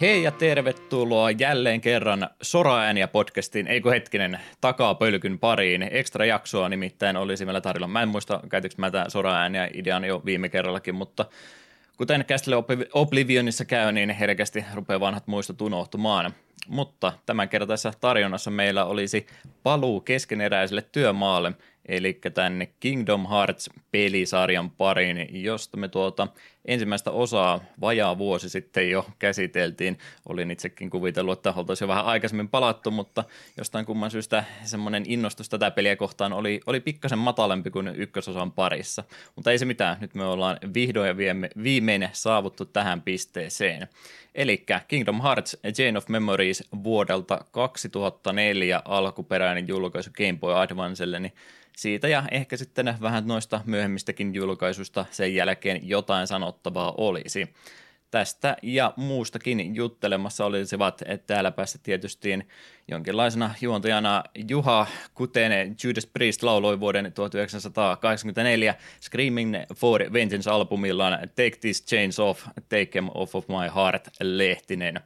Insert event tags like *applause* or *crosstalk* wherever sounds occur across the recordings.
Hei ja tervetuloa jälleen kerran Soraääniä podcastiin, eikö hetkinen, takapölkyn pariin. Ekstra jaksoa nimittäin olisi meillä tarjolla. Mä en muista, käytikö mä tämän Soraääniä idean jo viime kerrallakin, mutta kuten Castle Oblivionissa käy, niin herkästi rupeaa vanhat muistot unohtumaan. Mutta tämän kertaisessa tarjonnassa meillä olisi paluu keskeneräiselle työmaalle, eli tänne Kingdom Hearts-pelisarjan pariin, josta me tuota ensimmäistä osaa vajaa vuosi sitten jo käsiteltiin. Olin itsekin kuvitellut, että oltaisiin jo vähän aikaisemmin palattu, mutta jostain kumman syystä semmoinen innostus tätä peliä kohtaan oli, oli pikkasen matalempi kuin ykkösosan parissa. Mutta ei se mitään, nyt me ollaan vihdoin ja viimein saavuttu tähän pisteeseen. Eli Kingdom Hearts Chain of Memories vuodelta 2004 alkuperäinen julkaisu Game Boy Advancelle, niin siitä ja ehkä sitten vähän noista myöhemmistäkin julkaisuista sen jälkeen jotain sanottavaa olisi. Tästä ja muustakin juttelemassa olisivat täällä päässä tietysti jonkinlaisena juontajana Juha, kuten Judas Priest lauloi vuoden 1984 Screaming for Vengeance-albumillaan Take These Chains Off, Take Them Off of My Heart Lehtinen.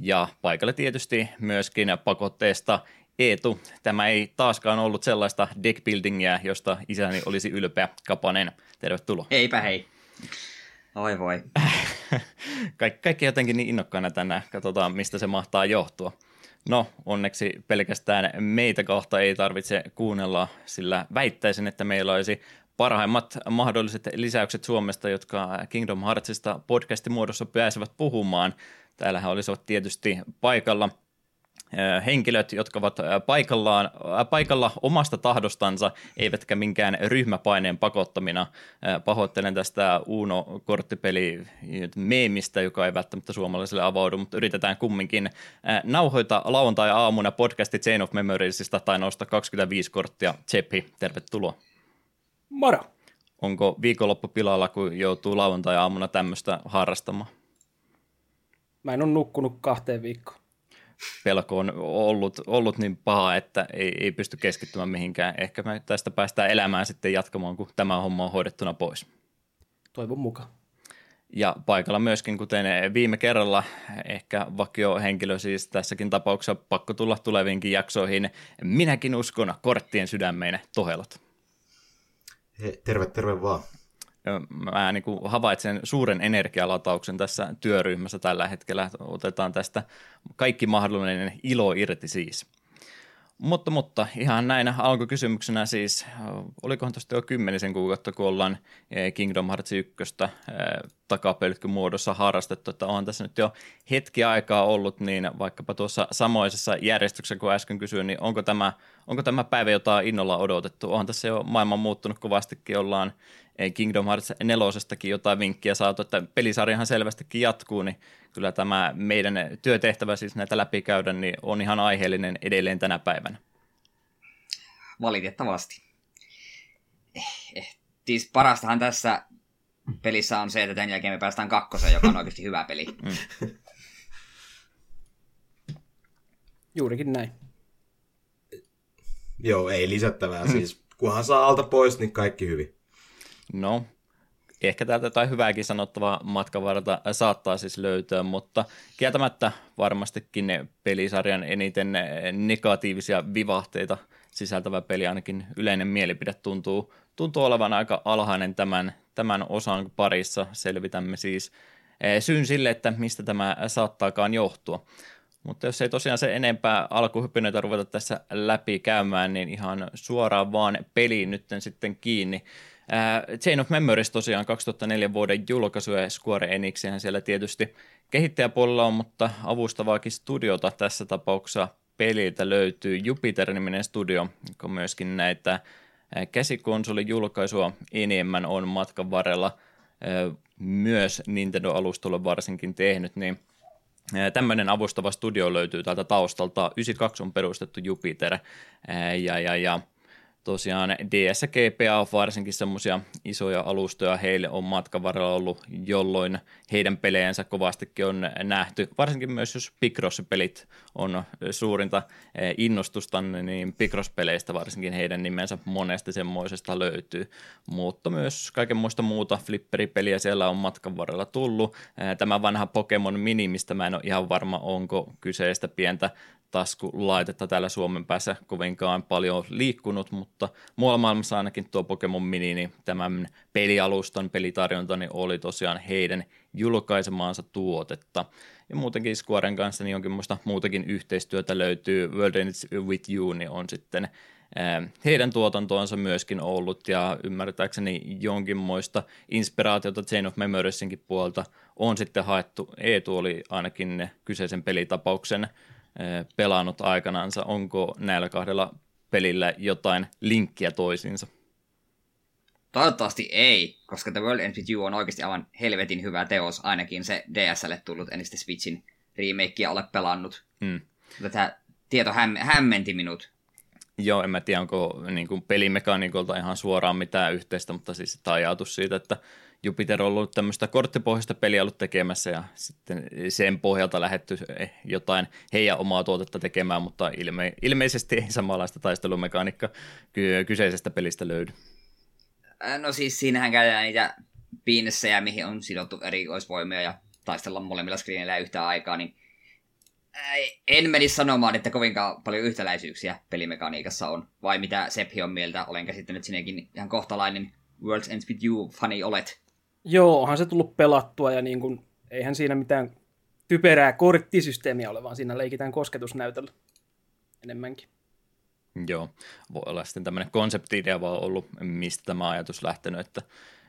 Ja paikalle tietysti myöskin pakotteesta Eetu, tämä ei taaskaan ollut sellaista deckbuildingia, josta isäni olisi ylpeä. Kapanen, tervetuloa. Eipä hei. Oi voi. *laughs* Kaik, kaikki jotenkin niin innokkaana tänään. Katsotaan, mistä se mahtaa johtua. No, onneksi pelkästään meitä kohta ei tarvitse kuunnella, sillä väittäisin, että meillä olisi parhaimmat mahdolliset lisäykset Suomesta, jotka Kingdom Heartsista podcastin muodossa pääsevät puhumaan. Täällähän olisivat tietysti paikalla – henkilöt, jotka ovat paikallaan, paikalla omasta tahdostansa, eivätkä minkään ryhmäpaineen pakottamina. Pahoittelen tästä Uno-korttipeli meemistä, joka ei välttämättä suomalaisille avaudu, mutta yritetään kumminkin nauhoita lauantai-aamuna podcasti Chain of Memoriesista tai nousta 25 korttia. Tseppi, tervetuloa. Moro. Onko viikonloppu pilalla, kun joutuu lauantai-aamuna tämmöistä harrastamaan? Mä en ole nukkunut kahteen viikkoon pelko on ollut, ollut niin paha, että ei, ei pysty keskittymään mihinkään. Ehkä me tästä päästään elämään sitten jatkamaan, kun tämä homma on hoidettuna pois. Toivon mukaan. Ja paikalla myöskin, kuten viime kerralla, ehkä vakiohenkilö siis tässäkin tapauksessa pakko tulla tuleviinkin jaksoihin. Minäkin uskon korttien sydämeen tohelot. He, terve, terve vaan mä niin kuin havaitsen suuren energialatauksen tässä työryhmässä tällä hetkellä. Otetaan tästä kaikki mahdollinen ilo irti siis. Mutta, mutta ihan näin alkukysymyksenä siis, olikohan tuosta jo kymmenisen kuukautta, kun ollaan Kingdom Hearts 1 eh, takapelkkymuodossa harrastettu, että on tässä nyt jo hetki aikaa ollut, niin vaikkapa tuossa samoisessa järjestyksessä, kun äsken kysyin, niin onko tämä, onko tämä päivä jotain innolla odotettu? Onhan tässä jo maailma muuttunut kovastikin, ollaan Kingdom Hearts nelosestakin jotain vinkkiä saatu, että pelisarjahan selvästikin jatkuu, niin kyllä tämä meidän työtehtävä siis näitä läpikäydä, niin on ihan aiheellinen edelleen tänä päivänä. Valitettavasti. Eh, eh. Siis parastahan tässä pelissä on se, että tämän jälkeen me päästään kakkoseen, joka on oikeasti hyvä peli. Mm. *laughs* Juurikin näin. Joo, ei lisättävää. Siis kunhan saa alta pois, niin kaikki hyvin. No, ehkä täältä jotain hyvääkin sanottavaa matkan saattaa siis löytyä, mutta kieltämättä varmastikin pelisarjan eniten negatiivisia vivahteita sisältävä peli, ainakin yleinen mielipide tuntuu, tuntuu olevan aika alhainen tämän, tämän osan parissa. Selvitämme siis eh, syyn sille, että mistä tämä saattaakaan johtua. Mutta jos ei tosiaan se enempää alkuhypinöitä ruveta tässä läpi käymään, niin ihan suoraan vaan peliin nyt sitten kiinni. Uh, Chain of Memories tosiaan 2004 vuoden julkaisu ja Square Enixihän siellä tietysti kehittäjäpuolella on, mutta avustavaakin studiota tässä tapauksessa peliltä löytyy Jupiter-niminen studio, joka myöskin näitä käsikonsolin julkaisua enemmän on matkan varrella myös Nintendo-alustolle varsinkin tehnyt, niin Tämmöinen avustava studio löytyy täältä taustalta. 92 on perustettu Jupiter ja, ja, ja tosiaan DS ja GPA on varsinkin semmoisia isoja alustoja heille on matkan varrella ollut, jolloin heidän pelejänsä kovastikin on nähty. Varsinkin myös jos Picross-pelit on suurinta eh, innostusta, niin Picross-peleistä varsinkin heidän nimensä monesta semmoisesta löytyy. Mutta myös kaiken muista muuta flipperipeliä siellä on matkan varrella tullut. Eh, tämä vanha Pokemon Mini, mistä mä en ole ihan varma, onko kyseistä pientä taskulaitetta täällä Suomen päässä kovinkaan paljon liikkunut, mutta muualla maailmassa ainakin tuo Pokemon Mini, niin tämän pelialustan pelitarjonta niin oli tosiaan heidän julkaisemaansa tuotetta. Ja muutenkin Squaren kanssa niin muista muutakin yhteistyötä löytyy. World Ends With You niin on sitten heidän tuotantoonsa myöskin ollut ja ymmärtääkseni jonkinmoista inspiraatiota Chain of Memoriesinkin puolta on sitten haettu. Eetu oli ainakin kyseisen pelitapauksen pelannut aikanansa. Onko näillä kahdella pelillä jotain linkkiä toisiinsa? Toivottavasti ei, koska The World Ends With You on oikeasti aivan helvetin hyvä teos, ainakin se DSlle tullut, en sitten Switchin remakea ole pelannut. Mm. Tätä tieto häm- hämmenti minut. Joo, en mä tiedä, onko niin kuin pelimekaniikolta ihan suoraan mitään yhteistä, mutta siis tämä ajatus siitä, että Jupiter on ollut tämmöistä korttipohjaista peliä ollut tekemässä ja sitten sen pohjalta lähetty eh, jotain heidän omaa tuotetta tekemään, mutta ilme- ilmeisesti ei samanlaista taistelumekaniikka kyseisestä pelistä löydy. No siis siinähän käydään niitä piinessejä, mihin on sidottu erikoisvoimia ja taistellaan molemmilla screenillä yhtä aikaa, niin en menisi sanomaan, että kovinkaan paljon yhtäläisyyksiä pelimekaniikassa on. Vai mitä Sephi on mieltä? Olen käsittänyt sinnekin ihan kohtalainen World's Ends With You-fani olet. Joo, onhan se tullut pelattua ja niin kuin, eihän siinä mitään typerää korttisysteemiä ole, vaan siinä leikitään kosketusnäytöllä enemmänkin. Joo, voi olla sitten tämmöinen konsepti-idea vaan ollut, mistä tämä ajatus lähtenyt, että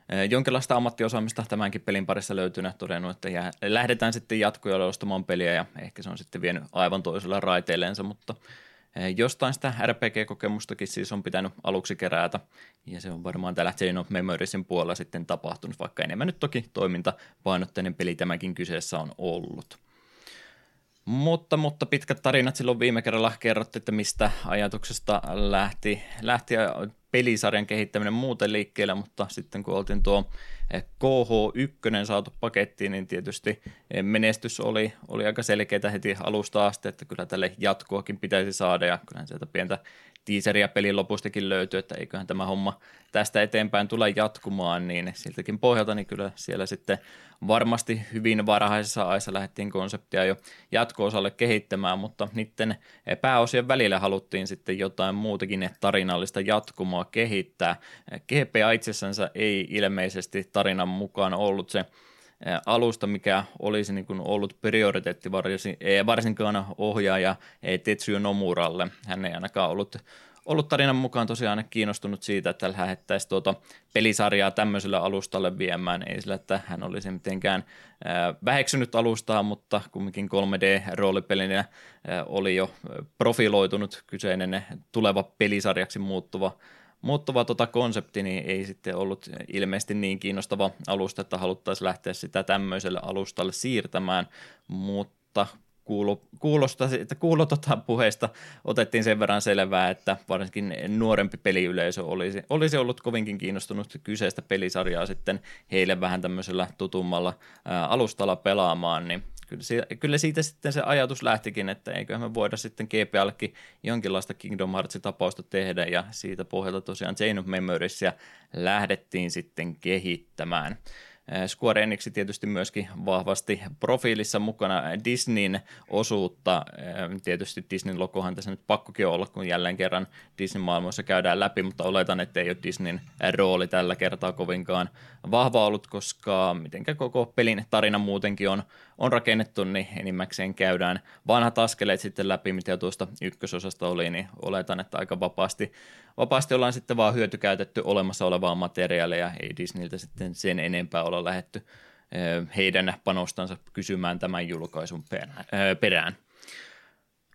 e, jonkinlaista ammattiosaamista tämänkin pelin parissa löytynyt, todennut, että jää, lähdetään sitten jatkoja ostamaan peliä ja ehkä se on sitten vienyt aivan toisella raiteelleensa, mutta jostain sitä RPG-kokemustakin siis on pitänyt aluksi kerätä, ja se on varmaan täällä Chain of Memoriesin puolella sitten tapahtunut, vaikka enemmän nyt toki toimintapainotteinen peli tämäkin kyseessä on ollut. Mutta, mutta pitkät tarinat silloin viime kerralla kerrottiin, että mistä ajatuksesta lähti, lähti pelisarjan kehittäminen muuten liikkeelle, mutta sitten kun oltiin tuo KH1 saatu pakettiin, niin tietysti menestys oli, oli aika selkeää heti alusta asti, että kyllä tälle jatkoakin pitäisi saada ja kyllähän sieltä pientä teaseria pelin lopustakin löytyy, että eiköhän tämä homma tästä eteenpäin tule jatkumaan, niin siltäkin pohjalta niin kyllä siellä sitten varmasti hyvin varhaisessa ajassa lähdettiin konseptia jo jatko-osalle kehittämään, mutta niiden pääosien välillä haluttiin sitten jotain muutakin tarinallista jatkumoa kehittää. GPA itsessänsä ei ilmeisesti tarinan mukaan ollut se alusta, mikä olisi niin kuin ollut prioriteetti varsinkaan ohjaaja Tetsuyo Nomuralle. Hän ei ainakaan ollut ollut tarinan mukaan tosiaan kiinnostunut siitä, että lähettäisiin tuota pelisarjaa tämmöiselle alustalle viemään. Ei sillä, että hän olisi mitenkään väheksynyt alustaa, mutta kumminkin 3D-roolipelinä oli jo profiloitunut kyseinen tuleva pelisarjaksi muuttuva muuttuva tota konsepti niin ei sitten ollut ilmeisesti niin kiinnostava alusta, että haluttaisiin lähteä sitä tämmöiselle alustalle siirtämään, mutta kuulo, kuulosta, että kuulo tota puheesta otettiin sen verran selvää, että varsinkin nuorempi peliyleisö olisi, olisi ollut kovinkin kiinnostunut kyseistä pelisarjaa sitten heille vähän tämmöisellä tutummalla alustalla pelaamaan, niin kyllä, siitä, kyllä siitä sitten se ajatus lähtikin, että eiköhän me voida sitten GPLkin jonkinlaista Kingdom Hearts-tapausta tehdä, ja siitä pohjalta tosiaan Chain of Memoriesia lähdettiin sitten kehittämään. Square Enix tietysti myöskin vahvasti profiilissa mukana Disneyn osuutta. Tietysti Disneyn logohan tässä nyt pakkokin olla, kun jälleen kerran Disney-maailmassa käydään läpi, mutta oletan, että ei ole Disneyn rooli tällä kertaa kovinkaan vahva ollut, koska mitenkä koko pelin tarina muutenkin on, on rakennettu, niin enimmäkseen käydään vanhat askeleet sitten läpi, mitä tuosta ykkösosasta oli, niin oletan, että aika vapaasti vapaasti ollaan sitten vaan hyötykäytetty olemassa olevaa materiaalia ei Disneyltä sitten sen enempää olla lähetty heidän panostansa kysymään tämän julkaisun perään.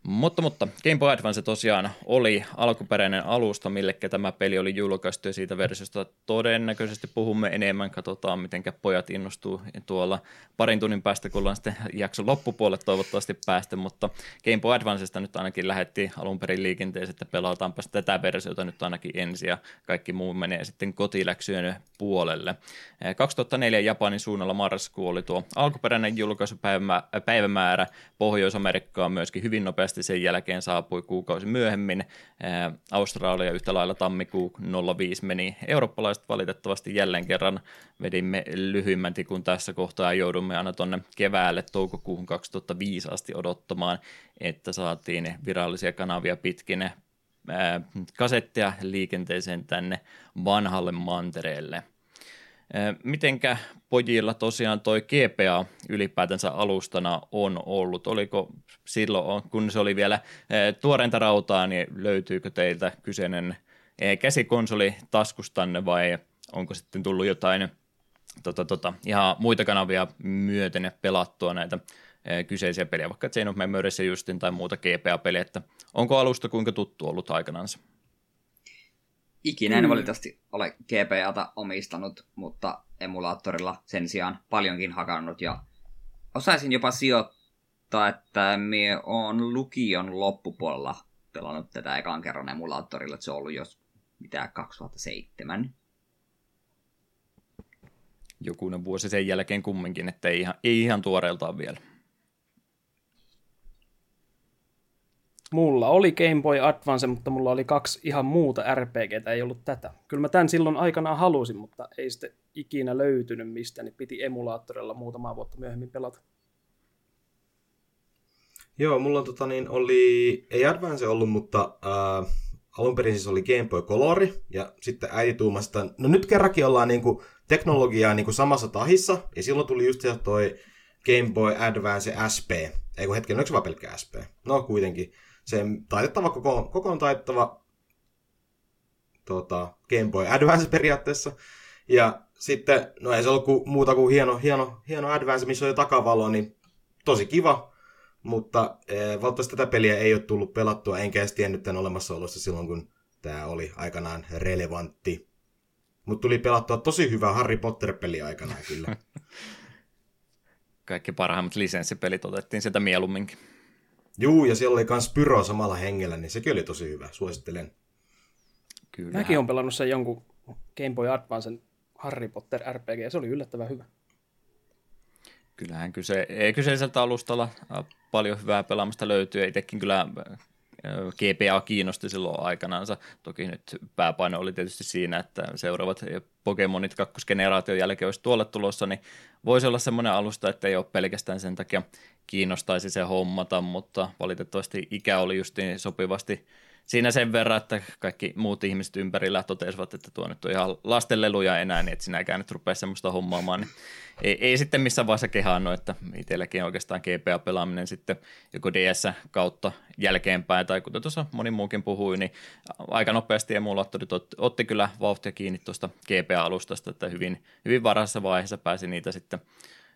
Mutta, mutta Game Boy Advance tosiaan oli alkuperäinen alusta, millekä tämä peli oli julkaistu ja siitä versiosta todennäköisesti puhumme enemmän. Katsotaan, miten pojat innostuu tuolla parin tunnin päästä, kun ollaan sitten jakson loppupuolelle toivottavasti päästä, mutta Game Boy Advancesta nyt ainakin lähetti alun perin liikenteeseen, että pelataanpa tätä versiota nyt ainakin ensin ja kaikki muu menee sitten kotiläksyjen puolelle. 2004 Japanin suunnalla marraskuu oli tuo alkuperäinen julkaisupäivämäärä Pohjois-Amerikkaan myöskin hyvin nopeasti nopeasti sen jälkeen saapui kuukausi myöhemmin. Australia yhtä lailla tammikuu 05 meni. Eurooppalaiset valitettavasti jälleen kerran vedimme lyhyimmän tikun tässä kohtaa ja joudumme aina tuonne keväälle toukokuuhun 2005 asti odottamaan, että saatiin virallisia kanavia pitkin kasetteja liikenteeseen tänne vanhalle mantereelle – Mitenkä pojilla tosiaan toi GPA ylipäätänsä alustana on ollut? Oliko silloin, kun se oli vielä tuoreinta rautaa, niin löytyykö teiltä kyseinen käsikonsoli taskustanne vai onko sitten tullut jotain tota, tota, ihan muita kanavia myöten pelattua näitä kyseisiä pelejä, vaikka Chain of Memories justin tai muuta GPA-peliä, että onko alusta kuinka tuttu ollut aikanaan? Ikinä en mm. valitettavasti ole GPAta omistanut, mutta emulaattorilla sen sijaan paljonkin hakannut ja osaisin jopa sijoittaa, että me on lukion loppupuolella pelannut tätä ekan kerran emulaattorilla, että se on ollut jos mitä 2007. Jokunen vuosi sen jälkeen kumminkin, että ei ihan, ei ihan tuoreeltaan vielä. Mulla oli Game Boy Advance, mutta mulla oli kaksi ihan muuta RPGtä, ei ollut tätä. Kyllä mä tämän silloin aikanaan halusin, mutta ei sitten ikinä löytynyt mistä, niin piti emulaattorilla muutama vuotta myöhemmin pelata. Joo, mulla tota, niin, oli, ei Advance ollut, mutta äh, alun perin siis oli Game Boy Color, ja sitten äiti tuumasta, no nyt kerrankin ollaan kuin, teknologiaa niin kuin samassa tahissa, ja silloin tuli just se toi Game Boy Advance SP, ei kun hetken, onko se vaan pelkkä SP? No kuitenkin se taitettava, koko, kokoon taitettava tota, Game Boy Advance periaatteessa. Ja sitten, no ei se ollut muuta kuin hieno, hieno, hieno Advance, missä on jo takavalo, niin tosi kiva. Mutta e, valitettavasti tätä peliä ei ole tullut pelattua, enkä edes tiennyt tämän olemassaolosta silloin, kun tämä oli aikanaan relevantti. Mutta tuli pelattua tosi hyvä Harry Potter-peli aikanaan kyllä. *laughs* Kaikki parhaimmat lisenssipelit otettiin sieltä mieluumminkin. Juu, ja siellä oli myös Pyro samalla hengellä, niin sekin oli tosi hyvä. Suosittelen. Kyllä. Mäkin olen pelannut sen jonkun Game Boy Advancen Harry Potter RPG, ja se oli yllättävän hyvä. Kyllähän kyse, kyseiseltä alustalla paljon hyvää pelaamista löytyy. Itsekin kyllä GPA kiinnosti silloin aikanaansa. Toki nyt pääpaino oli tietysti siinä, että seuraavat Pokemonit kakkosgeneraation jälkeen olisi tuolle tulossa, niin voisi olla semmoinen alusta, että ei ole pelkästään sen takia kiinnostaisi se hommata, mutta valitettavasti ikä oli justiin sopivasti siinä sen verran, että kaikki muut ihmiset ympärillä totesivat, että tuo nyt on ihan lastenleluja enää, niin että sinäkään nyt rupea semmoista hommaamaan, niin ei, ei sitten missään vaiheessa kehaannut, että itselläkin oikeastaan GPA-pelaaminen sitten joko DS kautta jälkeenpäin, tai kuten tuossa moni muukin puhui, niin aika nopeasti emulaattorit otti, otti kyllä vauhtia kiinni tuosta GPA-alustasta, että hyvin, hyvin varhaisessa vaiheessa pääsi niitä sitten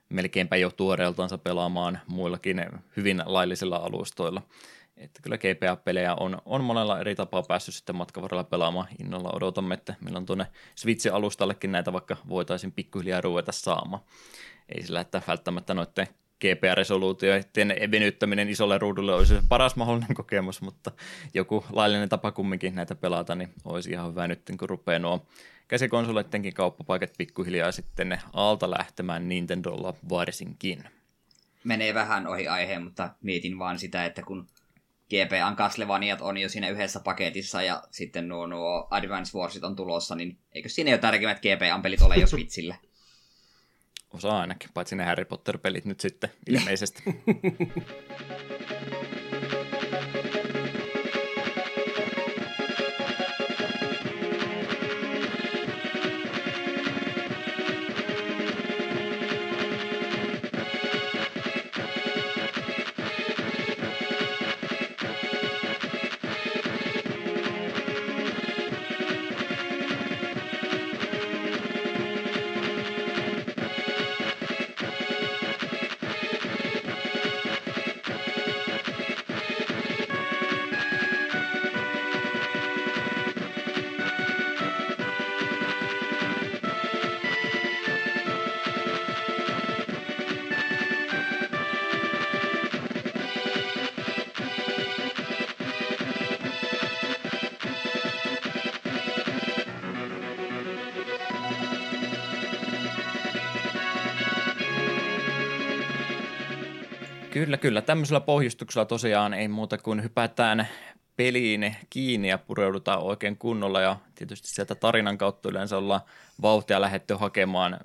melkeinpä jo tuoreeltansa pelaamaan muillakin hyvin laillisilla alustoilla. Että kyllä GPA-pelejä on, on monella eri tapaa päässyt sitten matkan pelaamaan. Innolla odotamme, että milloin tuonne Switch-alustallekin näitä vaikka voitaisiin pikkuhiljaa ruveta saamaan. Ei sillä, että välttämättä noiden GPA-resoluutioiden venyttäminen isolle ruudulle olisi paras mahdollinen kokemus, mutta joku laillinen tapa kumminkin näitä pelata, niin olisi ihan hyvä nyt, kun rupeaa nuo käsikonsoleittenkin kauppapaikat pikkuhiljaa sitten ne alta lähtemään Nintendolla varsinkin. Menee vähän ohi aiheen, mutta mietin vaan sitä, että kun GPAn Castlevaniat on jo siinä yhdessä paketissa ja sitten nuo, nuo Advance Warsit on tulossa, niin eikö siinä jo tärkeimmät GPAn pelit ole jo *laughs* Switchillä? Osa ainakin, paitsi ne Harry Potter-pelit nyt sitten ilmeisesti. *laughs* Kyllä, kyllä. Tämmöisellä pohjustuksella tosiaan ei muuta kuin hypätään peliin kiinni ja pureudutaan oikein kunnolla ja tietysti sieltä tarinan kautta yleensä ollaan vauhtia lähetty hakemaan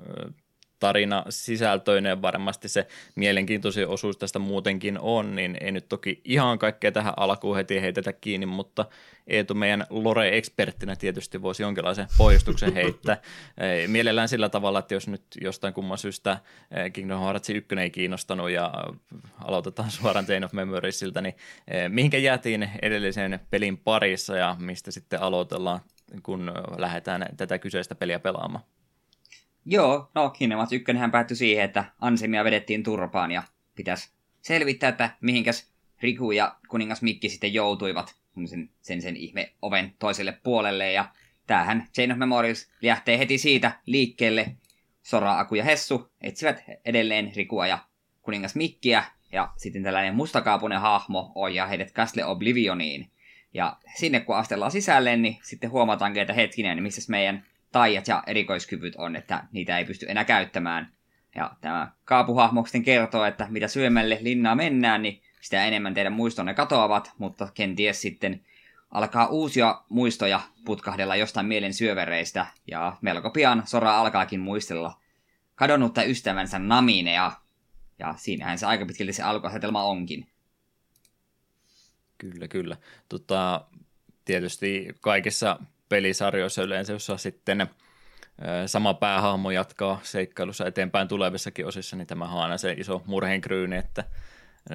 tarina sisältöinen varmasti se mielenkiintoisin osuus tästä muutenkin on, niin ei nyt toki ihan kaikkea tähän alkuun heti heitetä kiinni, mutta Eetu meidän Lore-eksperttinä tietysti voisi jonkinlaisen pohjustuksen heittää. *laughs* Mielellään sillä tavalla, että jos nyt jostain kumman syystä Kingdom Hearts 1 ei kiinnostanut ja aloitetaan *laughs* suoraan Chain of Memoriesilta, niin mihinkä jäätiin edellisen pelin parissa ja mistä sitten aloitellaan, kun lähdetään tätä kyseistä peliä pelaamaan? Joo, no Kingdom 1 päättyi siihen, että Ansemia vedettiin turpaan ja pitäisi selvittää, että mihinkäs Riku ja kuningas Mikki sitten joutuivat sen, sen, sen ihme oven toiselle puolelle. Ja tämähän Chain of Memories lähtee heti siitä liikkeelle. Sora, Aku ja Hessu etsivät edelleen Rikua ja kuningas Mikkiä. Ja sitten tällainen mustakaapunen hahmo ohjaa heidät Castle Oblivioniin. Ja sinne kun astellaan sisälle, niin sitten huomataankin, että hetkinen, missä meidän taijat ja erikoiskyvyt on, että niitä ei pysty enää käyttämään. Ja tämä kaapuhahmo sitten kertoo, että mitä syömälle linnaa mennään, niin sitä enemmän teidän muistonne katoavat, mutta kenties sitten alkaa uusia muistoja putkahdella jostain mielen syövereistä, ja melko pian Sora alkaakin muistella kadonnutta ystävänsä Naminea, ja siinähän se aika pitkälti se alkuasetelma onkin. Kyllä, kyllä. Tota, tietysti kaikissa pelisarjoissa yleensä, jossa sitten sama päähahmo jatkaa seikkailussa eteenpäin tulevissakin osissa, niin tämä on aina se iso murheenkryyni, että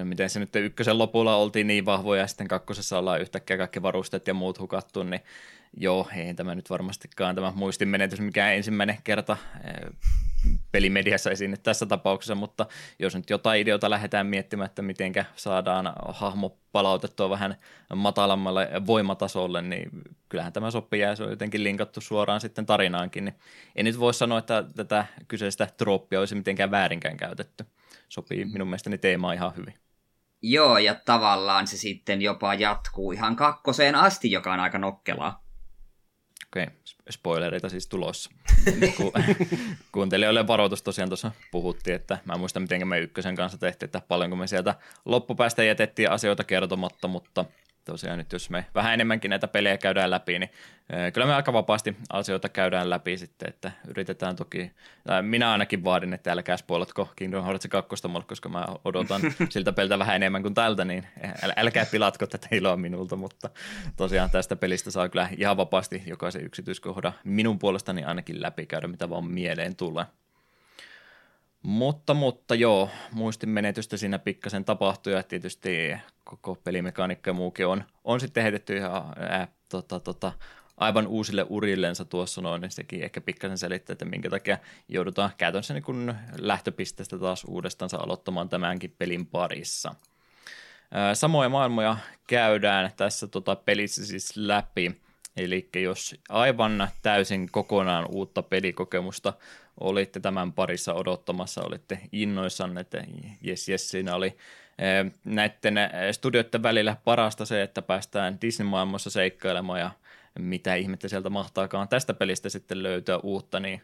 miten se nyt ykkösen lopulla oltiin niin vahvoja ja sitten kakkosessa ollaan yhtäkkiä kaikki varusteet ja muut hukattu, niin joo, ei tämä nyt varmastikaan tämä muistin menetys mikä ensimmäinen kerta pelimediassa esiin tässä tapauksessa, mutta jos nyt jotain ideota lähdetään miettimään, että miten saadaan hahmo palautettua vähän matalammalle voimatasolle, niin kyllähän tämä sopii ja se on jotenkin linkattu suoraan sitten tarinaankin, niin en nyt voi sanoa, että tätä kyseistä trooppia olisi mitenkään väärinkään käytetty. Sopii minun mielestäni teemaa ihan hyvin. Joo, ja tavallaan se sitten jopa jatkuu ihan kakkoseen asti, joka on aika nokkelaa. Okei, okay. spoilereita siis tulossa. *laughs* Ku, *laughs* kuuntelijoille varoitus tosiaan tuossa puhuttiin, että mä en muista miten me ykkösen kanssa tehtiin, että paljonko me sieltä loppupäästä jätettiin asioita kertomatta, mutta tosiaan nyt jos me vähän enemmänkin näitä pelejä käydään läpi, niin kyllä me aika vapaasti asioita käydään läpi sitten, että yritetään toki, minä ainakin vaadin, että älkää spoilatko Kingdom Hearts 2, koska mä odotan *laughs* siltä peltä vähän enemmän kuin tältä, niin älkää pilatko tätä iloa minulta, mutta tosiaan tästä pelistä saa kyllä ihan vapaasti jokaisen yksityiskohdan minun puolestani ainakin läpi käydä, mitä vaan mieleen tulee. Mutta, mutta joo, muistin menetystä siinä pikkasen tapahtui ja tietysti koko pelimekaniikka ja muukin on, on sitten heitetty ihan ää, tota, tota, aivan uusille urillensa tuossa noin, niin sekin ehkä pikkasen selittää, että minkä takia joudutaan käytännössä niin lähtöpisteestä taas uudestaan aloittamaan tämänkin pelin parissa. Samoja maailmoja käydään tässä tota pelissä siis läpi, eli jos aivan täysin kokonaan uutta pelikokemusta olitte tämän parissa odottamassa, olitte innoissanne, että jes, jes, siinä oli näiden studioiden välillä parasta se, että päästään Disney-maailmassa seikkailemaan ja mitä ihmettä sieltä mahtaakaan tästä pelistä sitten löytää uutta, niin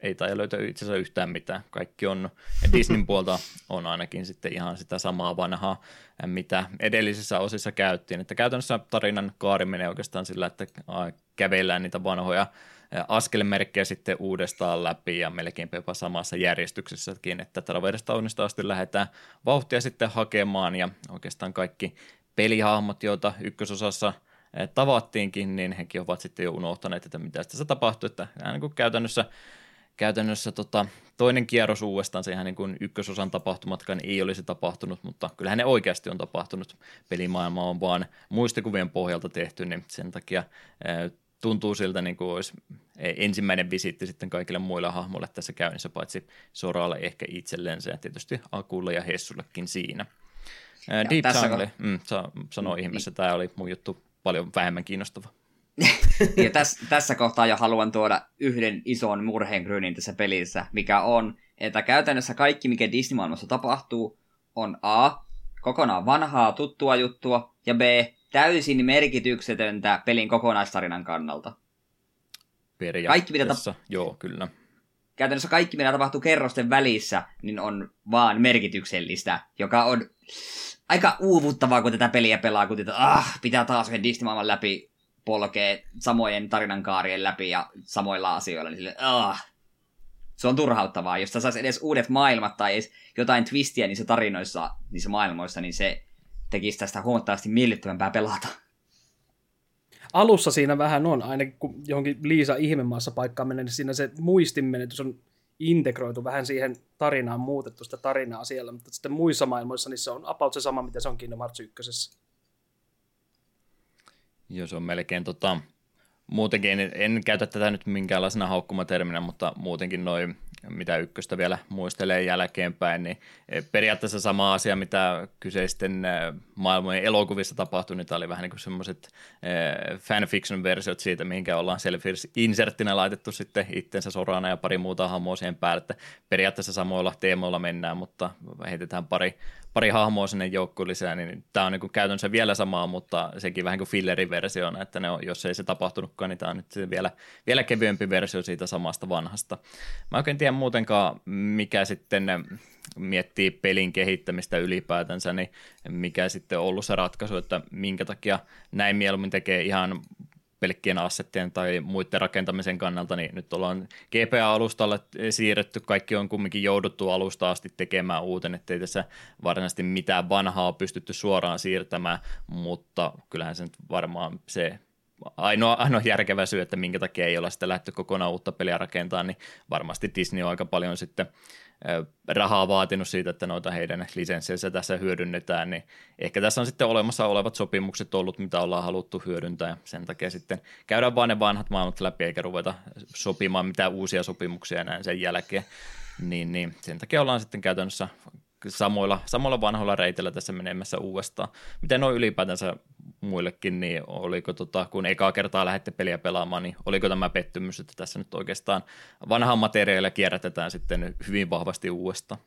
ei tai löytää itse asiassa yhtään mitään. Kaikki on, Disneyn *laughs* puolta on ainakin sitten ihan sitä samaa vanhaa, mitä edellisissä osissa käyttiin. Että käytännössä tarinan kaari menee oikeastaan sillä, että kävellään niitä vanhoja askelmerkkejä sitten uudestaan läpi ja melkein jopa samassa järjestyksessäkin, että Traversta onnista asti lähdetään vauhtia sitten hakemaan ja oikeastaan kaikki pelihahmot, joita ykkösosassa tavattiinkin, niin hekin ovat sitten jo unohtaneet, että mitä tässä tapahtui, että niin kuin käytännössä käytännössä tota, toinen kierros uudestaan, se ihan niin kuin ykkösosan tapahtumatkaan ei olisi tapahtunut, mutta kyllähän ne oikeasti on tapahtunut. Pelimaailma on vaan muistikuvien pohjalta tehty, niin sen takia tuntuu siltä, niin kuin olisi ensimmäinen visitti sitten kaikille muille hahmoille tässä käynnissä, paitsi Soralle ehkä itsellensä ja tietysti Akulle ja Hessullekin siinä. Ja Deep tässä Jungle, mm, sa, sanoo mm, ihmeessä, niin. tämä oli mun juttu paljon vähemmän kiinnostava. *laughs* ja tässä, tässä kohtaa jo haluan tuoda yhden ison murheenkryynin tässä pelissä, mikä on, että käytännössä kaikki, mikä Disney-maailmassa tapahtuu, on A, kokonaan vanhaa, tuttua juttua, ja B, täysin merkityksetöntä pelin kokonaistarinan kannalta. Kaikki mitä tap- joo, kyllä. käytännössä kaikki, mitä tapahtuu kerrosten välissä, niin on vaan merkityksellistä, joka on aika uuvuttavaa, kun tätä peliä pelaa, kun tätä, ah, pitää taas yhden Disney-maailman läpi polkee samojen tarinankaarien läpi ja samoilla asioilla, niin sille, ah, se on turhauttavaa. Jos sä sais edes uudet maailmat tai edes jotain twistiä niissä tarinoissa, niissä maailmoissa, niin se tekisi tästä huomattavasti miellyttävämpää pelata. Alussa siinä vähän on, ainakin kun johonkin Liisa ihmemaassa paikkaan menee, niin siinä se muistinmenetys on integroitu vähän siihen tarinaan, muutettu sitä tarinaa siellä, mutta sitten muissa maailmoissa niin se on about se sama, mitä se on Kingdom Hearts 1. Joo, se on melkein tota, muutenkin, en, en käytä tätä nyt minkäänlaisena haukkumaterminä, mutta muutenkin noin mitä ykköstä vielä muistelee jälkeenpäin, niin e, periaatteessa sama asia, mitä kyseisten e, maailmojen elokuvissa tapahtui, niin tämä oli vähän niin kuin semmoiset e, fanfiction-versiot siitä, mihinkä ollaan self-inserttinä laitettu sitten itsensä sorana ja pari muuta hahmoa siihen päälle, että periaatteessa samoilla teemoilla mennään, mutta heitetään pari, pari hahmoa sinne joukkoon lisää, niin tämä on niin kuin käytännössä vielä samaa, mutta sekin vähän kuin filleriversiona, että ne on, jos ei se tapahtunutkaan, niin tämä on nyt vielä, vielä kevyempi versio siitä samasta vanhasta. Mä oikein tiedä muutenkaan, mikä sitten miettii pelin kehittämistä ylipäätänsä, niin mikä sitten on ollut se ratkaisu, että minkä takia näin mieluummin tekee ihan pelkkien assettien tai muiden rakentamisen kannalta, niin nyt ollaan GPA-alustalle siirretty, kaikki on kumminkin jouduttu alusta asti tekemään uuten, ettei tässä varsinaisesti mitään vanhaa pystytty suoraan siirtämään, mutta kyllähän se nyt varmaan se ainoa, ainoa järkevä syy, että minkä takia ei olla sitten lähdetty kokonaan uutta peliä rakentamaan, niin varmasti Disney on aika paljon sitten rahaa vaatinut siitä, että noita heidän lisenssejä tässä hyödynnetään, niin ehkä tässä on sitten olemassa olevat sopimukset ollut, mitä ollaan haluttu hyödyntää, ja sen takia sitten käydään vaan ne vanhat maailmat läpi, eikä ruveta sopimaan mitään uusia sopimuksia näin sen jälkeen, niin, niin sen takia ollaan sitten käytännössä samoilla, samoilla vanhoilla reiteillä tässä menemässä uudestaan. Miten on ylipäätänsä muillekin, niin oliko tota, kun ekaa kertaa lähdette peliä pelaamaan, niin oliko tämä pettymys, että tässä nyt oikeastaan vanhaa materiaalia kierrätetään sitten hyvin vahvasti uudestaan?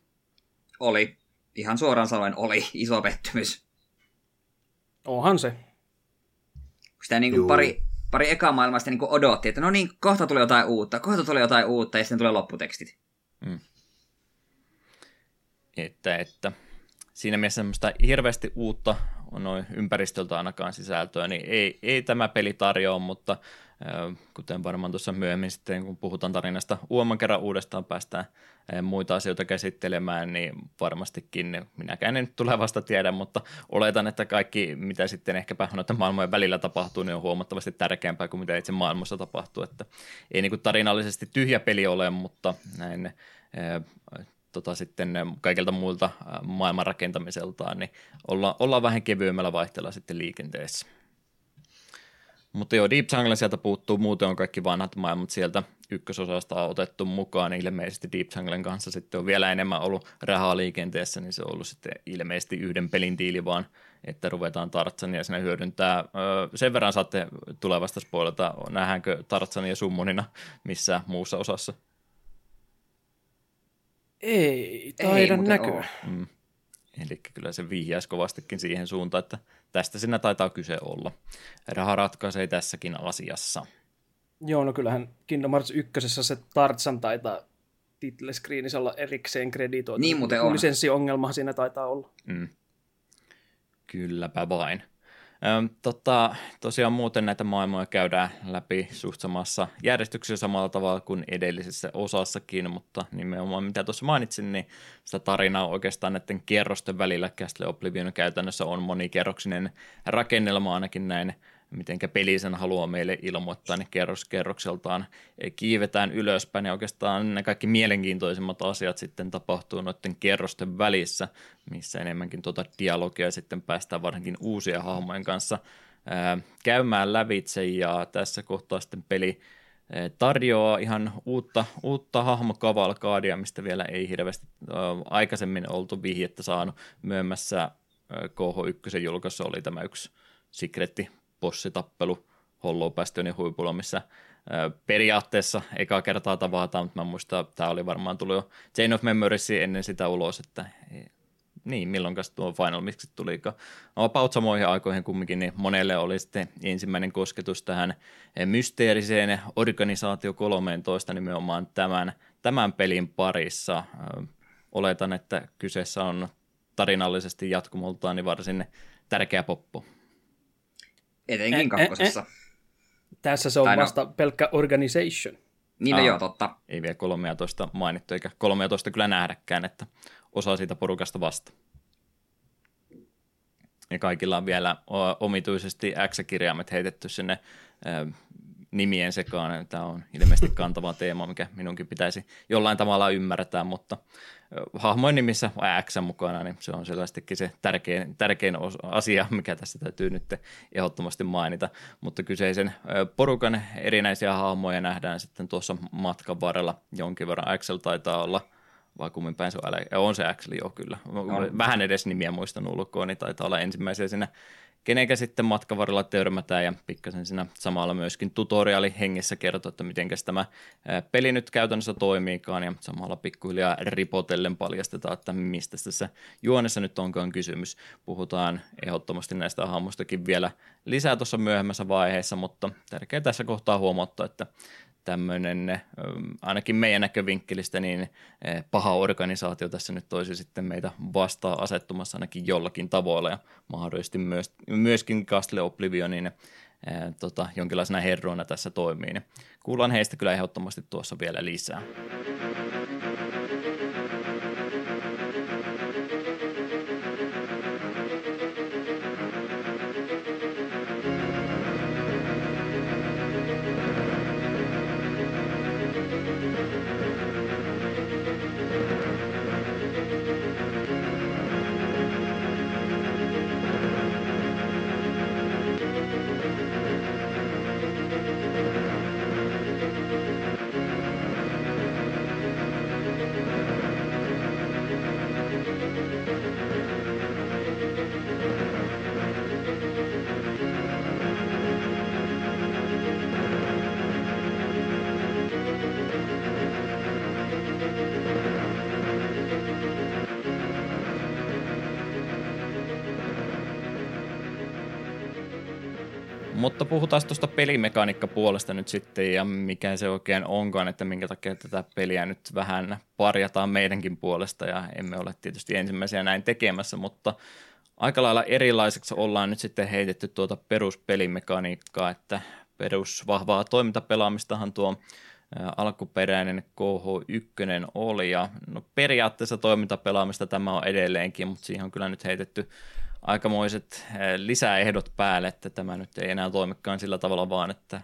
Oli. Ihan suoraan sanoen oli iso pettymys. Onhan se. Sitä niin kuin pari, pari ekaa maailmasta niin kuin odotti, että no niin, kohta tulee jotain uutta, kohta tulee jotain uutta, ja sitten tulee lopputekstit. Mm. Että, että siinä mielessä semmoista hirveästi uutta noin ympäristöltä ainakaan sisältöä, niin ei, ei tämä peli tarjoa, mutta kuten varmaan tuossa myöhemmin sitten, kun puhutaan tarinasta uoman kerran uudestaan päästään muita asioita käsittelemään, niin varmastikin minäkään en nyt tulevasta tiedä, mutta oletan, että kaikki, mitä sitten ehkäpä noiden maailmojen välillä tapahtuu, niin on huomattavasti tärkeämpää kuin mitä itse maailmassa tapahtuu, että ei niin kuin tarinallisesti tyhjä peli ole, mutta näin tota, sitten kaikilta muilta maailman rakentamiseltaan, niin olla, ollaan vähän kevyemmällä vaihteella sitten liikenteessä. Mutta joo, Deep Jungle sieltä puuttuu, muuten on kaikki vanhat maailmat sieltä ykkösosasta on otettu mukaan, niin ilmeisesti Deep Junglen kanssa sitten on vielä enemmän ollut rahaa liikenteessä, niin se on ollut sitten ilmeisesti yhden pelin tiili vaan, että ruvetaan Tartsania sinne hyödyntää. sen verran saatte tulevasta spoilata, nähdäänkö Tartsania summonina missä muussa osassa? Ei taida Ei, näkyä. Mm. Eli kyllä se vihjaisi kovastikin siihen suuntaan, että tästä sinä taitaa kyse olla. Raha ratkaisee tässäkin asiassa. Joo, no kyllähän Kingdom Hearts 1 se Tartsan taitaa title screenissä olla erikseen kreditoitu. Niin muuten on. Lisenssiongelma siinä taitaa olla. Mm. Kylläpä vain. Tota, tosiaan muuten näitä maailmoja käydään läpi suht samassa järjestyksessä samalla tavalla kuin edellisessä osassakin, mutta nimenomaan mitä tuossa mainitsin, niin sitä tarinaa oikeastaan näiden kierrosten välillä Castle Oblivion käytännössä on monikerroksinen rakennelma ainakin näin mitenkä peli sen haluaa meille ilmoittaa, niin kerros kerrokseltaan kiivetään ylöspäin ja oikeastaan ne kaikki mielenkiintoisimmat asiat sitten tapahtuu noiden kerrosten välissä, missä enemmänkin tuota dialogia sitten päästään varsinkin uusia hahmojen kanssa ää, käymään lävitse ja tässä kohtaa sitten peli tarjoaa ihan uutta, uutta hahmokavalkaadia, mistä vielä ei hirveästi aikaisemmin oltu vihjettä saanut. Myöhemmässä KH1 julkaisussa oli tämä yksi sikretti bossitappelu Hollow Bastionin huipulla, missä periaatteessa eka kertaa tavataan, mutta mä muistan, tämä oli varmaan tullut jo Chain of Memories ennen sitä ulos, että niin, milloin tuo Final Mix tulikaan. No, about samoihin aikoihin kumminkin, niin monelle oli sitten ensimmäinen kosketus tähän mysteeriseen organisaatio 13 nimenomaan tämän tämän pelin parissa. Oletan, että kyseessä on tarinallisesti jatkumoltaan niin varsin tärkeä poppo. Etenkin kakkosessa. Tässä se on Tai no- vasta pelkkä organization. Niin no Aa. joo, totta. Ei vielä 13 mainittu, eikä 13 kyllä nähdäkään, että osa siitä porukasta vasta. Ja kaikilla on vielä omituisesti X-kirjaimet heitetty sinne ö, nimien sekaan. Tämä on ilmeisesti kantava teema, mikä minunkin pitäisi jollain tavalla ymmärtää, mutta hahmojen nimissä X mukana, niin se on selvästikin se tärkein, tärkein asia, mikä tässä täytyy nyt ehdottomasti mainita. Mutta kyseisen porukan erinäisiä hahmoja nähdään sitten tuossa matkan varrella jonkin verran. Axel taitaa olla vai kummin päin se on, on se Axel jo kyllä. Vähän edes nimiä muistan ulkoa, niin taitaa olla ensimmäisiä siinä kenenkä sitten matkan varrella törmätään ja pikkasen siinä samalla myöskin tutoriaali hengessä kertoo, että miten tämä peli nyt käytännössä toimiikaan ja samalla pikkuhiljaa ripotellen paljastetaan, että mistä tässä juonessa nyt onkaan kysymys. Puhutaan ehdottomasti näistä hahmoistakin vielä lisää tuossa myöhemmässä vaiheessa, mutta tärkeää tässä kohtaa huomauttaa, että tämmöinen, ainakin meidän näkövinkkelistä, niin eh, paha organisaatio tässä nyt toisi sitten meitä vastaan asettumassa ainakin jollakin tavoilla ja mahdollisesti myös, myöskin Castle Oblivionin eh, tota, jonkinlaisena herroina tässä toimii. Niin kuullaan heistä kyllä ehdottomasti tuossa vielä lisää. Puhutaan tuosta pelimekaniikkapuolesta nyt sitten ja mikä se oikein onkaan, että minkä takia tätä peliä nyt vähän parjataan meidänkin puolesta ja emme ole tietysti ensimmäisiä näin tekemässä, mutta aika lailla erilaiseksi ollaan nyt sitten heitetty tuota peruspelimekaniikkaa, että perusvahvaa toimintapelaamistahan tuo alkuperäinen KH1 oli ja no periaatteessa toimintapelaamista tämä on edelleenkin, mutta siihen on kyllä nyt heitetty aikamoiset eh, lisäehdot päälle, että tämä nyt ei enää toimikaan sillä tavalla vaan, että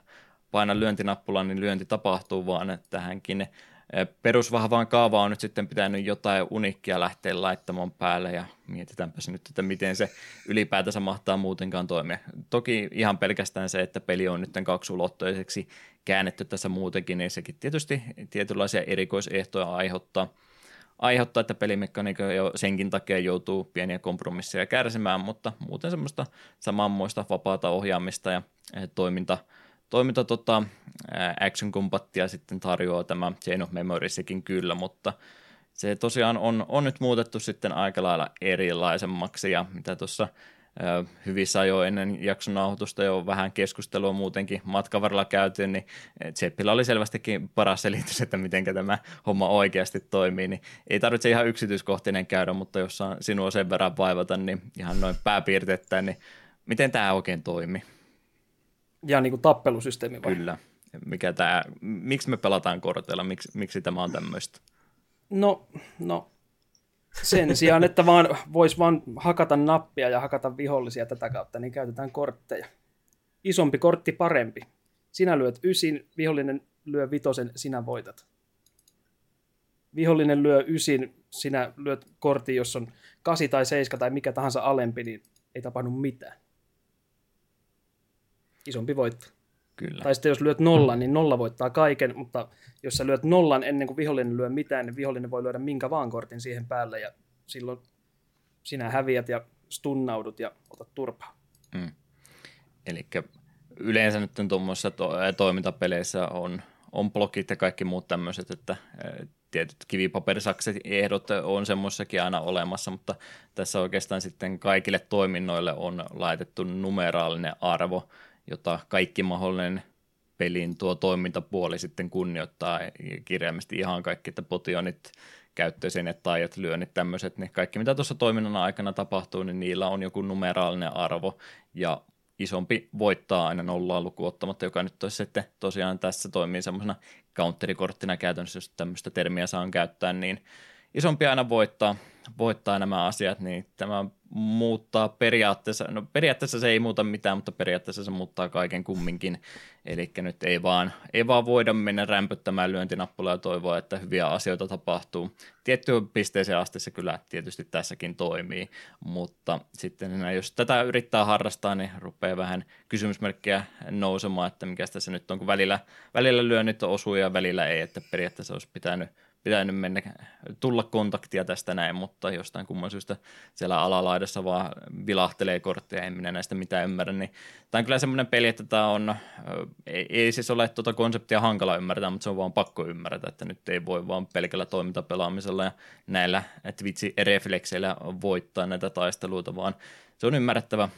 paina lyöntinappulan, niin lyönti tapahtuu, vaan että tähänkin eh, perusvahvaan kaavaan on nyt sitten pitänyt jotain unikkia lähteä laittamaan päälle ja mietitäänpäs nyt, että miten se ylipäätänsä mahtaa muutenkaan toimia. Toki ihan pelkästään se, että peli on nyt kaksulottoiseksi käännetty tässä muutenkin, niin sekin tietysti tietynlaisia erikoisehtoja aiheuttaa – aiheuttaa, että pelimekaniikka jo senkin takia joutuu pieniä kompromisseja kärsimään, mutta muuten semmoista samanmoista vapaata ohjaamista ja toiminta, toiminta tota, action combattia sitten tarjoaa tämä Chain of Memoriesikin kyllä, mutta se tosiaan on, on nyt muutettu sitten aika lailla erilaisemmaksi ja mitä tuossa hyvissä ajoin ennen jakson nauhoitusta jo vähän keskustelua muutenkin matkan varrella käyty, niin Zeppillä oli selvästikin paras selitys, että miten tämä homma oikeasti toimii, niin ei tarvitse ihan yksityiskohtinen käydä, mutta jos saan sinua sen verran vaivata, niin ihan noin pääpiirteittäin, niin miten tämä oikein toimii? Ja niin kuin tappelusysteemi vai? Kyllä. Mikä tämä, miksi me pelataan korteilla, miksi, miksi tämä on tämmöistä? No, no, sen sijaan, että vaan voisi vaan hakata nappia ja hakata vihollisia tätä kautta, niin käytetään kortteja. Isompi kortti parempi. Sinä lyöt ysin, vihollinen lyö vitosen, sinä voitat. Vihollinen lyö ysin, sinä lyöt kortin, jos on kasi tai seiska tai mikä tahansa alempi, niin ei tapahdu mitään. Isompi voitto. Kyllä. Tai sitten jos lyöt nollan, niin nolla voittaa kaiken, mutta jos sä lyöt nollan ennen kuin vihollinen lyö mitään, niin vihollinen voi lyödä minkä vaan kortin siihen päälle ja silloin sinä häviät ja stunnaudut ja otat turpaa. Mm. Eli yleensä nyt tuommoisissa to- toimintapeleissä on, on blokit ja kaikki muut tämmöiset, että tietyt kivipaperisakset ehdot on semmoissakin aina olemassa, mutta tässä oikeastaan sitten kaikille toiminnoille on laitettu numeraalinen arvo, jota kaikki mahdollinen pelin tuo toimintapuoli sitten kunnioittaa kirjaimesti ihan kaikki, että potionit, käyttöisenet, taijat, lyönnit, tämmöiset, niin kaikki mitä tuossa toiminnan aikana tapahtuu, niin niillä on joku numeraalinen arvo, ja isompi voittaa aina nollaa lukuottamatta, joka nyt olisi sitten tosiaan tässä toimii semmoisena counterikorttina käytännössä, jos tämmöistä termiä saan käyttää, niin isompi aina voittaa, voittaa nämä asiat, niin tämä muuttaa periaatteessa, no periaatteessa se ei muuta mitään, mutta periaatteessa se muuttaa kaiken kumminkin. Eli nyt ei vaan, ei vaan voida mennä rämpöttämään lyöntinappulaa ja toivoa, että hyviä asioita tapahtuu. Tiettyyn pisteeseen asti se kyllä tietysti tässäkin toimii, mutta sitten jos tätä yrittää harrastaa, niin rupeaa vähän kysymysmerkkiä nousemaan, että mikä tässä nyt on, kun välillä, välillä lyönnit osuu ja välillä ei, että periaatteessa olisi pitänyt pitänyt mennä, tulla kontaktia tästä näin, mutta jostain kumman syystä siellä alalaidassa vaan vilahtelee kortteja, en minä näistä mitään ymmärrä, niin tämä on kyllä semmoinen peli, että tämä on, ei, ei siis ole tuota konseptia hankala ymmärtää, mutta se on vaan pakko ymmärtää, että nyt ei voi vaan pelkällä toimintapelaamisella ja näillä Twitch-reflekseillä voittaa näitä taisteluita, vaan se on ymmärrettävä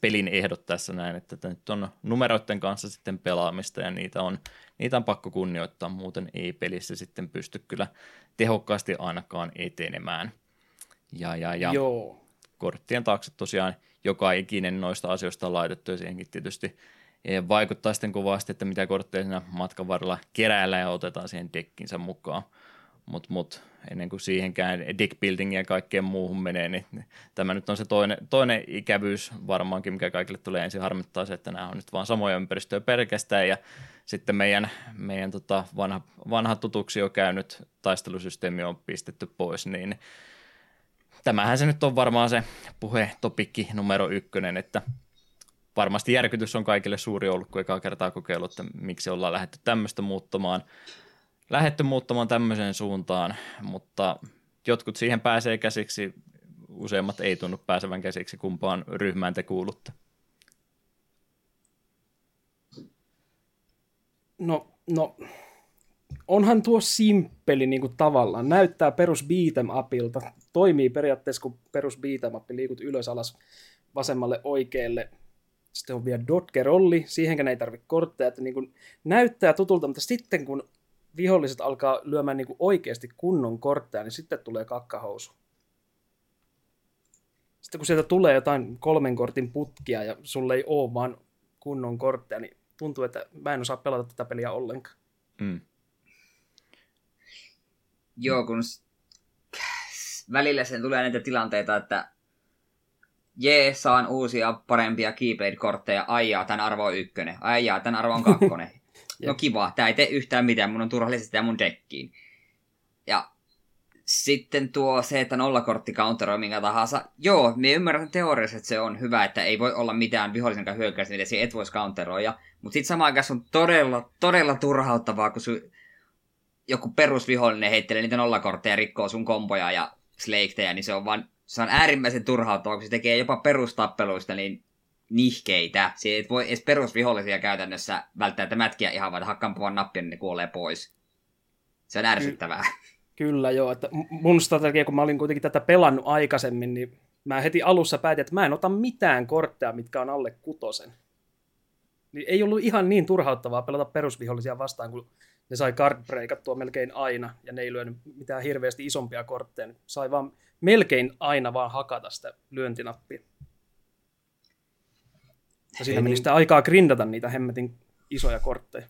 pelin ehdot tässä näin, että nyt on numeroiden kanssa sitten pelaamista ja niitä on, niitä on pakko kunnioittaa, muuten ei pelissä sitten pysty kyllä tehokkaasti ainakaan etenemään. Ja, ja, ja Joo. korttien taakse tosiaan joka ikinen noista asioista on laitettu ja siihenkin tietysti eh, vaikuttaa sitten kovasti, että mitä kortteja siinä matkan varrella keräillä ja otetaan siihen dekkinsä mukaan mutta mut, ennen kuin siihenkään deckbuildingia ja kaikkeen muuhun menee, niin tämä nyt on se toinen, toinen ikävyys varmaankin, mikä kaikille tulee ensin harmittaa se, että nämä on nyt vaan samoja ympäristöjä pelkästään ja sitten meidän, meidän tota vanha, vanha tutuksi jo käynyt taistelusysteemi on pistetty pois, niin tämähän se nyt on varmaan se puhetopikki numero ykkönen, että varmasti järkytys on kaikille suuri ollut, kun ekaa kertaa kokeillut, että miksi ollaan lähdetty tämmöistä muuttamaan lähetty muuttamaan tämmöiseen suuntaan, mutta jotkut siihen pääsee käsiksi, useimmat ei tunnu pääsevän käsiksi, kumpaan ryhmään te kuulutte. No, no, onhan tuo simppeli niin kuin tavallaan. Näyttää perus beat'em upilta. Toimii periaatteessa kun perus beat'em up, liikut ylös alas vasemmalle oikealle. Sitten on vielä dodge-rolli, siihenkään ei tarvitse kortteja. Että niin kuin näyttää tutulta, mutta sitten kun viholliset alkaa lyömään niin kuin oikeasti kunnon kortteja, niin sitten tulee kakkahousu. Sitten kun sieltä tulee jotain kolmen kortin putkia ja sulle ei ole vaan kunnon kortteja, niin tuntuu, että mä en osaa pelata tätä peliä ollenkaan. Mm. Joo, kun välillä sen tulee näitä tilanteita, että jee, saan uusia parempia keyblade-kortteja, aijaa, tämän arvo on ykkönen, aijaa, tämän arvo on kakkonen. *laughs* no kiva, tämä ei tee yhtään mitään, mun on turha lisätä mun dekkiin. Ja sitten tuo se, että nollakortti counteroi minkä tahansa. Joo, me ymmärrän teoriassa, että se on hyvä, että ei voi olla mitään vihollisen kanssa hyökkäystä, mitä se et voisi counteroida. Mutta sitten samaan aikaan on todella, todella turhauttavaa, kun su, joku perusvihollinen heittelee niitä nollakortteja ja rikkoo sun komboja ja slaketeja, niin se on vaan, se on äärimmäisen turhauttavaa, kun se tekee jopa perustappeluista, niin nihkeitä. Se et voi edes perusvihollisia käytännössä välttämättä mätkiä ihan vaan hakkaan nappia, niin ne kuolee pois. Se on ärsyttävää. Kyllä joo, että mun strategia, kun mä olin kuitenkin tätä pelannut aikaisemmin, niin mä heti alussa päätin, että mä en ota mitään kortteja, mitkä on alle kutosen. Niin ei ollut ihan niin turhauttavaa pelata perusvihollisia vastaan, kun ne sai card breakattua melkein aina, ja ne ei lyönyt mitään hirveästi isompia kortteja. Niin sai vaan melkein aina vaan hakata sitä lyöntinappia. Ja siinä meni niin... sitä aikaa grindata niitä hemmetin isoja kortteja.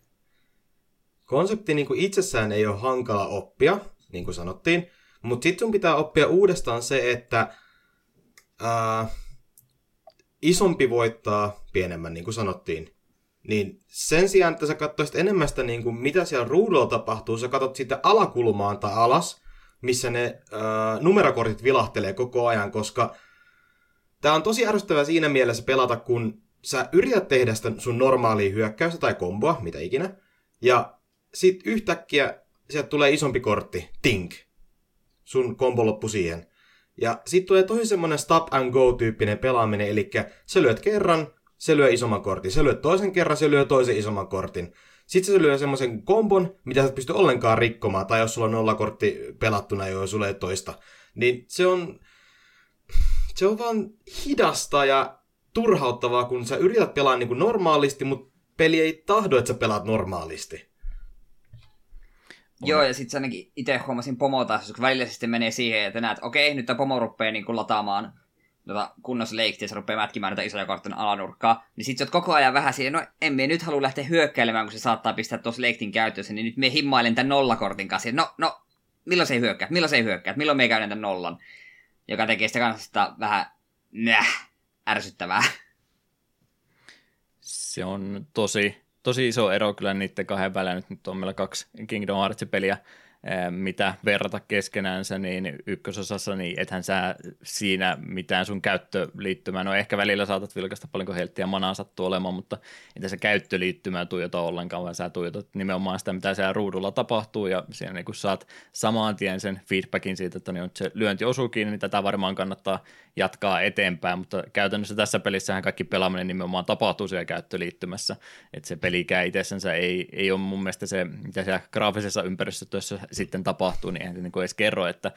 Konsepti niin kuin itsessään ei ole hankala oppia, niin kuin sanottiin, mutta sitten sun pitää oppia uudestaan se, että ää, isompi voittaa pienemmän, niin kuin sanottiin. Niin sen sijaan, että sä katsoisit enemmän sitä, niin kuin mitä siellä ruudulla tapahtuu, sä katsot sitä alakulmaan tai alas, missä ne ää, numerokortit vilahtelee koko ajan, koska tämä on tosi ärsyttävää siinä mielessä pelata, kun sä yrität tehdä sitä sun normaalia hyökkäystä tai komboa, mitä ikinä, ja sit yhtäkkiä sieltä tulee isompi kortti, tink. Sun kombo loppu siihen. Ja sitten tulee tosi semmonen stop and go tyyppinen pelaaminen, eli sä lyöt kerran, se lyö isomman kortin, se lyö toisen kerran, se lyö toisen isomman kortin. Sitten se lyö semmoisen kombon, mitä sä et pysty ollenkaan rikkomaan, tai jos sulla on nolla kortti pelattuna jo, ei toista. Niin se on, se on vaan hidasta ja turhauttavaa, kun sä yrität pelaa niin kuin normaalisti, mutta peli ei tahdo, että sä pelaat normaalisti. Joo, ja sitten se ainakin itse huomasin pomotasossa, kun välillä sitten menee siihen, että näet, okei, nyt tämä pomo rupeaa niin kuin lataamaan tota, kunnossa leikkiä, ja se rupeaa mätkimään näitä isoja karttojen alanurkkaa, niin sitten sä oot koko ajan vähän siihen, no en me nyt halua lähteä hyökkäilemään, kun se saattaa pistää tuossa leiktin käytössä, niin nyt me himmailen tämän nollakortin kanssa. No, no, milloin se ei hyökkää, milloin se ei hyökkää, milloin me käyn tämän nollan, joka tekee sitä kanssa vähän näh, ärsyttävää. Se on tosi, tosi iso ero kyllä niiden kahden välillä. Nyt, nyt on meillä kaksi Kingdom Hearts-peliä mitä verrata keskenäänsä, niin ykkösosassa, niin ethän sä siinä mitään sun käyttöliittymää, no ehkä välillä saatat vilkaista paljonko helttiä manaa sattuu olemaan, mutta että se käyttöliittymää tuijota ollenkaan, vaan sä tuijotat nimenomaan sitä, mitä siellä ruudulla tapahtuu, ja siinä niin kun saat samaan tien sen feedbackin siitä, että niin se lyönti osuu kiinni, niin tätä varmaan kannattaa jatkaa eteenpäin, mutta käytännössä tässä pelissähän kaikki pelaaminen nimenomaan tapahtuu siellä käyttöliittymässä, että se pelikään itsessänsä ei, ei ole mun mielestä se, mitä siellä graafisessa ympäristössä sitten tapahtuu, niin eihän se niin edes kerro, että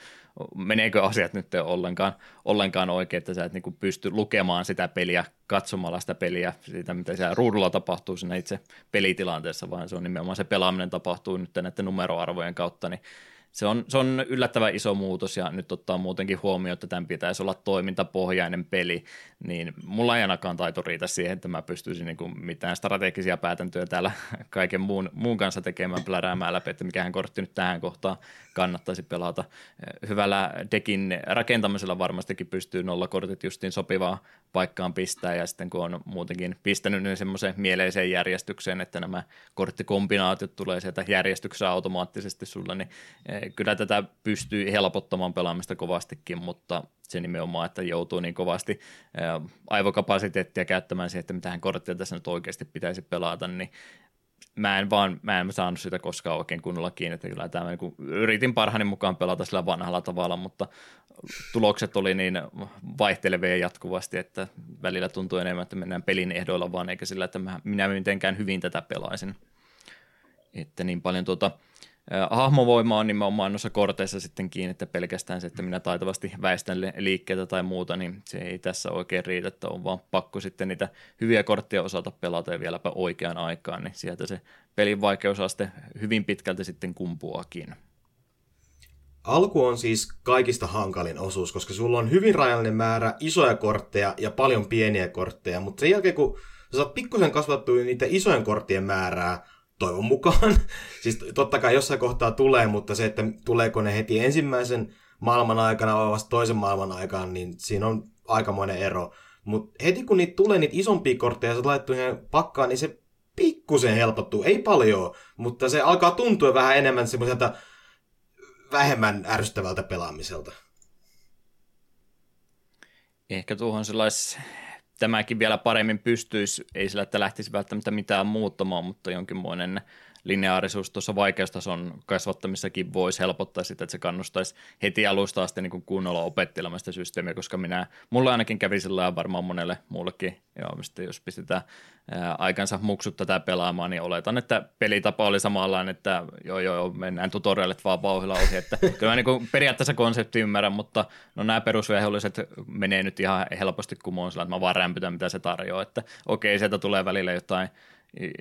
meneekö asiat nyt ollenkaan, ollenkaan oikein, että sä et niin pysty lukemaan sitä peliä katsomalla sitä peliä, siitä mitä siellä ruudulla tapahtuu siinä itse pelitilanteessa, vaan se on nimenomaan se pelaaminen tapahtuu nyt näiden numeroarvojen kautta, niin se on, se on yllättävän iso muutos ja nyt ottaa muutenkin huomioon, että tämän pitäisi olla toimintapohjainen peli, niin mulla ei ainakaan taito riitä siihen, että mä pystyisin niin kuin mitään strategisia päätäntöjä täällä *laughs* kaiken muun, muun kanssa tekemään pläräämään läpi, että mikähän kortti nyt tähän kohtaan kannattaisi pelata. Hyvällä dekin rakentamisella varmastikin pystyy nollakortit justiin sopivaa paikkaan pistää ja sitten kun on muutenkin pistänyt ne semmoiseen mieleiseen järjestykseen, että nämä korttikombinaatiot tulee sieltä järjestyksessä automaattisesti sulle, niin kyllä tätä pystyy helpottamaan pelaamista kovastikin, mutta se nimenomaan, että joutuu niin kovasti aivokapasiteettia käyttämään siihen, että mitähän korttia tässä nyt oikeasti pitäisi pelata, niin mä en vaan, mä en saanut sitä koskaan oikein kunnolla kiinni, että kyllä tämä, niin yritin parhaani mukaan pelata sillä vanhalla tavalla, mutta tulokset oli niin vaihtelevia jatkuvasti, että välillä tuntui enemmän, että mennään pelin ehdoilla vaan, eikä sillä, että mä, minä mitenkään hyvin tätä pelaisin. Että niin paljon tuota, hahmovoima on nimenomaan noissa korteissa sitten kiinni, että pelkästään se, että minä taitavasti väistän liikkeitä tai muuta, niin se ei tässä oikein riitä, että on vaan pakko sitten niitä hyviä kortteja osata pelata ja vieläpä oikeaan aikaan, niin sieltä se pelin vaikeusaste hyvin pitkälti sitten kumpuakin. Alku on siis kaikista hankalin osuus, koska sulla on hyvin rajallinen määrä isoja kortteja ja paljon pieniä kortteja, mutta sen jälkeen kun sä saat pikkusen kasvattua niitä isojen korttien määrää, toivon mukaan. *laughs* siis totta kai jossain kohtaa tulee, mutta se, että tuleeko ne heti ensimmäisen maailman aikana vai vasta toisen maailman aikaan, niin siinä on aikamoinen ero. Mutta heti kun niitä tulee niitä isompia kortteja ja sä laittu pakkaan, niin se pikkusen helpottuu. Ei paljon, mutta se alkaa tuntua vähän enemmän semmoiselta vähemmän ärsyttävältä pelaamiselta. Ehkä tuohon sellais tämäkin vielä paremmin pystyisi, ei sillä, että lähtisi välttämättä mitään muuttamaan, mutta jonkinmoinen lineaarisuus tuossa vaikeustason kasvattamissakin voisi helpottaa sitä, että se kannustaisi heti alusta asti niin kunnolla opettelemaan sitä systeemiä, koska minä, mulla ainakin kävi sillä ja varmaan monelle muullekin, ja jos pistetään ää, aikansa muksut tätä pelaamaan, niin oletan, että pelitapa oli samanlainen, että joo joo, mennään tutorialit vaan vauhilla ohi, että *laughs* kyllä mä niin periaatteessa konsepti ymmärrän, mutta no nämä perusveholliset menee nyt ihan helposti kumoon sillä, että mä vaan rämpytän, mitä se tarjoaa, että okei, sieltä tulee välillä jotain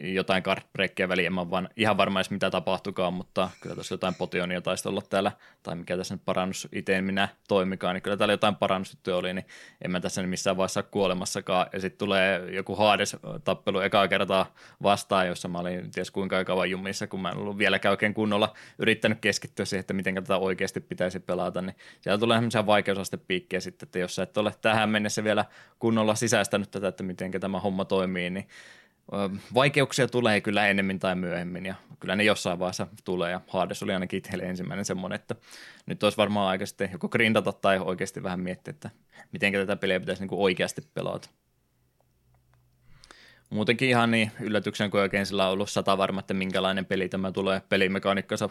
jotain cardbreakkia väliin, en mä vaan ihan varma edes mitä tapahtukaan, mutta kyllä tässä jotain potionia taisi olla täällä, tai mikä tässä nyt parannus itse minä toimikaan, niin kyllä täällä jotain parannustuttuja oli, niin en mä tässä missään vaiheessa kuolemassakaan, ja sitten tulee joku Hades-tappelu ekaa kertaa vastaan, jossa mä olin ties kuinka kauan jumissa, kun mä en ollut vieläkään oikein kunnolla yrittänyt keskittyä siihen, että miten tätä oikeasti pitäisi pelata, niin siellä tulee semmoisia vaikeusastepiikkejä sitten, että jos sä et ole tähän mennessä vielä kunnolla sisäistänyt tätä, että miten tämä homma toimii, niin vaikeuksia tulee kyllä enemmän tai myöhemmin ja kyllä ne jossain vaiheessa tulee ja Hades oli ainakin itselle ensimmäinen semmoinen, että nyt olisi varmaan aika sitten joko grindata tai oikeasti vähän miettiä, että miten tätä peliä pitäisi niin kuin oikeasti pelata. Muutenkin ihan niin yllätyksen kuin oikein sillä on ollut sata varma, että minkälainen peli tämä tulee pelimekaanikkansa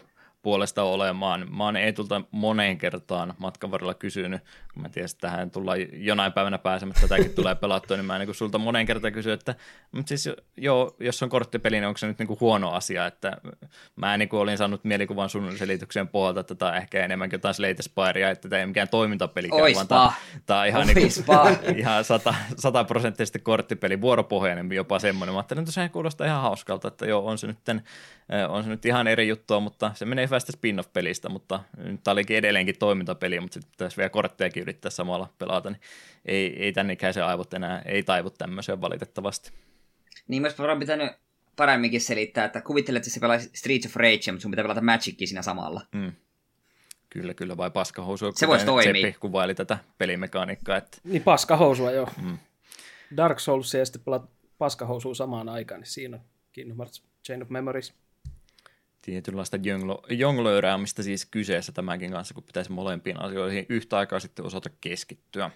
puolesta olemaan. Mä oon Eetulta moneen kertaan matkan varrella kysynyt, kun mä tiedän, että tähän tullaan jonain päivänä pääsemättä, tätäkin tulee pelattua, niin mä niin sulta moneen kertaan kysyn, että mutta siis joo, jos on korttipeli, niin onko se nyt niin kuin huono asia, että mä niin kuin olin saanut mielikuvan sun selityksen pohjalta, että tämä on ehkä enemmänkin jotain Slate Spyrea, että tämä ei mikään toimintapeli, vaan tämä, tämä on ihan, niin kuin, *laughs* ihan sata, sataprosenttisesti korttipeli, vuoropohjainen jopa semmoinen. Mä ajattelin, että se kuulostaa ihan hauskalta, että joo, on se nyt, on se nyt ihan eri juttua, mutta se menee hyvästä spin-off-pelistä, mutta nyt tämä olikin edelleenkin toimintapeli, mutta sitten pitäisi vielä korttejakin yrittää samalla pelata, niin ei, ei tän ikäisen aivot enää, ei taivu tämmöiseen valitettavasti. Niin myös varmaan pitänyt paremminkin selittää, että kuvittelet, että se pelaa Streets of Rage, mutta sun pitää pelata Magicia siinä samalla. Mm. Kyllä, kyllä, vai paskahousua. Se voisi toimia. Seppi kuvaili tätä pelimekaniikkaa. Että... Niin, paskahousua, joo. Mm. Dark Souls ja sitten pelaat paskahousua samaan aikaan, niin siinä on Kingdom Hearts Chain of Memories. Tietynlaista jonglööräämistä siis kyseessä tämänkin kanssa, kun pitäisi molempiin asioihin yhtä aikaa sitten osata keskittyä.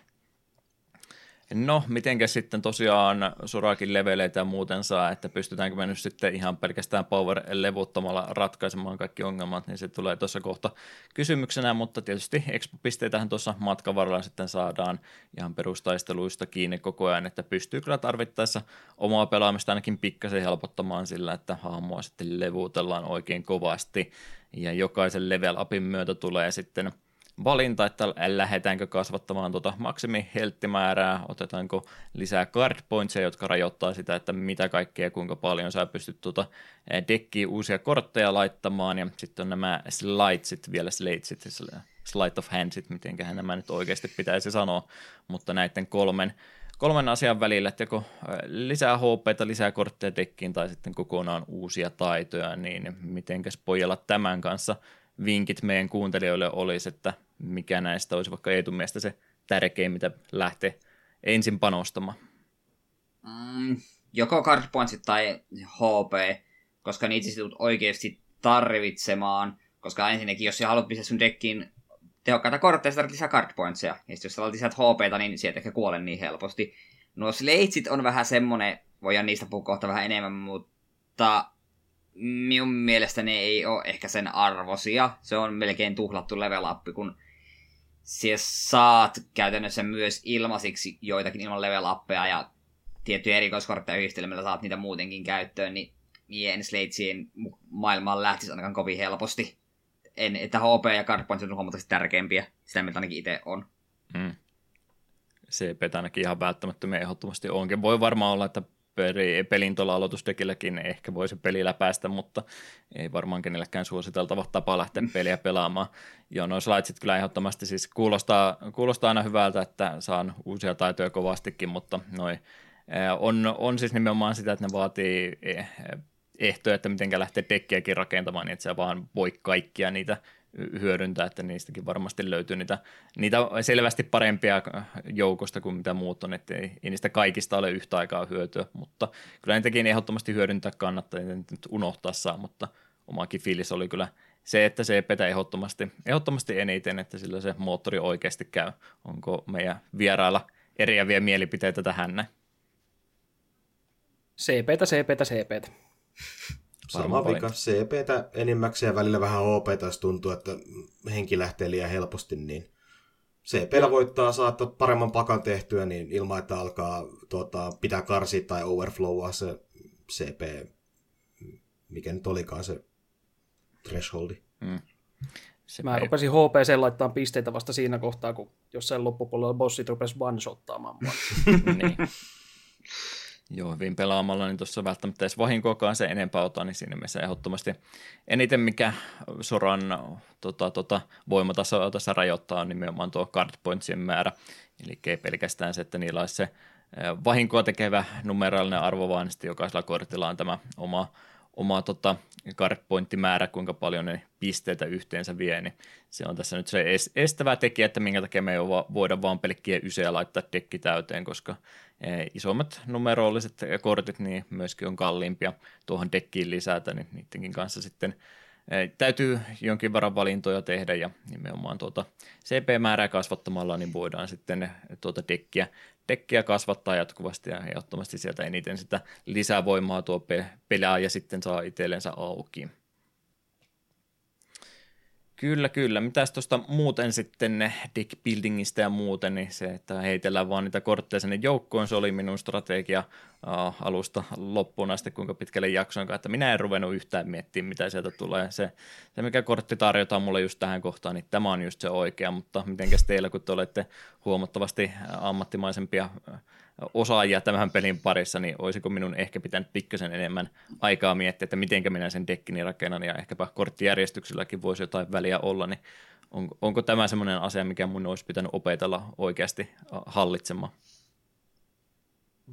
No, mitenkä sitten tosiaan Sorakin leveleitä ja muuten saa, että pystytäänkö me nyt sitten ihan pelkästään power-levuttamalla ratkaisemaan kaikki ongelmat, niin se tulee tuossa kohta kysymyksenä, mutta tietysti expo-pisteitähän tuossa matkan varrella sitten saadaan ihan perustaisteluista kiinni koko ajan, että pystyy kyllä tarvittaessa omaa pelaamista ainakin pikkasen helpottamaan sillä, että hahmoa sitten levutellaan oikein kovasti, ja jokaisen level upin myötä tulee sitten – valinta, että lähdetäänkö kasvattamaan tuota maksimihelttimäärää, otetaanko lisää card pointsia, jotka rajoittaa sitä, että mitä kaikkea kuinka paljon sä pystyt tuota dekkiä uusia kortteja laittamaan, ja sitten on nämä slidesit, vielä slatesit, slide of handsit, mitenköhän nämä nyt oikeasti pitäisi sanoa, mutta näiden kolmen, kolmen asian välillä, että joko lisää HP, lisää kortteja dekkiin tai sitten kokonaan uusia taitoja, niin mitenkäs pojalla tämän kanssa – vinkit meidän kuuntelijoille olisi, että mikä näistä olisi vaikka Eetun mielestä se tärkein, mitä lähtee ensin panostamaan? Mm, joko card pointsit tai HP, koska niitä sitten oikeasti tarvitsemaan, koska ensinnäkin, jos sä haluat pistää sun dekkiin tehokkaita kortteja, sä lisää card pointsia. Ja jos sä lisää HPta, niin sieltä ehkä kuolen niin helposti. Nuo sleitsit on vähän semmonen, voidaan niistä puhua kohta vähän enemmän, mutta minun mielestäni ei ole ehkä sen arvosia. Se on melkein tuhlattu level up, kun siellä saat käytännössä myös ilmaisiksi joitakin ilman level ja tiettyjä erikoiskortteja yhdistelmällä saat niitä muutenkin käyttöön, niin Jen Slatesien maailmaan lähtisi ainakaan kovin helposti. En, että HP ja card points on huomattavasti tärkeimpiä, sitä mitä ainakin itse on. Mm. CP ainakin ihan välttämättömiä ehdottomasti onkin. Voi varmaan olla, että pelin tuolla aloitustekilläkin ehkä voisi pelillä päästä, mutta ei varmaan kenellekään suositeltava tapa lähteä peliä pelaamaan. Joo, noin slidesit kyllä ehdottomasti siis kuulostaa, kuulostaa aina hyvältä, että saan uusia taitoja kovastikin, mutta noin on, on siis nimenomaan sitä, että ne vaatii e, ehtoja, että miten lähtee dekkiäkin rakentamaan, niin että sä vaan voi kaikkia niitä hyödyntää, että niistäkin varmasti löytyy niitä, niitä selvästi parempia joukosta kuin mitä muut on, että ei, ei niistä kaikista ole yhtä aikaa hyötyä, mutta kyllä niitäkin ehdottomasti hyödyntää kannattaa, ei nyt unohtaa saa, mutta omakin fiilis oli kyllä se, että se petä ehdottomasti, ehdottomasti eniten, että sillä se moottori oikeasti käy. Onko meidän vierailla eriäviä mielipiteitä tähän näin? CPtä, CPtä, CPtä. Sama vika. CPtä enimmäkseen välillä vähän OP, jos tuntuu, että henki lähtee liian helposti, niin CPllä voittaa saattaa paremman pakan tehtyä niin ilman, että alkaa tuota, pitää karsia tai overflowaa se CP, mikä nyt olikaan se thresholdi. Mm. Se Mä rupesin HPC laittaa pisteitä vasta siinä kohtaa, kun jossain loppupuolella bossit rupesi one-shottaamaan *laughs* niin. Joo, hyvin pelaamalla, niin tuossa välttämättä edes vahinkoakaan se enempää ota, niin siinä mielessä ehdottomasti eniten mikä Soran tota, tota, voimatasoa tässä rajoittaa on nimenomaan tuo card pointsien määrä, eli ei pelkästään se, että niillä olisi se vahinkoa tekevä numeraalinen arvo, vaan sitten jokaisella kortilla on tämä oma oma tota, cardpointtimäärä, kuinka paljon ne pisteitä yhteensä vie, niin se on tässä nyt se estävä tekijä, että minkä takia me ei voida vaan pelkkiä yseä laittaa dekki täyteen, koska e, isommat numerolliset kortit niin myöskin on kalliimpia tuohon dekkiin lisätä, niin niidenkin kanssa sitten e, täytyy jonkin verran valintoja tehdä ja nimenomaan tuota CP-määrää kasvattamalla niin voidaan sitten tuota dekkiä dekkiä kasvattaa jatkuvasti ja ehdottomasti sieltä eniten sitä lisävoimaa tuo pelaa ja sitten saa itsellensä auki. Kyllä, kyllä. Mitäs tuosta muuten sitten deck buildingista ja muuten, niin se, että heitellään vaan niitä kortteja sinne joukkoon, se oli minun strategia uh, alusta loppuun asti, kuinka pitkälle jaksoinkaan, että minä en ruvennut yhtään miettimään, mitä sieltä tulee. Se, se, mikä kortti tarjotaan mulle just tähän kohtaan, niin tämä on just se oikea, mutta mitenkäs teillä, kun te olette huomattavasti ammattimaisempia osaajia tämän pelin parissa, niin olisiko minun ehkä pitänyt pikkasen enemmän aikaa miettiä, että mitenkä minä sen dekkini rakennan ja ehkäpä korttijärjestykselläkin voisi jotain väliä olla, niin onko, onko tämä semmoinen asia, mikä mun olisi pitänyt opetella oikeasti hallitsemaan?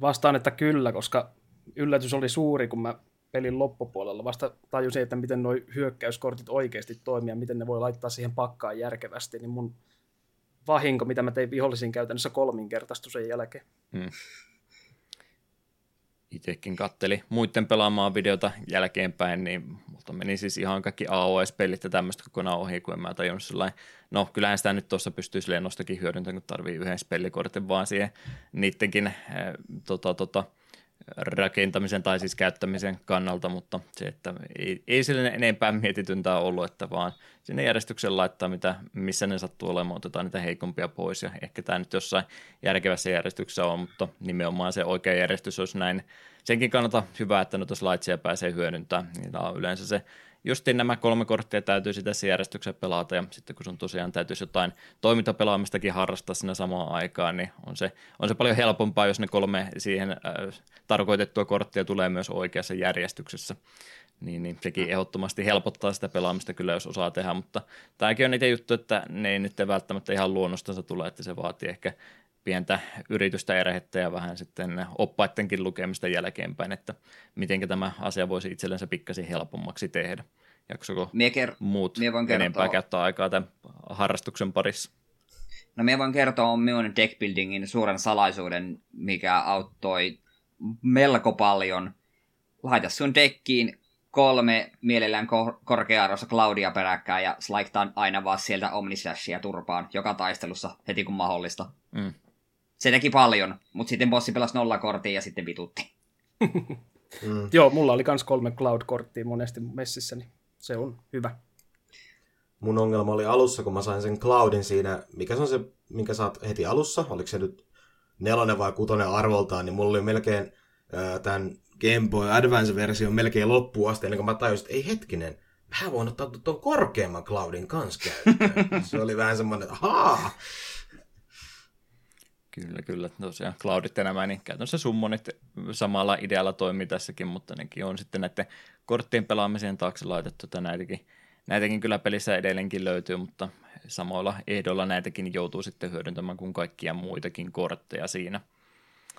Vastaan, että kyllä, koska yllätys oli suuri, kun mä pelin loppupuolella vasta tajusin, että miten nuo hyökkäyskortit oikeasti toimii ja miten ne voi laittaa siihen pakkaan järkevästi, niin mun vahinko, mitä mä tein vihollisiin käytännössä kolminkertaistui sen jälkeen. Hmm. Itsekin katteli muiden pelaamaan videota jälkeenpäin, niin mutta meni siis ihan kaikki AOS-pelit ja tämmöistä kokonaan ohi, kun en mä tajunnut sellainen, no kyllähän sitä nyt tuossa pystyy silleen nostakin hyödyntämään, kun tarvii yhden spellikortin vaan siihen niidenkin äh, tota, tota, rakentamisen tai siis käyttämisen kannalta, mutta se, että ei, ei sille enempää mietityntää ollut, että vaan sinne järjestyksen laittaa, mitä, missä ne sattuu olemaan, otetaan niitä heikompia pois ja ehkä tämä nyt jossain järkevässä järjestyksessä on, mutta nimenomaan se oikea järjestys olisi näin. Senkin kannalta hyvä, että noita slaitsia pääsee hyödyntämään, niin on yleensä se justiin nämä kolme korttia täytyy tässä järjestyksessä pelata, ja sitten kun sun tosiaan täytyisi jotain toimintapelaamistakin harrastaa siinä samaan aikaan, niin on se, on se paljon helpompaa, jos ne kolme siihen äh, tarkoitettua korttia tulee myös oikeassa järjestyksessä. Niin, niin sekin ehdottomasti helpottaa sitä pelaamista kyllä, jos osaa tehdä, mutta tämäkin on niitä juttu, että ne ei nyt välttämättä ihan luonnostansa tule, että se vaatii ehkä pientä yritystä erhettä ja vähän sitten oppaittenkin lukemista jälkeenpäin, että miten tämä asia voisi itsellensä pikkasen helpommaksi tehdä. Jaksoko mie ker- muut mie voin enempää kertoa... käyttää aikaa tämän harrastuksen parissa? No minä voin kertoa minun deckbuildingin suuren salaisuuden, mikä auttoi melko paljon. Laita sun dekkiin kolme mielellään kor- korkea-arvoista Claudia peräkkäin ja slaiktaan aina vaan sieltä Omnislashia turpaan joka taistelussa heti kun mahdollista. Mm se teki paljon, mutta sitten bossi pelasi nolla korttia ja sitten vitutti. mm. Joo, mulla oli myös kolme Cloud-korttia monesti messissä, niin se on hyvä. Mun ongelma oli alussa, kun mä sain sen Cloudin siinä, mikä se on se, minkä saat heti alussa, oliko se nyt nelonen vai kutonen arvoltaan, niin mulla oli melkein äh, tämän Game Boy Advance-versio melkein loppuun asti, ennen kuin mä tajusin, että ei hetkinen, mä voin ottaa tuon korkeamman Cloudin kanssa käyttöön. *laughs* se oli vähän semmoinen, että ahaa, Kyllä, kyllä. Tosiaan Cloudit ja nämä, niin käytännössä summonit samalla idealla toimii tässäkin, mutta nekin on sitten näiden korttien pelaamiseen taakse laitettu, että näitäkin, näitäkin kyllä pelissä edelleenkin löytyy, mutta samoilla ehdoilla näitäkin joutuu sitten hyödyntämään kuin kaikkia muitakin kortteja siinä.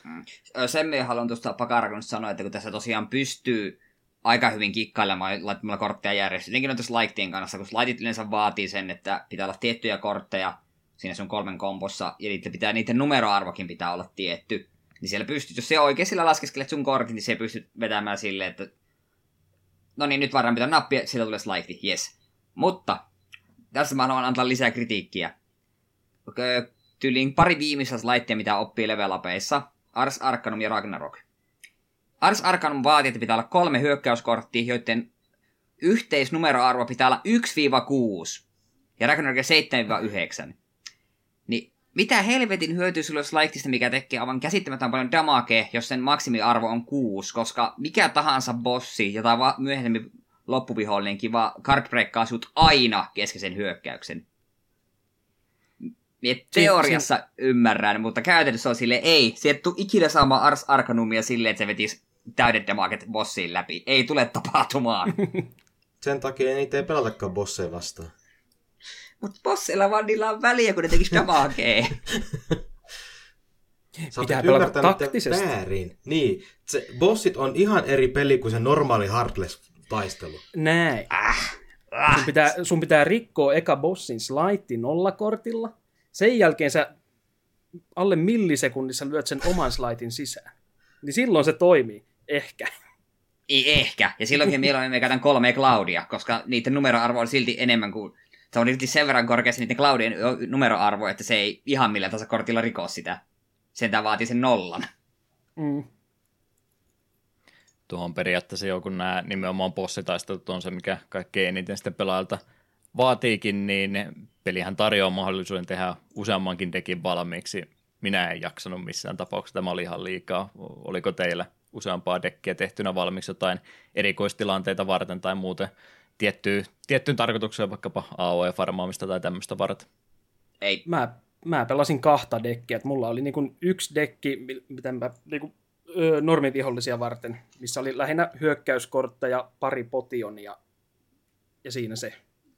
Mm. Sen minä haluan tuosta pakarakunnasta sanoa, että kun tässä tosiaan pystyy aika hyvin kikkailemaan laittamalla kortteja järjestöön. Jotenkin on tässä Lightien kanssa, kun Lightit yleensä vaatii sen, että pitää olla tiettyjä kortteja, siinä sun kolmen kompossa, ja niiden, pitää, niiden numeroarvokin pitää olla tietty. Niin siellä pystyt, jos se oikein sillä laskeskelet sun kortin, niin se pystyt vetämään silleen, että no niin, nyt varmaan pitää nappia, sillä tulee slide, yes. Mutta, tässä mä haluan antaa lisää kritiikkiä. Tyyliin pari viimeistä slaittia, mitä oppii levelapeissa, Ars Arcanum ja Ragnarok. Ars Arcanum vaatii, että pitää olla kolme hyökkäyskorttia, joiden yhteisnumeroarvo pitää olla 1-6 ja Ragnarok 7-9 mitä helvetin hyötyä sulla olisi laiktista, mikä tekee aivan käsittämättömän paljon damage, jos sen maksimiarvo on 6, koska mikä tahansa bossi, jota va- myöhemmin loppuvihollinen kiva card sut aina keskeisen hyökkäyksen. Mie teoriassa si- ymmärrän, mutta käytännössä on sille ei. Se et ikinä saamaan Ars Arcanumia silleen, että se vetisi täydet damaget bossiin läpi. Ei tule tapahtumaan. *laughs* Sen takia niitä ei pelatakaan bosseja vastaan. Mutta bosseilla vaan niillä on väliä, kun ne tekis damagea. Sä Pitää pelata taktisesti. väärin. Niin, se, bossit on ihan eri peli kuin se normaali Heartless-taistelu. Näin. Äh, äh. Sun, pitää, sun pitää rikkoa eka bossin slaitti nollakortilla. Sen jälkeen sä alle millisekunnissa lyöt sen oman slaitin sisään. Niin silloin se toimii. Ehkä. Ei ehkä. Ja silloinkin mieluummin me käytän kolme Claudia, koska niiden numeroarvo on silti enemmän kuin se on irti sen verran korkeassa niiden Cloudien numeroarvo, että se ei ihan millä tahansa kortilla riko sitä. Sen vaatii sen nollan. Mm. Tuohon periaatteessa jo, kun nämä nimenomaan bossitaistelut on se, mikä kaikkein eniten sitten pelaajalta vaatiikin, niin pelihän tarjoaa mahdollisuuden tehdä useammankin dekin valmiiksi. Minä en jaksanut missään tapauksessa, tämä oli ihan liikaa. Oliko teillä useampaa dekkiä tehtynä valmiiksi jotain erikoistilanteita varten tai muuten tiettyyn, tiettyyn tarkoitukseen, vaikkapa AOE-farmaamista tai tämmöistä varten? Ei. Mä, mä pelasin kahta dekkiä. että mulla oli niin yksi dekki, miten mä, niin normivihollisia varten, missä oli lähinnä hyökkäyskortteja, pari potionia ja siinä se.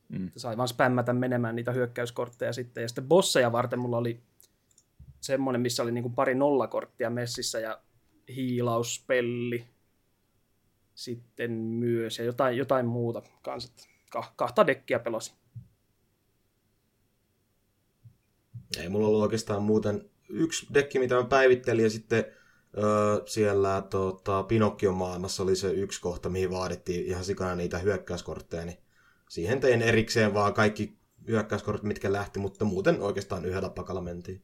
Mm. Sai vaan spämmätä menemään niitä hyökkäyskortteja sitten. Ja sitten bosseja varten mulla oli semmoinen, missä oli niin kuin pari nollakorttia messissä ja hiilauspelli sitten myös ja jotain, jotain muuta kanssa. kahta dekkiä pelasin. Ei mulla ollut oikeastaan muuten yksi dekki, mitä mä päivittelin ja sitten öö, siellä tota, Pinokkion maailmassa oli se yksi kohta, mihin vaadittiin ihan sikana niitä hyökkäyskortteja, niin siihen tein erikseen vaan kaikki hyökkäyskortit, mitkä lähti, mutta muuten oikeastaan yhdellä pakalla mentiin.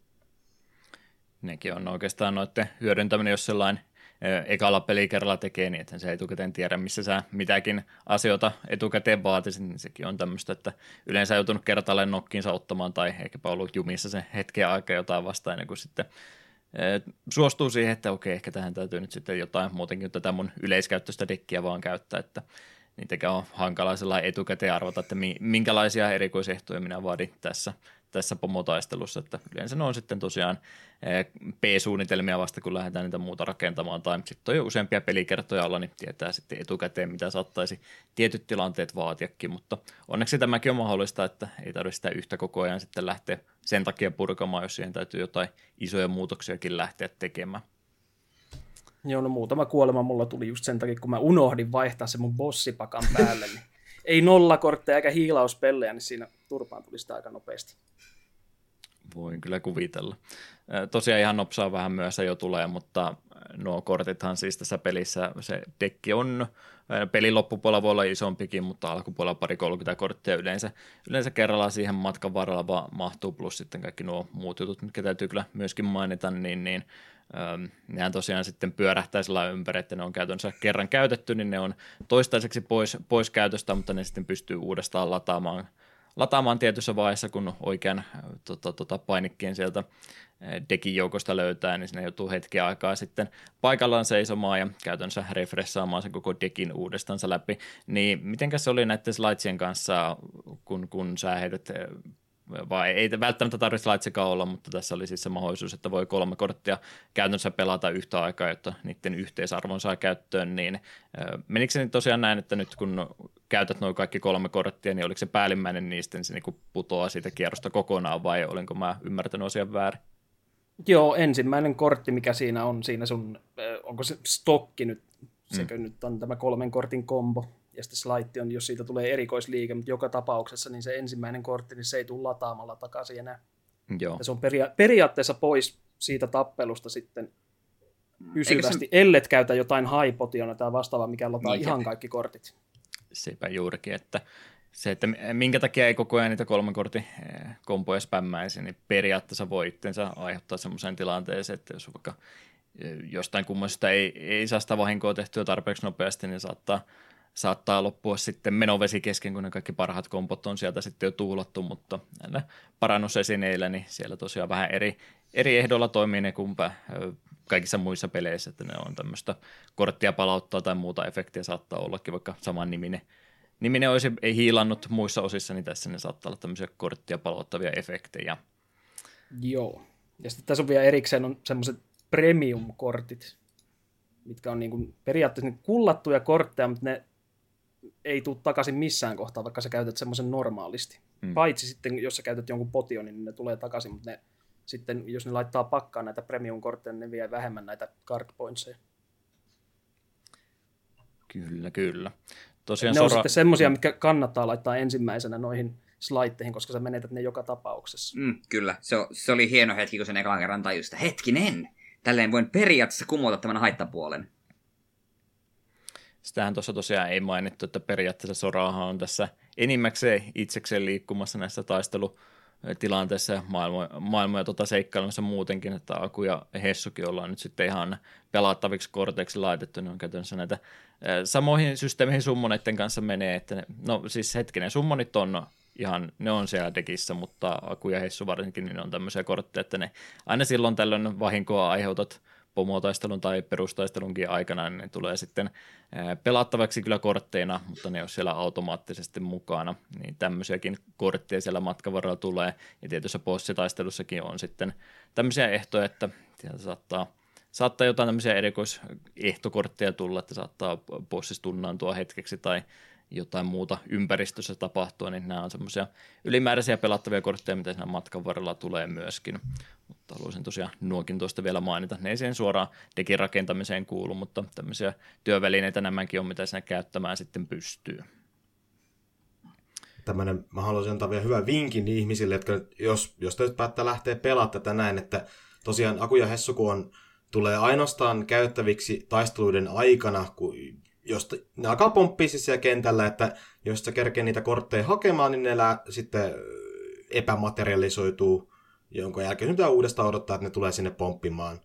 Nekin on oikeastaan noiden hyödyntäminen, jos sellainen ekalla pelikerralla tekee niin, että se etukäteen tiedä, missä sä mitäkin asioita etukäteen vaatisit, niin sekin on tämmöistä, että yleensä joutunut kertalleen nokkiinsa ottamaan tai ehkäpä ollut jumissa se hetken aika jotain vasta ennen kuin sitten suostuu siihen, että okei, ehkä tähän täytyy nyt sitten jotain muutenkin tätä mun yleiskäyttöistä dekkiä vaan käyttää, että niitäkään on hankala sellainen etukäteen arvata, että minkälaisia erikoisehtoja minä vaadin tässä tässä pomotaistelussa, että yleensä ne on sitten tosiaan eh, P-suunnitelmia vasta, kun lähdetään niitä muuta rakentamaan, tai sitten on jo useampia pelikertoja alla, niin tietää sitten etukäteen, mitä saattaisi tietyt tilanteet vaatiakin, mutta onneksi tämäkin on mahdollista, että ei tarvitse sitä yhtä koko ajan sitten lähteä sen takia purkamaan, jos siihen täytyy jotain isoja muutoksiakin lähteä tekemään. Joo, no muutama kuolema mulla tuli just sen takia, kun mä unohdin vaihtaa se mun bossipakan päälle, niin ei nollakortteja eikä hiilauspellejä, niin siinä turpaan tuli sitä aika nopeasti. Voin kyllä kuvitella. Tosiaan ihan nopsaa vähän myöhässä jo tulee, mutta nuo kortithan siis tässä pelissä, se dekki on, pelin loppupuolella voi olla isompikin, mutta alkupuolella pari 30 korttia yleensä, yleensä kerralla siihen matkan varrella vaan mahtuu, plus sitten kaikki nuo muut jutut, mitkä täytyy kyllä myöskin mainita, niin, niin nehän tosiaan sitten pyörähtää sillä ympäri, että ne on käytännössä kerran käytetty, niin ne on toistaiseksi pois, pois käytöstä, mutta ne sitten pystyy uudestaan lataamaan lataamaan tietyssä vaiheessa, kun oikean tota, tota, painikkeen sieltä dekin joukosta löytää, niin sinne joutuu hetki aikaa sitten paikallaan seisomaan ja käytännössä refressaamaan sen koko dekin uudestaan läpi. Niin mitenkäs se oli näiden slidesien kanssa, kun, kun sä heität vai ei välttämättä tarvitse laitsekaan olla, mutta tässä oli siis se mahdollisuus, että voi kolme korttia käytännössä pelata yhtä aikaa, jotta niiden yhteisarvon saa käyttöön, niin menikö se tosiaan näin, että nyt kun käytät noin kaikki kolme korttia, niin oliko se päällimmäinen niistä, niin se niin putoaa siitä kierrosta kokonaan, vai olinko mä ymmärtänyt asian väärin? Joo, ensimmäinen kortti, mikä siinä on, siinä sun, onko se stokki nyt, sekö mm. nyt on tämä kolmen kortin kombo, ja sitten slaitti on, jos siitä tulee erikoisliike, mutta joka tapauksessa niin se ensimmäinen kortti, niin se ei tule lataamalla takaisin enää. Joo. Ja se on peria- periaatteessa pois siitä tappelusta sitten pysyvästi, se... ellet käytä jotain haipotiona tai vastaavaa, mikä lataa niin, ihan kaikki kortit. Sepä juurikin, että se, että minkä takia ei koko ajan niitä kolmen kortin eh, kompoja spämmäisi, niin periaatteessa voi itsensä aiheuttaa semmoisen tilanteeseen, että jos vaikka eh, jostain kummoisesta ei, ei saa sitä vahinkoa tehtyä tarpeeksi nopeasti, niin saattaa saattaa loppua sitten menovesi kesken, kun ne kaikki parhaat kompot on sieltä sitten jo tuulattu, mutta näillä parannusesineillä, niin siellä tosiaan vähän eri, eri ehdoilla toimii ne kuin kaikissa muissa peleissä, että ne on tämmöistä korttia palauttaa tai muuta efektiä saattaa ollakin, vaikka saman niminen, niminen olisi ei hiilannut muissa osissa, niin tässä ne saattaa olla tämmöisiä korttia palauttavia efektejä. Joo. Ja sitten tässä on vielä erikseen on semmoiset premium-kortit, mitkä on niin kuin periaatteessa kullattuja kortteja, mutta ne ei tule takaisin missään kohtaa, vaikka sä käytät semmoisen normaalisti. Mm. Paitsi sitten, jos sä käytät jonkun potionin, niin ne tulee takaisin, mutta ne, sitten, jos ne laittaa pakkaan näitä premium-kortteja, niin ne vie vähemmän näitä card pointseja. Kyllä, kyllä. Tosiaan ne sora... on sitten semmoisia, mitkä kannattaa laittaa ensimmäisenä noihin slaitteihin, koska sä menetät ne joka tapauksessa. Mm, kyllä, se, se oli hieno hetki, kun sen ekan kerran tajusi, hetkinen, tälleen voin periaatteessa kumota tämän haittapuolen. Sitähän tuossa tosiaan ei mainittu, että periaatteessa Sorahan on tässä enimmäkseen itsekseen liikkumassa näissä taistelutilanteissa ja maailmoja, maailmoja tota seikkailemassa muutenkin, että Aku ja Hessukin ollaan nyt sitten ihan pelattaviksi korteiksi laitettu, niin on käytännössä näitä samoihin systeemeihin summoneiden kanssa menee, että ne, no siis hetkinen, summonit on ihan, ne on siellä dekissä, mutta Aku ja Hessu varsinkin, niin ne on tämmöisiä kortteja, että ne aina silloin tällöin vahinkoa aiheutat pomotaistelun tai perustaistelunkin aikana, niin ne tulee sitten pelattavaksi kyllä kortteina, mutta ne on siellä automaattisesti mukana, niin tämmöisiäkin kortteja siellä matkan varrella tulee, ja tietyssä bossitaistelussakin on sitten tämmöisiä ehtoja, että sieltä saattaa saattaa jotain tämmöisiä erikoisehtokortteja tulla, että saattaa bossissa tunnaantua hetkeksi tai jotain muuta ympäristössä tapahtua, niin nämä on semmoisia ylimääräisiä pelattavia kortteja, mitä siinä matkan varrella tulee myöskin. Mutta haluaisin tosiaan nuokin tuosta vielä mainita. Ne ei siihen suoraan dekin rakentamiseen kuulu, mutta tämmöisiä työvälineitä nämäkin on, mitä siinä käyttämään sitten pystyy. Tämmöinen, mä haluaisin antaa vielä hyvän vinkin ihmisille, että jos, jos te päättää lähteä pelaamaan tätä näin, että tosiaan Aku ja Hessu, kun on, tulee ainoastaan käyttäviksi taisteluiden aikana, kun jos ne alkaa pomppia siis siellä kentällä, että jos sä kerkee niitä kortteja hakemaan, niin ne lää, sitten epämaterialisoituu, jonka jälkeen pitää uudestaan odottaa, että ne tulee sinne pomppimaan.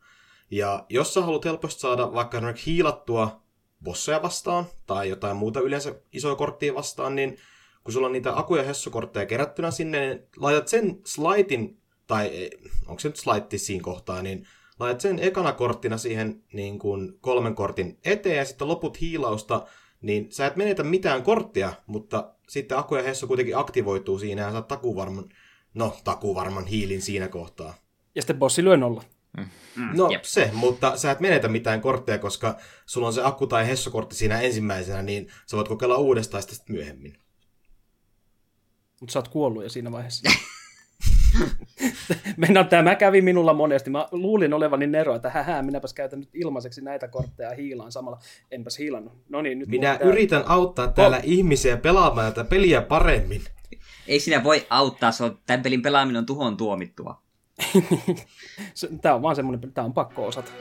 Ja jos sä haluat helposti saada vaikka esimerkiksi hiilattua bosseja vastaan, tai jotain muuta yleensä isoja korttia vastaan, niin kun sulla on niitä aku- ja hessukortteja kerättynä sinne, niin laitat sen slaitin, tai onko se nyt slaitti siinä kohtaa, niin laitat sen ekana korttina siihen niin kuin kolmen kortin eteen ja sitten loput hiilausta, niin sä et menetä mitään korttia, mutta sitten Aku ja Hessu kuitenkin aktivoituu siinä ja saat takuvarman, no takuvarman hiilin siinä kohtaa. Ja sitten bossi lyö nolla. Mm. No Jep. se, mutta sä et menetä mitään kortteja, koska sulla on se akku- tai hessokortti siinä ensimmäisenä, niin sä voit kokeilla uudestaan sitten myöhemmin. Mutta sä oot kuollut jo siinä vaiheessa. *laughs* *laughs* Mennään, tämä kävi minulla monesti. Mä luulin olevani Nero, että hähä, minäpäs käytän nyt ilmaiseksi näitä kortteja hiilaan samalla. Enpäs hiilannut. No niin, nyt Minä yritän auttaa täällä oh. ihmisiä pelaamaan tätä peliä paremmin. Ei sinä voi auttaa, se on, tämän pelin pelaaminen on tuhon tuomittua. *laughs* tämä on vaan semmoinen, tämä on pakko osata.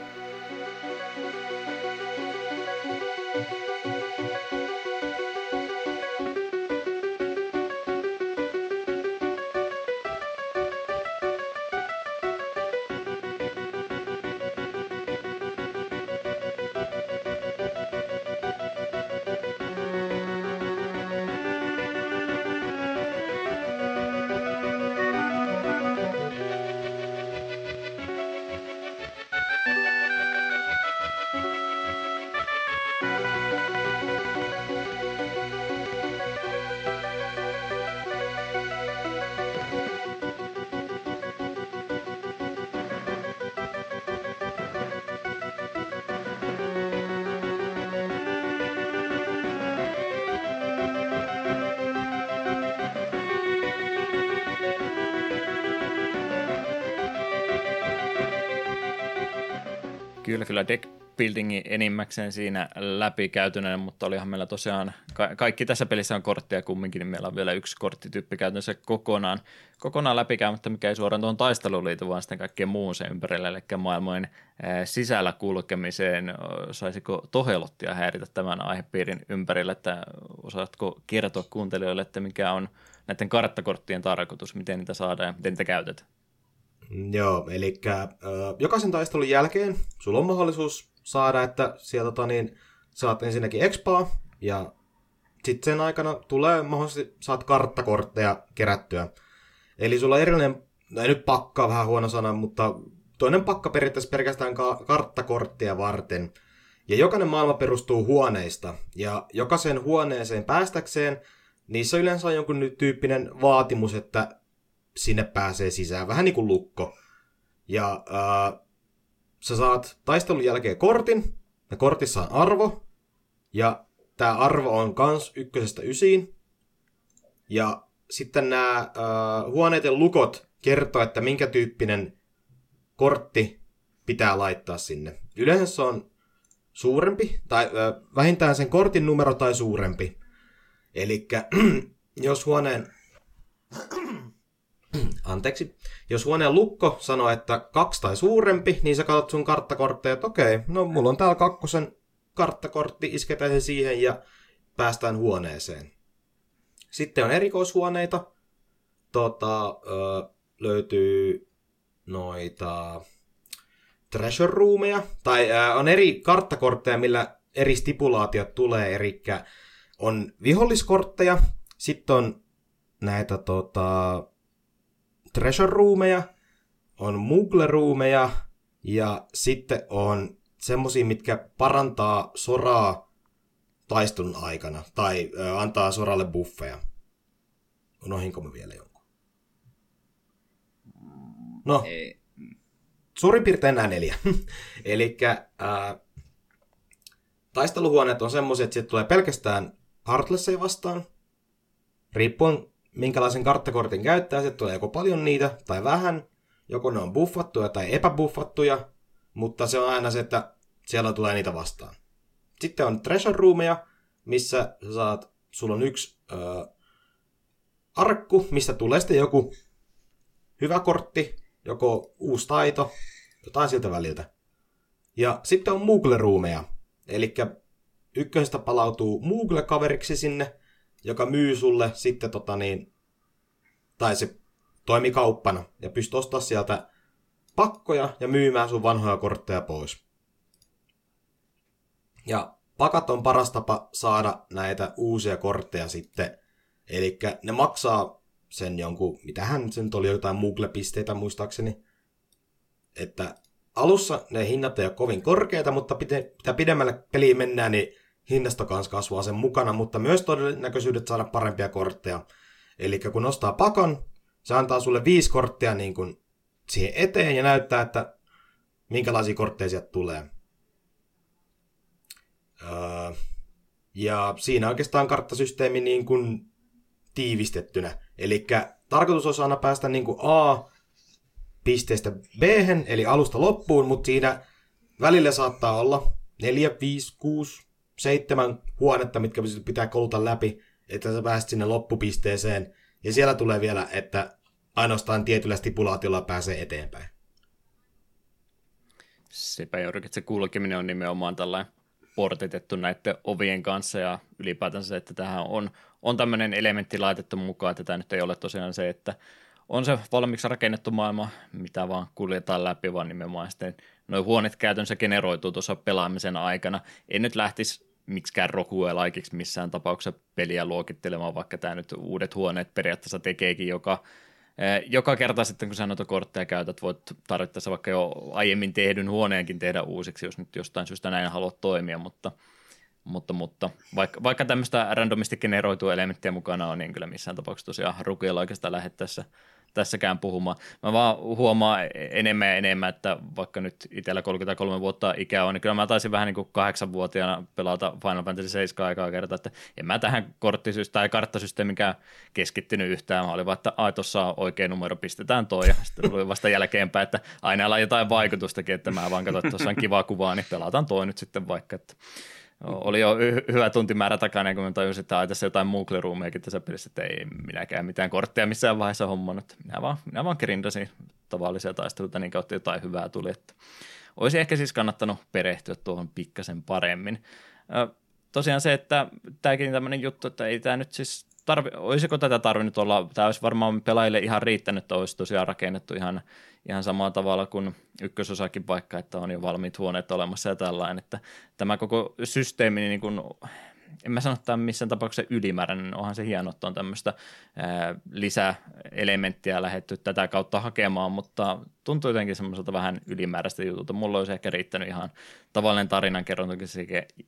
Deck buildingi enimmäkseen siinä läpikäytyneen, mutta olihan meillä tosiaan, ka- kaikki tässä pelissä on kortteja kumminkin, niin meillä on vielä yksi korttityyppi käytännössä kokonaan, kokonaan läpikäymättä, mikä ei suoraan tuohon taisteluun liity, vaan sitten kaikkien muun sen ympärillä, eli maailmojen sisällä kulkemiseen. Saisiko Tohelottia häiritä tämän aihepiirin ympärillä, että osaatko kertoa kuuntelijoille, että mikä on näiden karttakorttien tarkoitus, miten niitä saadaan ja miten niitä käytetään? Joo, eli jokaisen taistelun jälkeen sulla on mahdollisuus saada, että sieltä tota, niin, saat ensinnäkin expaa, ja sitten sen aikana tulee mahdollisesti, saat karttakortteja kerättyä. Eli sulla on erillinen, no ei nyt pakka, vähän huono sana, mutta toinen pakka periaatteessa pelkästään ka- karttakorttia varten. Ja jokainen maailma perustuu huoneista, ja jokaisen huoneeseen päästäkseen niissä yleensä on jonkun tyyppinen vaatimus, että sinne pääsee sisään, vähän niin kuin lukko. Ja äh, sä saat taistelun jälkeen kortin, ja kortissa on arvo, ja tämä arvo on kans ykkösestä ysiin. Ja sitten nämä äh, huoneiden lukot kertoo, että minkä tyyppinen kortti pitää laittaa sinne. Yleensä se on suurempi, tai äh, vähintään sen kortin numero tai suurempi. Eli *clears throat* jos huoneen anteeksi, jos huoneen lukko sanoo, että kaksi tai suurempi, niin sä katsot sun karttakortteja, että okei, no mulla on täällä kakkosen karttakortti, isketään se siihen ja päästään huoneeseen. Sitten on erikoishuoneita. Tota, ö, löytyy noita treasure roomeja, tai ö, on eri karttakortteja, millä eri stipulaatiot tulee, eli on viholliskortteja, sitten on näitä tota, treasure roomeja, on moogle roomeja ja sitten on semmosia, mitkä parantaa soraa taistelun aikana tai ö, antaa soralle buffeja. Unohinko mä vielä jonkun? No, Ei. suurin piirtein nämä neljä. *laughs* Eli taisteluhuoneet on semmoisia, että sieltä tulee pelkästään Heartlessia vastaan. Riippuen minkälaisen karttakortin käyttää, sieltä tulee joko paljon niitä tai vähän. Joko ne on buffattuja tai epäbuffattuja, mutta se on aina se, että siellä tulee niitä vastaan. Sitten on treasure roomeja, missä sä saat, sulla on yksi ö, arkku, mistä tulee sitten joku hyvä kortti, joko uusi taito, jotain siltä väliltä. Ja sitten on Moogle-ruumeja, eli ykkösestä palautuu Moogle-kaveriksi sinne, joka myy sulle sitten tota niin, tai se toimi kauppana, ja pystyy ostaa sieltä pakkoja ja myymään sun vanhoja kortteja pois. Ja pakat on paras tapa saada näitä uusia kortteja sitten, eli ne maksaa sen jonkun, mitähän se nyt oli, jotain Moogle-pisteitä muistaakseni. Että alussa ne hinnat ei ole kovin korkeita, mutta mitä pidemmälle peliin mennään, niin hinnasta kanssa kasvaa sen mukana, mutta myös todennäköisyydet saada parempia kortteja. Eli kun ostaa pakan, se antaa sulle viisi korttia niin kuin siihen eteen ja näyttää, että minkälaisia kortteja sieltä tulee. Öö, ja siinä oikeastaan karttasysteemi niin kuin tiivistettynä. Eli tarkoitus olisi aina päästä niin kuin A pisteestä b eli alusta loppuun, mutta siinä välillä saattaa olla 4, 5, 6, 7 huonetta, mitkä pitää koluta läpi, että sä pääset sinne loppupisteeseen. Ja siellä tulee vielä, että ainoastaan tietyllä stipulaatiolla pääsee eteenpäin. Sepä juurikin, että se kulkeminen on nimenomaan tällainen portitettu näiden ovien kanssa ja ylipäätään se, että tähän on, on tämmöinen elementti laitettu mukaan, että tämä nyt ei ole tosiaan se, että on se valmiiksi rakennettu maailma, mitä vaan kuljetaan läpi, vaan nimenomaan sitten noin huoneet käytännössä generoituu tuossa pelaamisen aikana. En nyt lähtisi miksikään rokuelaikiksi missään tapauksessa peliä luokittelemaan, vaikka tämä nyt uudet huoneet periaatteessa tekeekin joka, eh, joka kerta sitten, kun sä noita kortteja käytät, voit tarvittaessa vaikka jo aiemmin tehdyn huoneenkin tehdä uusiksi, jos nyt jostain syystä näin haluat toimia, mutta, mutta, mutta vaikka, vaikka tämmöistä randomisti generoitua elementtiä mukana on, niin kyllä missään tapauksessa tosiaan rukeilla oikeastaan lähettäessä tässäkään puhumaan. Mä vaan huomaan enemmän ja enemmän, että vaikka nyt itsellä 33 vuotta ikää on, niin kyllä mä taisin vähän niin kuin kahdeksanvuotiaana pelata Final Fantasy 7 aikaa kertaa, että en mä tähän korttisysteemiin tai karttasysteemikään keskittynyt yhtään. Mä olin vaan, että ai tuossa on oikea numero, pistetään toi ja sitten tuli vasta jälkeenpäin, että aina on jotain vaikutustakin, että mä vaan katsoin, että tuossa on kiva kuvaa, niin pelataan toi nyt sitten vaikka, että oli jo hy- hyvä tuntimäärä takana, kun mä tajusin, että ai tässä jotain Moogle-ruumiakin tässä pelissä, että ei minäkään mitään kortteja missään vaiheessa hommannut. Minä vaan, minä vaan grindasin tavallisia taisteluita, niin kautta jotain hyvää tuli. Että olisi ehkä siis kannattanut perehtyä tuohon pikkasen paremmin. Tosiaan se, että tämäkin tämmöinen juttu, että ei tämä nyt siis tarvi, olisiko tätä tarvinnut olla, tämä olisi varmaan pelaajille ihan riittänyt, että olisi tosiaan rakennettu ihan, ihan samalla tavalla kuin ykkösosakin vaikka, että on jo valmiit huoneet olemassa ja tällainen, että tämä koko systeemi niin kuin en mä sano, että missään tapauksessa ylimääräinen, onhan se hieno, että on tämmöistä lisäelementtiä lähetty tätä kautta hakemaan, mutta tuntuu jotenkin semmoiselta vähän ylimääräistä jutulta. Mulla olisi ehkä riittänyt ihan tavallinen tarinankerrontakin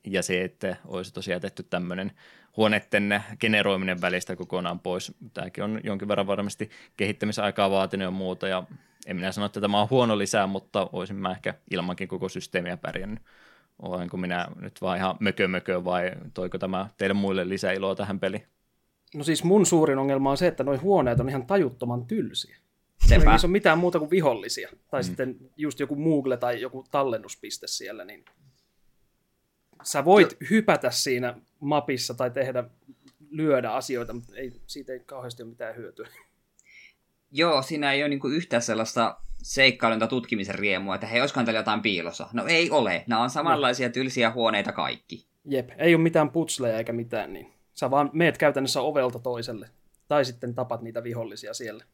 ja se, että olisi tosiaan tehty tämmöinen huoneiden generoiminen välistä kokonaan pois. Tämäkin on jonkin verran varmasti kehittämisaikaa vaatinut ja muuta, ja en minä sano, että tämä on huono lisää, mutta olisin mä ehkä ilmankin koko systeemiä pärjännyt. Olenko minä nyt vaan ihan mökö mökö vai toiko tämä teille muille lisäiloa tähän peliin? No siis mun suurin ongelma on se, että nuo huoneet on ihan tajuttoman tylsiä. Sepä. Ei se ole mitään muuta kuin vihollisia. Tai mm. sitten just joku Moogle tai joku tallennuspiste siellä, niin sä voit jo. hypätä siinä mapissa tai tehdä, lyödä asioita, mutta ei, siitä ei kauheasti ole mitään hyötyä. Joo, siinä ei ole niinku yhtään sellaista seikkailun tai tutkimisen riemua, että hei, olisikohan täällä jotain piilossa. No ei ole, nämä on samanlaisia tylsiä huoneita kaikki. Jep, ei ole mitään putsleja eikä mitään, niin sä vaan meet käytännössä ovelta toiselle. Tai sitten tapat niitä vihollisia siellä.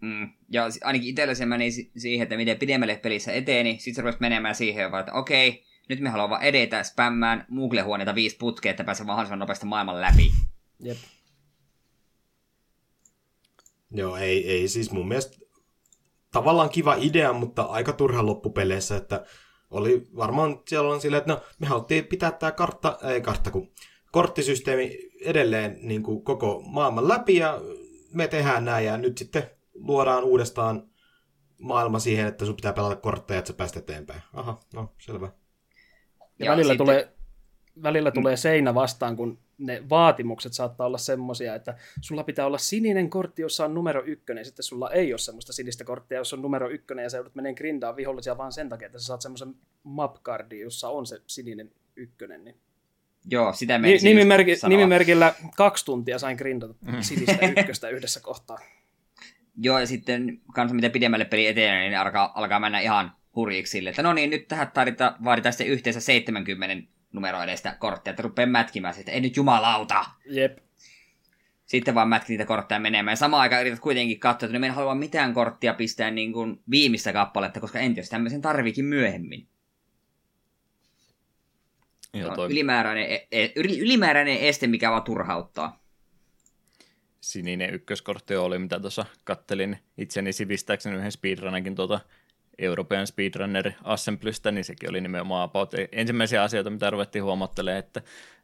Mm. Ja ainakin itsellä se meni siihen, että miten pidemmälle pelissä eteeni, niin sitten se menemään siihen, että okei, nyt me haluamme vaan edetä spämmään Moogle-huoneita viisi putkea, että pääsee mahdollisimman nopeasti maailman läpi. Jep. Joo, ei, ei siis mun mielestä tavallaan kiva idea, mutta aika turha loppupeleissä, että oli varmaan siellä on silleen, että no, me haluttiin pitää tämä kartta, ei kartta, kun korttisysteemi edelleen niin kuin koko maailman läpi ja me tehdään näin ja nyt sitten luodaan uudestaan maailma siihen, että sun pitää pelata kortteja, että sä pääset eteenpäin. Aha, no selvä. Ja, ja välillä, sitten... tulee, välillä tulee seinä vastaan, kun ne vaatimukset saattaa olla semmoisia, että sulla pitää olla sininen kortti, jossa on numero ykkönen, ja sitten sulla ei ole semmoista sinistä korttia, jossa on numero ykkönen, ja sä joudut meneen grindaan vihollisia vaan sen takia, että sä saat semmoisen mapcardin, jossa on se sininen ykkönen. Niin... Joo, sitä Ni- nimimerki, nimimerkillä kaksi tuntia sain grindata mm. *laughs* sinistä ykköstä yhdessä kohtaa. Joo, ja sitten kanssa mitä pidemmälle peli etenee, niin alkaa, alkaa mennä ihan hurjiksi sille, että no niin, nyt tähän tarvita, vaaditaan sitten yhteensä 70 numero edestä kortteja, että rupeaa mätkimään että ei nyt jumalauta. Jep. Sitten vaan mätki niitä kortteja menemään. Ja samaan aikaan yrität kuitenkin katsoa, että no en halua mitään korttia pistää niin kuin viimeistä kappaletta, koska en tiedä, tämmöisen tarvikin myöhemmin. Joo, toi... ylimääräinen, e- e- ylimääräinen este, mikä vaan turhauttaa sininen ykköskortti oli, mitä tuossa kattelin itseni sivistääkseni yhden speedrunnerin tuota European Speedrunner Assemblystä, niin sekin oli nimenomaan about ensimmäisiä asioita, mitä ruvettiin huomattelemaan, että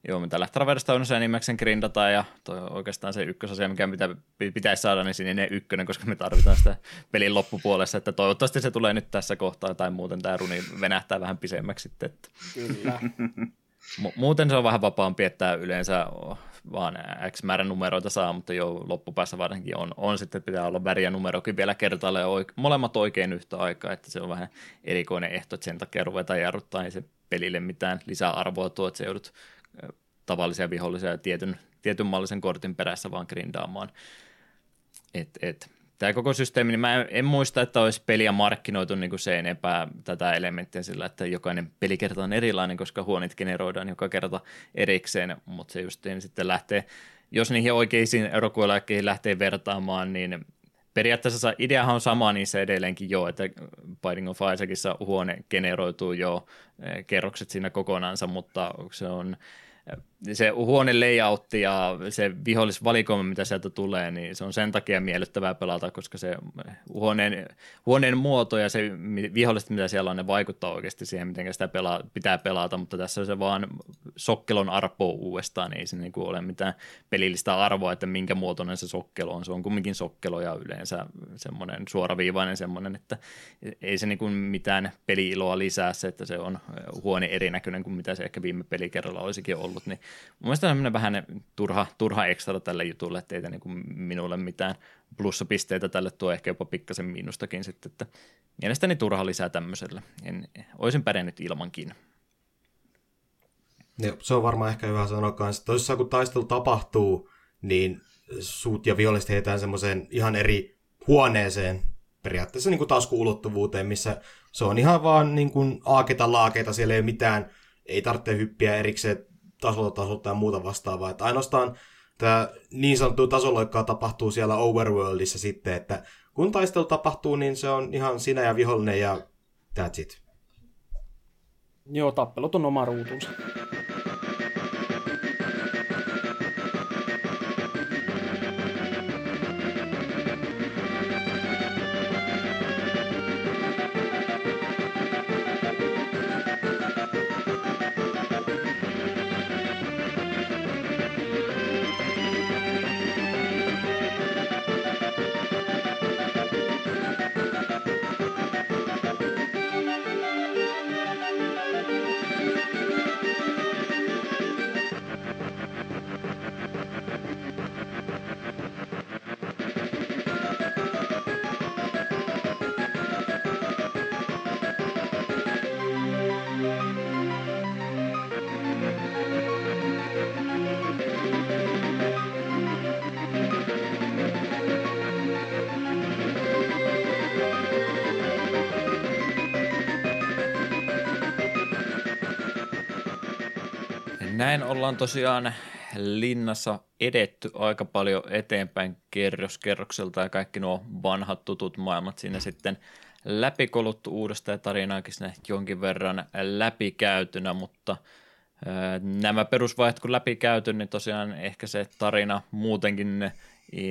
joo, mitä lähtöraversta on se enimmäkseen grindata, ja toi oikeastaan se ykkösasia, mikä mitä pitäisi saada, niin sininen ykkönen, koska me tarvitaan sitä pelin loppupuolessa, että toivottavasti se tulee nyt tässä kohtaa, tai muuten tämä runi venähtää vähän pisemmäksi sitten. Että. Kyllä. *laughs* Muuten se on vähän vapaampi, että yleensä vaan X määrän numeroita saa, mutta jo loppupäässä varsinkin on, on sitten, pitää olla väriä numerokin vielä kertaalleen oike- molemmat oikein yhtä aikaa, että se on vähän erikoinen ehto, että sen takia ruvetaan jarruttaa, ei se pelille mitään lisäarvoa tuo, että se joudut tavallisia vihollisia tietyn, tietyn mallisen kortin perässä vaan grindaamaan. Et, et, tämä koko systeemi, niin mä en, en muista, että olisi peliä markkinoitu niin kuin se enempää tätä elementtiä sillä, että jokainen pelikerta on erilainen, koska huonit generoidaan joka kerta erikseen, mutta se just niin sitten lähtee, jos niihin oikeisiin rokueläkkeihin lähtee vertaamaan, niin periaatteessa ideahan on sama niissä edelleenkin jo, että Binding of Isaacissa huone generoituu jo eh, kerrokset siinä kokonaansa, mutta se on se huone layoutti ja se vihollisvalikoima, mitä sieltä tulee, niin se on sen takia miellyttävää pelata, koska se huoneen, huoneen muoto ja se viholliset, mitä siellä on, ne vaikuttaa oikeasti siihen, miten sitä pelaa, pitää pelata, mutta tässä se vaan sokkelon arpo uudestaan, niin ei se niin ole mitään pelillistä arvoa, että minkä muotoinen se sokkelo on. Se on kumminkin sokkelo ja yleensä semmoinen suoraviivainen semmoinen, että ei se niin mitään peliiloa lisää se, että se on huone erinäköinen kuin mitä se ehkä viime pelikerralla olisikin ollut, niin Mun mielestä on vähän turha, turha ekstra tälle jutulle, että ei niin minulle mitään plussapisteitä tälle tuo ehkä jopa pikkasen miinustakin sitten, että mielestäni turha lisää tämmöisellä. En, olisin pärjännyt ilmankin. Ja se on varmaan ehkä hyvä sanoa kanssa, jossain kun taistelu tapahtuu, niin suut ja viholliset heitään semmoiseen ihan eri huoneeseen, periaatteessa niin kuin taskuulottuvuuteen, missä se on ihan vaan niin kuin aaketa laakeita, siellä ei ole mitään, ei tarvitse hyppiä erikseen tasolta tasolta ja muuta vastaavaa. Että ainoastaan tämä niin sanottu tasoloikkaa tapahtuu siellä Overworldissa sitten, että kun taistelu tapahtuu, niin se on ihan sinä ja vihollinen ja that's it. Joo, tappelut on oma ruutunsa. Ollaan tosiaan linnassa edetty aika paljon eteenpäin kerros kerrokselta ja kaikki nuo vanhat tutut maailmat siinä sitten läpikoluttu uudesta ja tarinaakin sinne jonkin verran läpikäytynä, mutta nämä perusvaiheet kun läpikäyty, niin tosiaan ehkä se tarina muutenkin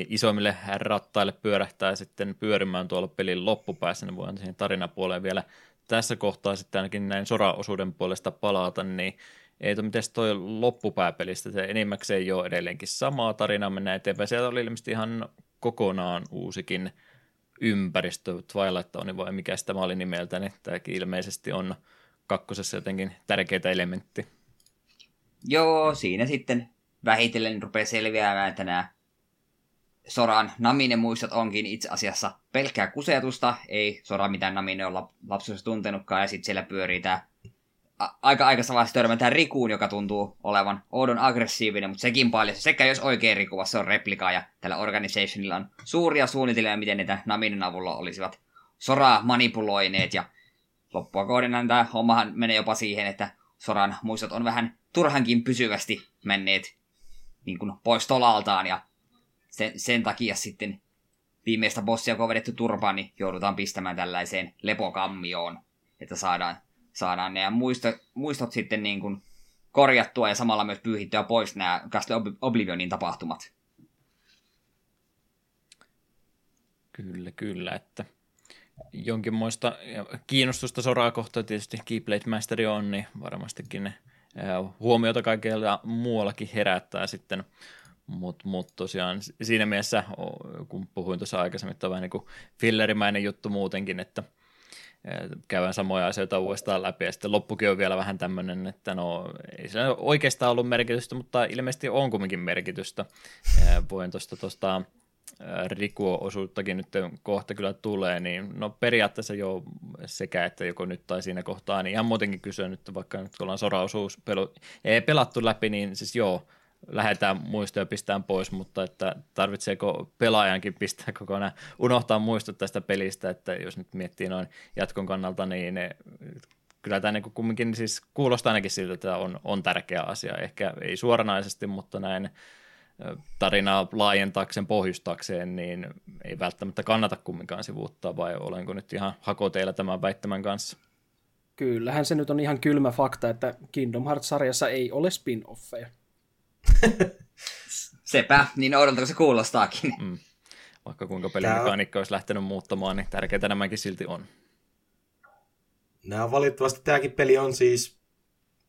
isommille rattaille pyörähtää sitten pyörimään tuolla pelin loppupäässä, niin voin siihen tarinapuoleen vielä tässä kohtaa sitten ainakin näin sora-osuuden puolesta palata, niin ei tuo miten toi loppupääpelistä, se enimmäkseen ole edelleenkin samaa tarinaa mennä eteenpäin. Sieltä oli ilmeisesti ihan kokonaan uusikin ympäristö, Twilight on vai mikä sitä oli nimeltä, niin tämäkin ilmeisesti on kakkosessa jotenkin tärkeitä elementti. Joo, siinä sitten vähitellen rupeaa selviämään, että nämä Soran Naminen muistot onkin itse asiassa pelkkää kusetusta, ei Sora mitään Namine olla lapsuudessa tuntenutkaan, ja sitten siellä pyörii tämä aika aika vaiheessa törmätään Rikuun, joka tuntuu olevan oudon aggressiivinen, mutta sekin paljon. Sekä jos oikein Riku, se on replika, ja tällä organizationilla on suuria suunnitelmia, miten niitä Naminen avulla olisivat Soraa manipuloineet, ja loppua kohden tämä hommahan menee jopa siihen, että Soran muistot on vähän turhankin pysyvästi menneet niin kuin pois tolaltaan, ja sen, sen takia sitten viimeistä bossia, kun on vedetty turpaan, niin joudutaan pistämään tällaiseen lepokammioon, että saadaan, saadaan ne muistot, muistot sitten niin kuin korjattua ja samalla myös pyyhittyä pois nämä Castle Oblivionin tapahtumat. Kyllä, kyllä, että jonkinmoista kiinnostusta soraa kohtaan tietysti Keyblade Masteri on, niin varmastikin ne huomiota kaikilla muuallakin herättää sitten mutta mut tosiaan siinä mielessä, kun puhuin tuossa aikaisemmin, että on vähän niin kuin fillerimäinen juttu muutenkin, että käydään samoja asioita uudestaan läpi, ja sitten loppukin on vielä vähän tämmöinen, että no ei sillä oikeastaan ollut merkitystä, mutta ilmeisesti on kumminkin merkitystä. Voin tuosta tuosta Riku-osuuttakin nyt kohta kyllä tulee, niin no periaatteessa jo sekä, että joko nyt tai siinä kohtaa, niin ihan muutenkin kysyä nyt, vaikka nyt kun ollaan sora-osuus pelattu läpi, niin siis joo, lähdetään muistoja pistään pois, mutta että tarvitseeko pelaajankin pistää kokonaan, unohtaa muistot tästä pelistä, että jos nyt miettii noin jatkon kannalta, niin ne, kyllä tämä niin kumminkin siis kuulostaa ainakin siltä, että on, on tärkeä asia, ehkä ei suoranaisesti, mutta näin tarinaa laajentaakseen, pohjustakseen, niin ei välttämättä kannata kumminkaan sivuuttaa, vai olenko nyt ihan hakoteilla tämän väittämän kanssa? Kyllähän se nyt on ihan kylmä fakta, että Kingdom Hearts-sarjassa ei ole spin-offeja. *laughs* Sepä, niin oudolta se kuulostaakin. Mm. Vaikka kuinka pelimekaniikka olisi lähtenyt muuttamaan, niin tärkeää nämäkin silti on. Nämä valitettavasti tämäkin peli on siis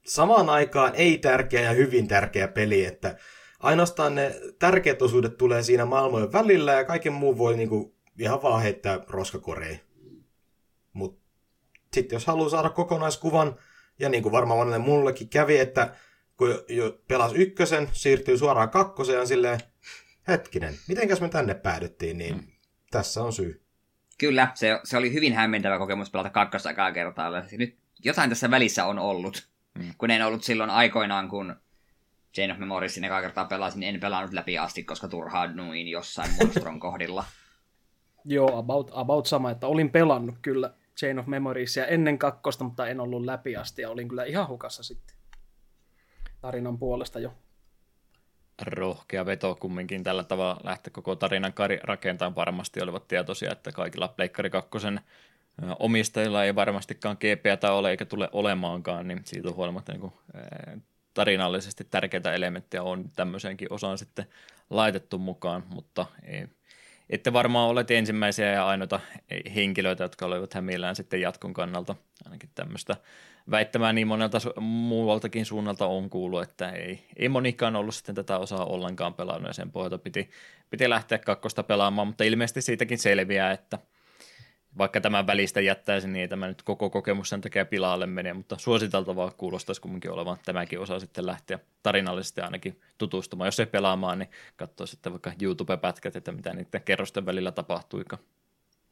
samaan aikaan ei tärkeä ja hyvin tärkeä peli, että ainoastaan ne tärkeät osuudet tulee siinä maailmojen välillä ja kaiken muu voi niinku ihan vaan heittää roskakoreen. Mutta sitten jos haluaa saada kokonaiskuvan, ja niin kuin varmaan monelle mullekin kävi, että kun jo pelasi ykkösen, siirtyy suoraan kakkoseen ja silleen, hetkinen, mitenkäs me tänne päädyttiin, niin mm. tässä on syy. Kyllä, se, se oli hyvin hämmentävä kokemus pelata kakkosta ekaa kertaa. Nyt jotain tässä välissä on ollut. Mm. Kun en ollut silloin aikoinaan, kun Chain of Memoriesin ekaa kertaa pelasin, niin en pelannut läpi asti, koska turhauduin jossain Monstron *laughs* kohdilla. Joo, about, about sama, että olin pelannut kyllä Chain of Memoriesia ennen kakkosta, mutta en ollut läpi asti ja olin kyllä ihan hukassa sitten tarinan puolesta jo. Rohkea veto kumminkin tällä tavalla lähti koko tarinan rakentaa varmasti olivat tietoisia, että kaikilla Pleikkari 2 omistajilla ei varmastikaan GPtä ole eikä tule olemaankaan, niin siitä huolimatta niin kuin, tarinallisesti tärkeitä elementtejä on tämmöiseenkin osaan sitten laitettu mukaan, mutta ei, ette varmaan ole ensimmäisiä ja ainoita henkilöitä, jotka olivat hämillään sitten jatkon kannalta ainakin tämmöistä väittämään niin monelta muualtakin suunnalta on kuullut, että ei, ei monikaan ollut sitten tätä osaa ollenkaan pelannut ja sen pohjalta piti, piti lähteä kakkosta pelaamaan, mutta ilmeisesti siitäkin selviää, että vaikka tämän välistä jättäisi, niin ei tämä nyt koko kokemus sen takia pilaalle mene, mutta suositeltavaa kuulostaisi kumminkin olevan tämäkin osa sitten lähteä tarinallisesti ainakin tutustumaan. Jos ei pelaamaan, niin katsoo sitten vaikka YouTube-pätkät, että mitä niiden kerrosten välillä tapahtuikaan.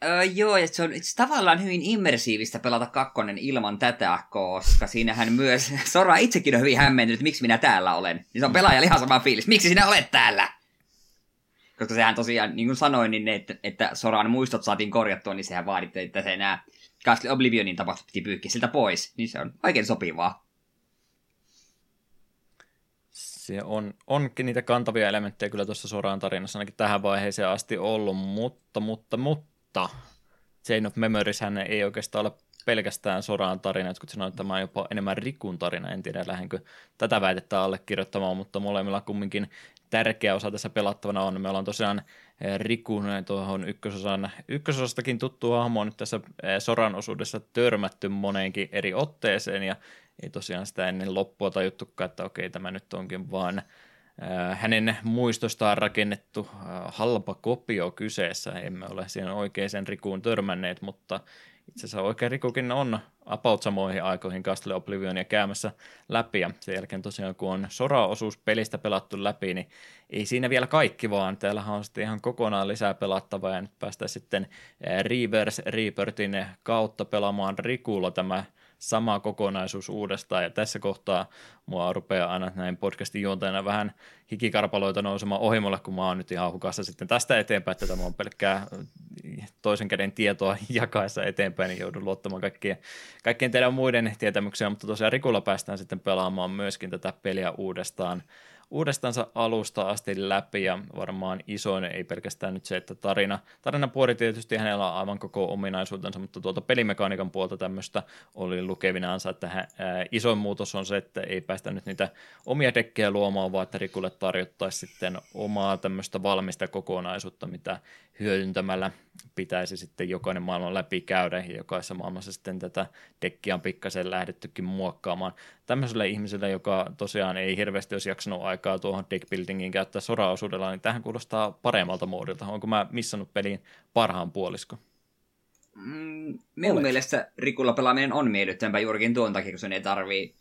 Öö, joo, että se on itse tavallaan hyvin immersiivistä pelata kakkonen ilman tätä, koska siinähän myös *laughs* Sora itsekin on hyvin hämmentynyt, miksi minä täällä olen. Niin se on pelaajalle ihan sama fiilis. Miksi sinä olet täällä? Koska sehän tosiaan, niin kuin sanoin, niin että, että Soran muistot saatiin korjattua, niin sehän vaaditte, että se enää Castle Oblivionin tapahtu piti pyyhkiä siltä pois. Niin se on oikein sopivaa. Se on, onkin niitä kantavia elementtejä kyllä tuossa Soran tarinassa ainakin tähän vaiheeseen asti ollut, mutta, mutta, mutta mutta Chain of Memories hän ei oikeastaan ole pelkästään Soraan tarina, kun sanoin, että tämä on jopa enemmän Rikun tarina, en tiedä lähdenkö tätä väitettä allekirjoittamaan, mutta molemmilla kumminkin tärkeä osa tässä pelattavana on. Me ollaan tosiaan Rikun tuohon ykkösosan, ykkösosastakin tuttu hahmo nyt tässä Soran osuudessa törmätty moneenkin eri otteeseen ja ei tosiaan sitä ennen loppua tajuttukaan, että okei tämä nyt onkin vaan hänen muistostaan rakennettu halpa kopio kyseessä. Emme ole siihen oikeaan Rikuun törmänneet, mutta itse asiassa oikea Rikukin on about samoihin aikoihin Castle Oblivionia käymässä läpi, ja sen jälkeen tosiaan kun on Sora-osuus pelistä pelattu läpi, niin ei siinä vielä kaikki vaan, täällähän on sitten ihan kokonaan lisää pelattavaa, ja nyt päästään sitten Reverse Rebirthin kautta pelaamaan Rikulla tämä sama kokonaisuus uudestaan, ja tässä kohtaa mua rupeaa aina näin podcastin juontajana vähän hikikarpaloita nousemaan ohimolle, kun mä oon nyt ihan hukassa sitten tästä eteenpäin, että tämä on pelkkää toisen käden tietoa *laughs* jakaessa eteenpäin, niin joudun luottamaan kaikkien, kaikkien teidän muiden tietämyksiä, mutta tosiaan Rikulla päästään sitten pelaamaan myöskin tätä peliä uudestaan uudestansa alusta asti läpi ja varmaan isoin ei pelkästään nyt se, että tarina, puoli tietysti hänellä on aivan koko ominaisuutensa, mutta tuolta pelimekaniikan puolta tämmöistä oli lukevinaansa, että hän, ää, isoin muutos on se, että ei päästä nyt niitä omia dekkejä luomaan, vaan että Rikulle tarjottaisiin sitten omaa tämmöistä valmista kokonaisuutta, mitä hyödyntämällä pitäisi sitten jokainen maailman läpi käydä ja jokaisessa maailmassa sitten tätä dekkiä on pikkasen lähdettykin muokkaamaan. Tämmöiselle ihmiselle, joka tosiaan ei hirveästi olisi jaksanut aikaa tuohon deckbuildingiin käyttää sora-osuudella, niin tähän kuulostaa paremmalta muodilta. Onko mä missannut pelin parhaan puolisko? Mm, minun Olet. mielestä Rikulla pelaaminen on miellyttävämpää juurikin tuon takia, kun sun ei tarvii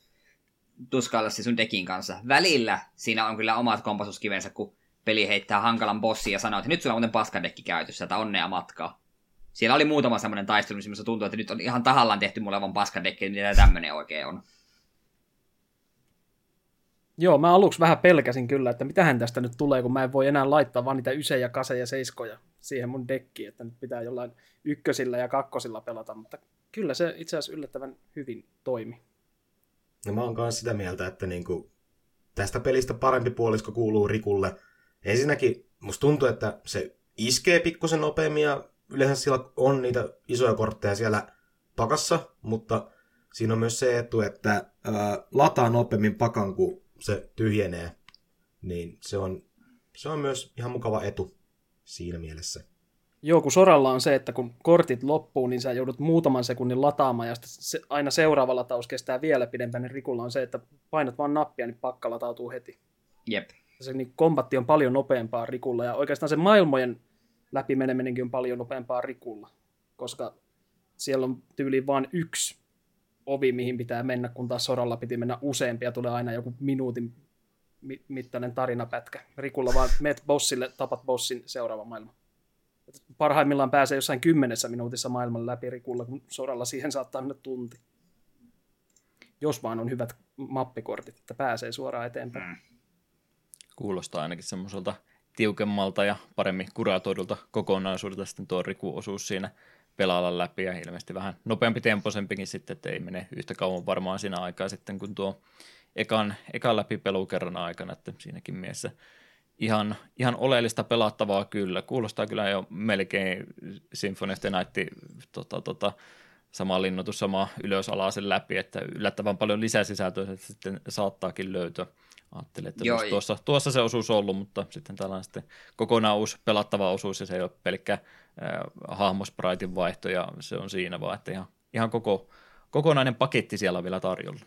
tuskailla se sun dekin kanssa. Välillä siinä on kyllä omat kompasuskivensä, kun peli heittää hankalan bossin ja sanoo, että nyt sulla on muuten paskadekki käytössä, että onnea matkaa. Siellä oli muutama semmoinen taistelu, missä tuntuu, että nyt on ihan tahallaan tehty mulle vaan paskadekki, mitä tämmöinen oikein on. Joo, mä aluksi vähän pelkäsin kyllä, että mitähän tästä nyt tulee, kun mä en voi enää laittaa vaan niitä ysejä, kaseja, seiskoja siihen mun dekkiin, että nyt pitää jollain ykkösillä ja kakkosilla pelata, mutta kyllä se itse asiassa yllättävän hyvin toimi. No mä oon myös sitä mieltä, että niinku, tästä pelistä parempi puolisko kuuluu Rikulle – Ensinnäkin musta tuntuu, että se iskee pikkusen nopeammin ja yleensä sillä on niitä isoja kortteja siellä pakassa, mutta siinä on myös se etu, että ää, lataa nopeammin pakan, kun se tyhjenee. Niin se on, se on myös ihan mukava etu siinä mielessä. Joo, kun soralla on se, että kun kortit loppuu, niin sä joudut muutaman sekunnin lataamaan, ja se, aina seuraava lataus kestää vielä pidempään, niin Rikulla on se, että painat vaan nappia, niin pakka latautuu heti. Jep se niin kombatti on paljon nopeampaa Rikulla ja oikeastaan se maailmojen läpimeneminenkin on paljon nopeampaa Rikulla, koska siellä on tyyliin vain yksi ovi, mihin pitää mennä, kun taas soralla piti mennä useampia, tulee aina joku minuutin mittainen tarinapätkä. Rikulla vaan meet bossille, tapat bossin seuraava maailma. Parhaimmillaan pääsee jossain kymmenessä minuutissa maailman läpi Rikulla, kun soralla siihen saattaa mennä tunti. Jos vaan on hyvät mappikortit, että pääsee suoraan eteenpäin. Mm. Kuulostaa ainakin semmoiselta tiukemmalta ja paremmin kuratoidulta kokonaisuudelta sitten tuo Riku-osuus siinä pelailla läpi ja ilmeisesti vähän nopeampi temposempikin sitten, että ei mene yhtä kauan varmaan siinä aikaa sitten kuin tuo ekan, ekan läpi pelukerran aikana, että siinäkin mielessä ihan, ihan oleellista pelattavaa kyllä. Kuulostaa kyllä jo melkein Symphony of the Night, tota, tota, sama linnoitus, sama ylös-alasen läpi, että yllättävän paljon lisäsisältöä sitten saattaakin löytyä. Ajattelin, että Joo, tuossa, tuossa se osuus ollut, mutta sitten tällainen sitten kokonaan uusi pelattava osuus, ja se ei ole pelkkä äh, hahmospraitin vaihto, ja se on siinä vaan, että ihan, ihan koko, kokonainen paketti siellä on vielä tarjolla.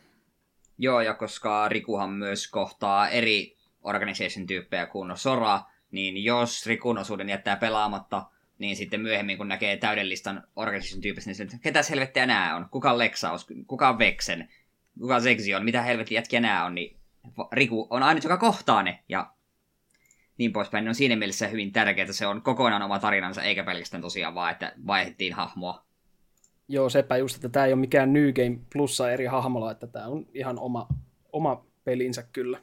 Joo, ja koska Rikuhan myös kohtaa eri organization-tyyppejä kuin Sora, niin jos Rikun osuuden jättää pelaamatta, niin sitten myöhemmin, kun näkee täydellistan organization-tyypistä, niin se, ketä helvettiä nämä on? Kuka on Lexaus? Kuka on Vexen? Kuka on Zexion? Mitä helvettiä jätkiä nämä on? Niin Riku on ainut, joka kohtaa ne, ja niin poispäin. Ne on siinä mielessä hyvin tärkeää, että se on kokonaan oma tarinansa, eikä pelkästään tosiaan vaan, että vaihdettiin hahmoa. Joo, sepä just, että tämä ei ole mikään New Game plussa eri hahmolla, että tämä on ihan oma, oma pelinsä kyllä.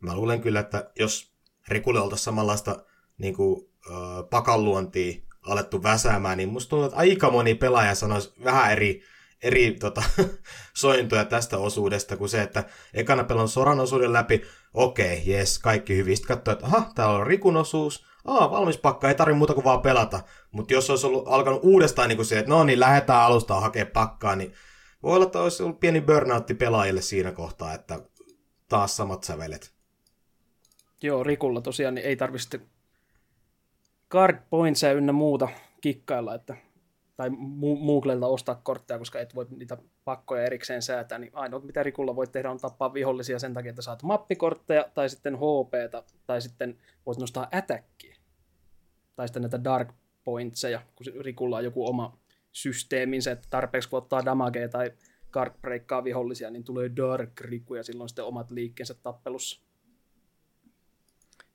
Mä luulen kyllä, että jos Rikulle oltaisiin samanlaista niin kuin, äh, pakalluontia alettu väsäämään, niin musta tuntuu, että aika moni pelaaja sanoisi vähän eri eri tota, *laughs* sointuja tästä osuudesta kuin se, että ekana pelon Soran osuuden läpi, okei, jes, kaikki hyvin. Sitten katsoo, että aha, täällä on Rikun osuus, aa, valmis pakka, ei tarvitse muuta kuin vaan pelata. Mutta jos olisi ollut alkanut uudestaan niin kuin se, että no niin, lähdetään alusta hakea pakkaa, niin voi olla, että olisi ollut pieni burnoutti pelaajille siinä kohtaa, että taas samat sävelet. Joo, Rikulla tosiaan niin ei tarvitse card points ynnä muuta kikkailla, että, tai Mooglelta ostaa kortteja, koska et voi niitä pakkoja erikseen säätää, niin ainoa mitä Rikulla voit tehdä on tappaa vihollisia sen takia, että saat mappikortteja, tai sitten HPta, tai sitten voit nostaa attackia, tai sitten näitä dark pointseja, kun Rikulla on joku oma systeeminsä, että tarpeeksi kun ottaa damagea tai card breakkaa vihollisia, niin tulee dark riku ja silloin sitten omat liikkeensä tappelussa.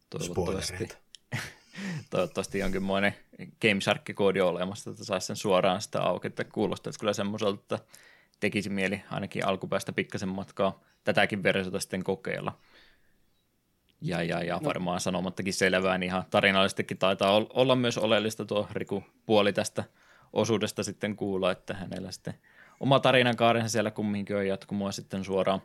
Toivottavasti. Toivottavasti jonkinmoinen GameShark-koodi on olemassa, että saisi sen suoraan sitä auki, että kuulostaa että kyllä semmoiselta, että tekisi mieli ainakin alkupäästä pikkasen matkaa tätäkin versiota sitten kokeilla. Ja, ja, ja no. varmaan sanomattakin selvää, niin ihan tarinallisestikin taitaa olla myös oleellista tuo Riku puoli tästä osuudesta sitten kuulla, että hänellä sitten oma tarinankaarensa siellä kumminkin on jatkumoa sitten suoraan,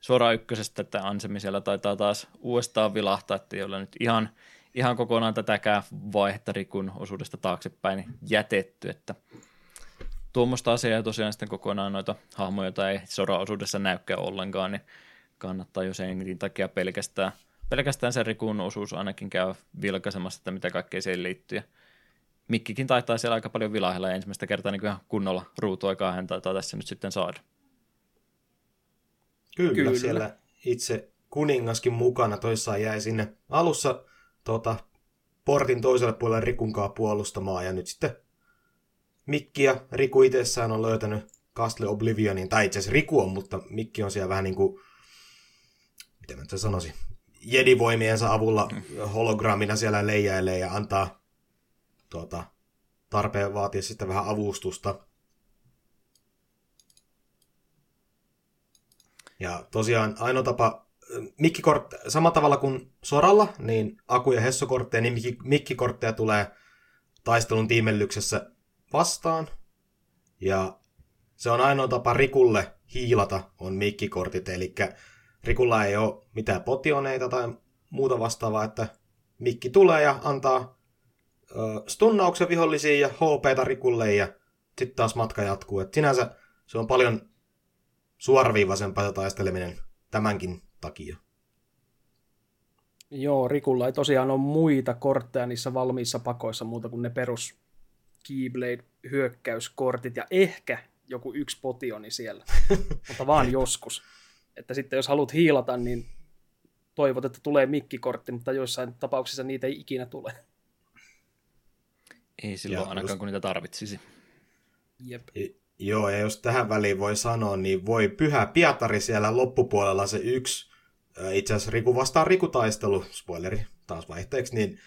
suoraan ykkösestä, että Ansemi siellä taitaa taas uudestaan vilahtaa, että ei ole nyt ihan, ihan kokonaan tätäkään vaihetta Rikun osuudesta taaksepäin jätetty, että tuommoista asiaa tosiaan sitten kokonaan noita hahmoja, joita ei sora-osuudessa näykään ollenkaan, niin kannattaa jo senkin takia pelkästään, pelkästään se Rikun osuus ainakin käy vilkaisemassa, että mitä kaikkea siihen liittyy. Mikkikin taitaa siellä aika paljon vilahella ja ensimmäistä kertaa niin ihan kunnolla ruutuaikaa hän taitaa tässä nyt sitten saada. Kyllä, Kyllä. siellä itse kuningaskin mukana toissaan jäi sinne alussa tota, portin toiselle puolelle Rikunkaa puolustamaan ja nyt sitten Mikki ja Riku itsessään on löytänyt Castle Oblivionin, tai itse asiassa Riku on, mutta Mikki on siellä vähän niin kuin, miten mä sanoisin, jedivoimiensa avulla hologrammina siellä leijailee ja antaa tuota, tarpeen vaatia sitten vähän avustusta. Ja tosiaan ainoa tapa, mikkikort, sama tavalla kuin Soralla, niin Aku- ja Hessokortteja, niin mikkikortteja tulee taistelun tiimellyksessä vastaan. Ja se on ainoa tapa Rikulle hiilata on mikkikortit, eli Rikulla ei ole mitään potioneita tai muuta vastaavaa, että mikki tulee ja antaa stunnauksen vihollisiin ja HPta Rikulle ja sitten taas matka jatkuu. Et sinänsä se on paljon suoraviivaisempaa taisteleminen tämänkin takia. Joo, Rikulla ei tosiaan ole muita kortteja niissä valmiissa pakoissa muuta kuin ne perus Keyblade-hyökkäyskortit ja ehkä joku yksi potioni siellä, *laughs* mutta vaan joskus. Että sitten jos haluat hiilata, niin toivot, että tulee mikkikortti, mutta joissain tapauksissa niitä ei ikinä tule. Ei silloin ja ainakaan, just... kun niitä tarvitsisi. Jep. Joo, ja jos tähän väliin voi sanoa, niin voi pyhä Pietari siellä loppupuolella se yksi, itse asiassa Riku vastaan Rikutaistelu, spoileri taas vaihteeksi, niin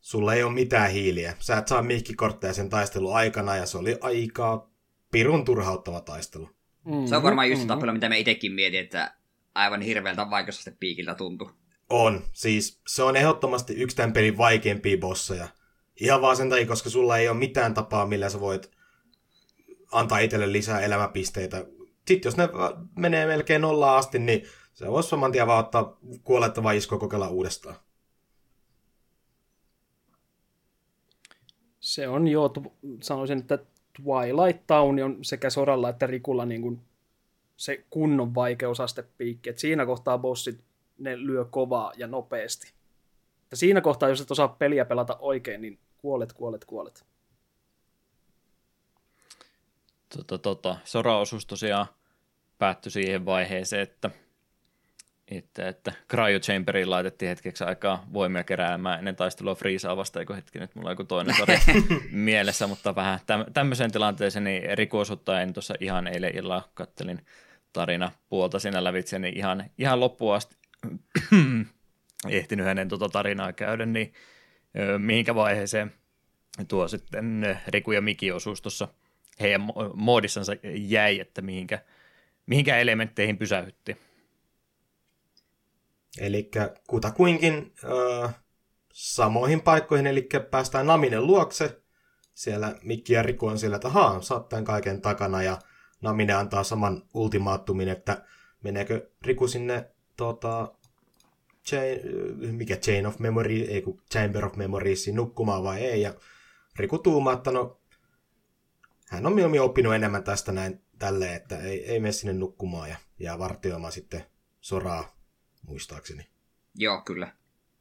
sulla ei ole mitään hiiliä. Sä et saa mihkikortteja sen taistelun aikana, ja se oli aika pirun turhauttava taistelu. Mm-hmm. Se on varmaan just mm-hmm. tappelu, mitä me itsekin mietin, että aivan hirveältä vaikeusaste piikiltä tuntui. On, siis se on ehdottomasti yksi tämän pelin vaikeimpia bosseja. Ihan vaan sen takia, koska sulla ei ole mitään tapaa, millä sä voit antaa itselle lisää elämäpisteitä. Sitten jos ne menee melkein nollaan asti, niin se voisi saman tien vaan ottaa kuolettava isko kokeilla uudestaan. Se on jo, sanoisin, että Twilight Town on sekä Soralla että Rikulla niin kuin se kunnon vaikeusastepiikki. Et siinä kohtaa bossit ne lyö kovaa ja nopeasti. Ja siinä kohtaa, jos et osaa peliä pelata oikein, niin kuolet, kuolet, kuolet. Tota, tota, Sora-osuus tosiaan päättyi siihen vaiheeseen, että, että, että Cryo Chamberiin laitettiin hetkeksi aikaa voimia keräämään ennen taistelua Freezaa vasta, eikö hetki nyt, mulla on joku toinen tori *laughs* mielessä, mutta vähän täm, tämmöiseen tilanteeseen, niin Riku en tuossa ihan eilen illalla kattelin tarina puolta siinä lävitse, niin ihan, ihan loppuun asti *clears throat* ehtinyt hänen tuota tarinaa käydä, niin mihinkä vaiheeseen tuo sitten Riku ja Miki osuus tuossa heidän moodissansa jäi, että mihinkä, mihinkä elementteihin pysähytti. Eli kutakuinkin äh, samoihin paikkoihin, eli päästään Naminen luokse. Siellä Mikki ja Riku on siellä, että haa, sä oot tämän kaiken takana, ja Namine antaa saman ultimaattumin, että meneekö Riku sinne tota, chain, mikä Chain of Memory, ei kun Chamber of Memoriesiin nukkumaan vai ei, ja Riku tuumaa, että no, hän on mieluummin oppinut enemmän tästä näin tälleen, että ei, ei mene sinne nukkumaan ja jää vartioimaan sitten soraa, muistaakseni. Joo, kyllä.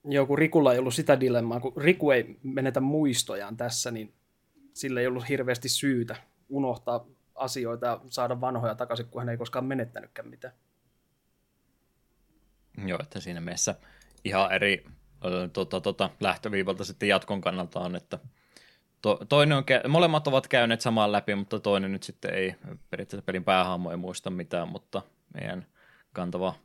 Joo, kun Rikulla ei ollut sitä dilemmaa, kun Riku ei menetä muistojaan tässä, niin sillä ei ollut hirveästi syytä unohtaa asioita ja saada vanhoja takaisin, kun hän ei koskaan menettänytkään mitään. Joo, että siinä mielessä ihan eri tota, tota, lähtöviivalta sitten jatkon kannalta on, että to, toinen on, molemmat ovat käyneet samaan läpi, mutta toinen nyt sitten ei, periaatteessa pelin päähahmo ei muista mitään, mutta meidän kantava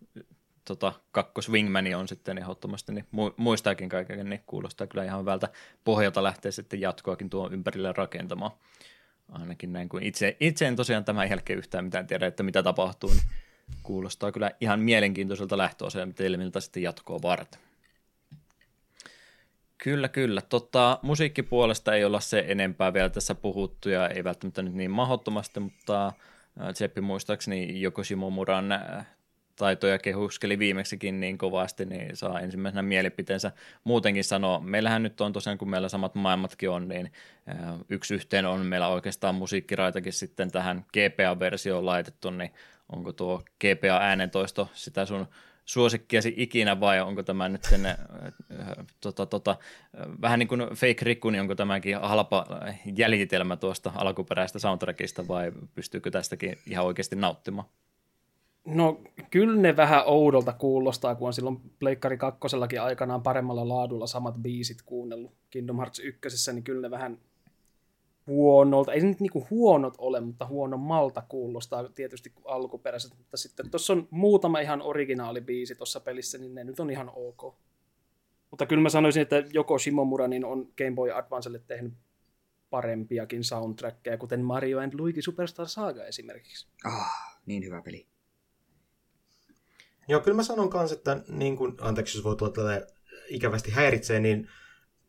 tota, kakkos Wingmani on sitten ehdottomasti, niin muistaakin kaiken, niin kuulostaa kyllä ihan hyvältä pohjalta lähteä sitten jatkoakin tuon ympärille rakentamaan. Ainakin näin, kun itse, itse en tosiaan tämän jälkeen yhtään mitään tiedä, että mitä tapahtuu, niin kuulostaa kyllä ihan mielenkiintoiselta lähtöaseelta miltä sitten jatkoa varten. Kyllä, kyllä. Tota, musiikkipuolesta ei olla se enempää vielä tässä puhuttu ja ei välttämättä nyt niin mahdottomasti, mutta Tseppi muistaakseni Joko Muran taitoja kehuskeli viimeksikin niin kovasti, niin saa ensimmäisenä mielipiteensä muutenkin sanoa. Meillähän nyt on tosiaan, kun meillä samat maailmatkin on, niin yksi yhteen on meillä oikeastaan musiikkiraitakin sitten tähän GPA-versioon laitettu, niin onko tuo GPA-äänentoisto sitä sun suosikkiasi ikinä vai onko tämä nyt sen, äh, tota, tota, vähän niin kuin fake rikku, niin onko tämäkin halpa jäljitelmä tuosta alkuperäistä soundtrackista vai pystyykö tästäkin ihan oikeasti nauttimaan? No kyllä ne vähän oudolta kuulostaa, kun on silloin Pleikkari kakkosellakin aikanaan paremmalla laadulla samat biisit kuunnellut Kingdom Hearts ykkösessä, niin kyllä ne vähän huonolta, ei se nyt niinku huonot ole, mutta malta kuulostaa tietysti alkuperäiset, mutta sitten tuossa on muutama ihan originaali biisi tuossa pelissä, niin ne nyt on ihan ok. Mutta kyllä mä sanoisin, että joko Shimomura niin on Game Boy Advancelle tehnyt parempiakin soundtrackeja, kuten Mario and Luigi Superstar Saga esimerkiksi. Ah, niin hyvä peli. Joo, kyllä mä sanon kanssa, että niin kun, anteeksi jos voi tulla tälle ikävästi häiritsee, niin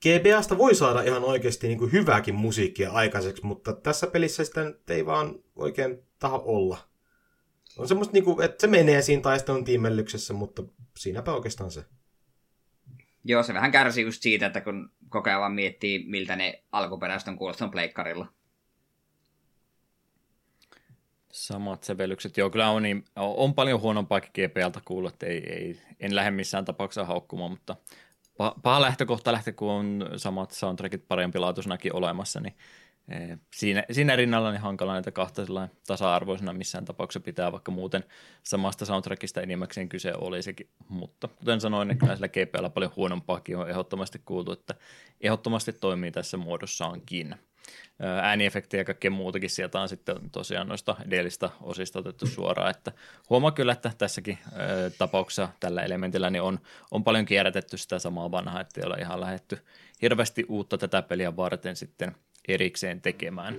GBAsta voi saada ihan oikeasti niin kuin hyvääkin musiikkia aikaiseksi, mutta tässä pelissä sitä ei vaan oikein taha olla. On semmoista, niin kuin, että se menee siinä taistelun tiimellyksessä, mutta siinäpä oikeastaan se. Joo, se vähän kärsii just siitä, että kun koko ajan vaan miettii, miltä ne alkuperäiset on kuulostunut pleikkarilla. Samat sävellykset. Joo, kyllä on, niin, on paljon huonompaakin GPLtä kuullut, että ei, ei, en lähde missään tapauksessa haukkumaan, mutta paha lähtökohta lähtee, kun on samat soundtrackit parempi laatuisnakin olemassa, niin e, siinä, siinä rinnalla niin hankala näitä kahta tasa-arvoisena missään tapauksessa pitää, vaikka muuten samasta soundtrackista enimmäkseen kyse olisikin. Mutta kuten sanoin, niin kyllä sillä GPL paljon huonompaakin on ehdottomasti kuultu, että ehdottomasti toimii tässä muodossaankin ääniefektejä ja kaikkea muutakin sieltä on sitten tosiaan noista edellistä osista otettu suoraan, että huomaa kyllä, että tässäkin tapauksessa tällä elementillä niin on, on paljon kierrätetty sitä samaa vanhaa, että ei ole ihan lähetty hirveästi uutta tätä peliä varten sitten erikseen tekemään.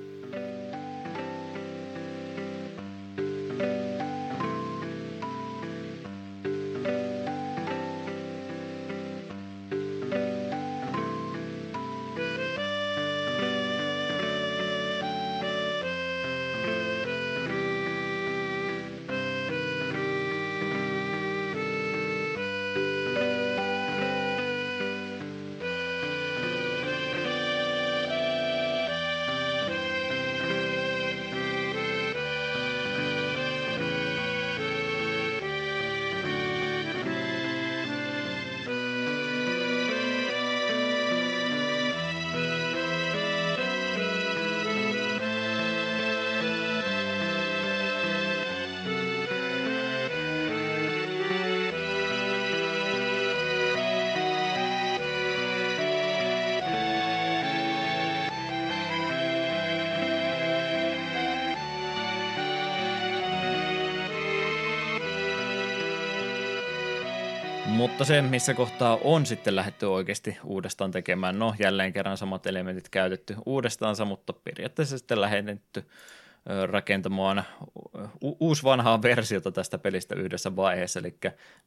Mutta se, missä kohtaa on sitten lähdetty oikeasti uudestaan tekemään, no jälleen kerran samat elementit käytetty uudestaansa, mutta periaatteessa sitten lähetetty rakentamaan uusi vanhaa versiota tästä pelistä yhdessä vaiheessa, eli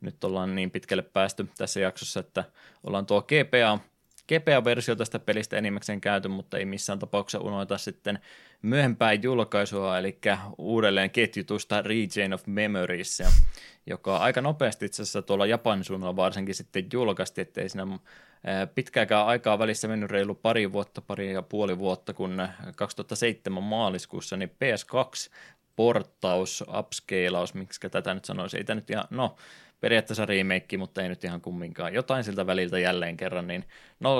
nyt ollaan niin pitkälle päästy tässä jaksossa, että ollaan tuo GPA GPA-versio tästä pelistä enimmäkseen käyty, mutta ei missään tapauksessa unoita sitten myöhempää julkaisua, eli uudelleen ketjutusta Region of Memories, joka aika nopeasti itse asiassa tuolla Japanin suunnalla varsinkin sitten julkaisti, ettei siinä pitkääkään aikaa välissä mennyt reilu pari vuotta, pari ja puoli vuotta, kun 2007 maaliskuussa niin PS2 porttaus, upscalaus, miksi tätä nyt sanoisi, ei tämä nyt ihan, no periaatteessa remake, mutta ei nyt ihan kumminkaan. Jotain siltä väliltä jälleen kerran, niin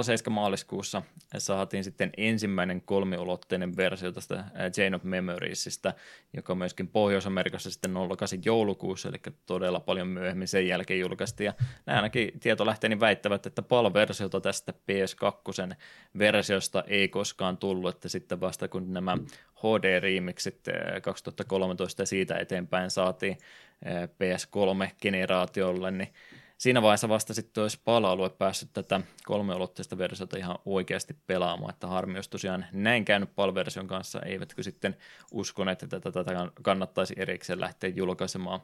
07 maaliskuussa saatiin sitten ensimmäinen kolmiulotteinen versio tästä Chain of Memoriesista, joka myöskin Pohjois-Amerikassa sitten 08 joulukuussa, eli todella paljon myöhemmin sen jälkeen julkaistiin. Ja nämä ainakin tietolähteeni väittävät, että PAL-versiota tästä PS2 versiosta ei koskaan tullut, että sitten vasta kun nämä HD-remixit 2013 ja siitä eteenpäin saatiin PS3-generaatiolle, niin siinä vaiheessa vasta sitten olisi pala-alue päässyt tätä kolmeulotteista versiota ihan oikeasti pelaamaan, että harmi jos tosiaan näin käynyt PAL-version kanssa, eivätkö sitten uskoneet, että tätä kannattaisi erikseen lähteä julkaisemaan,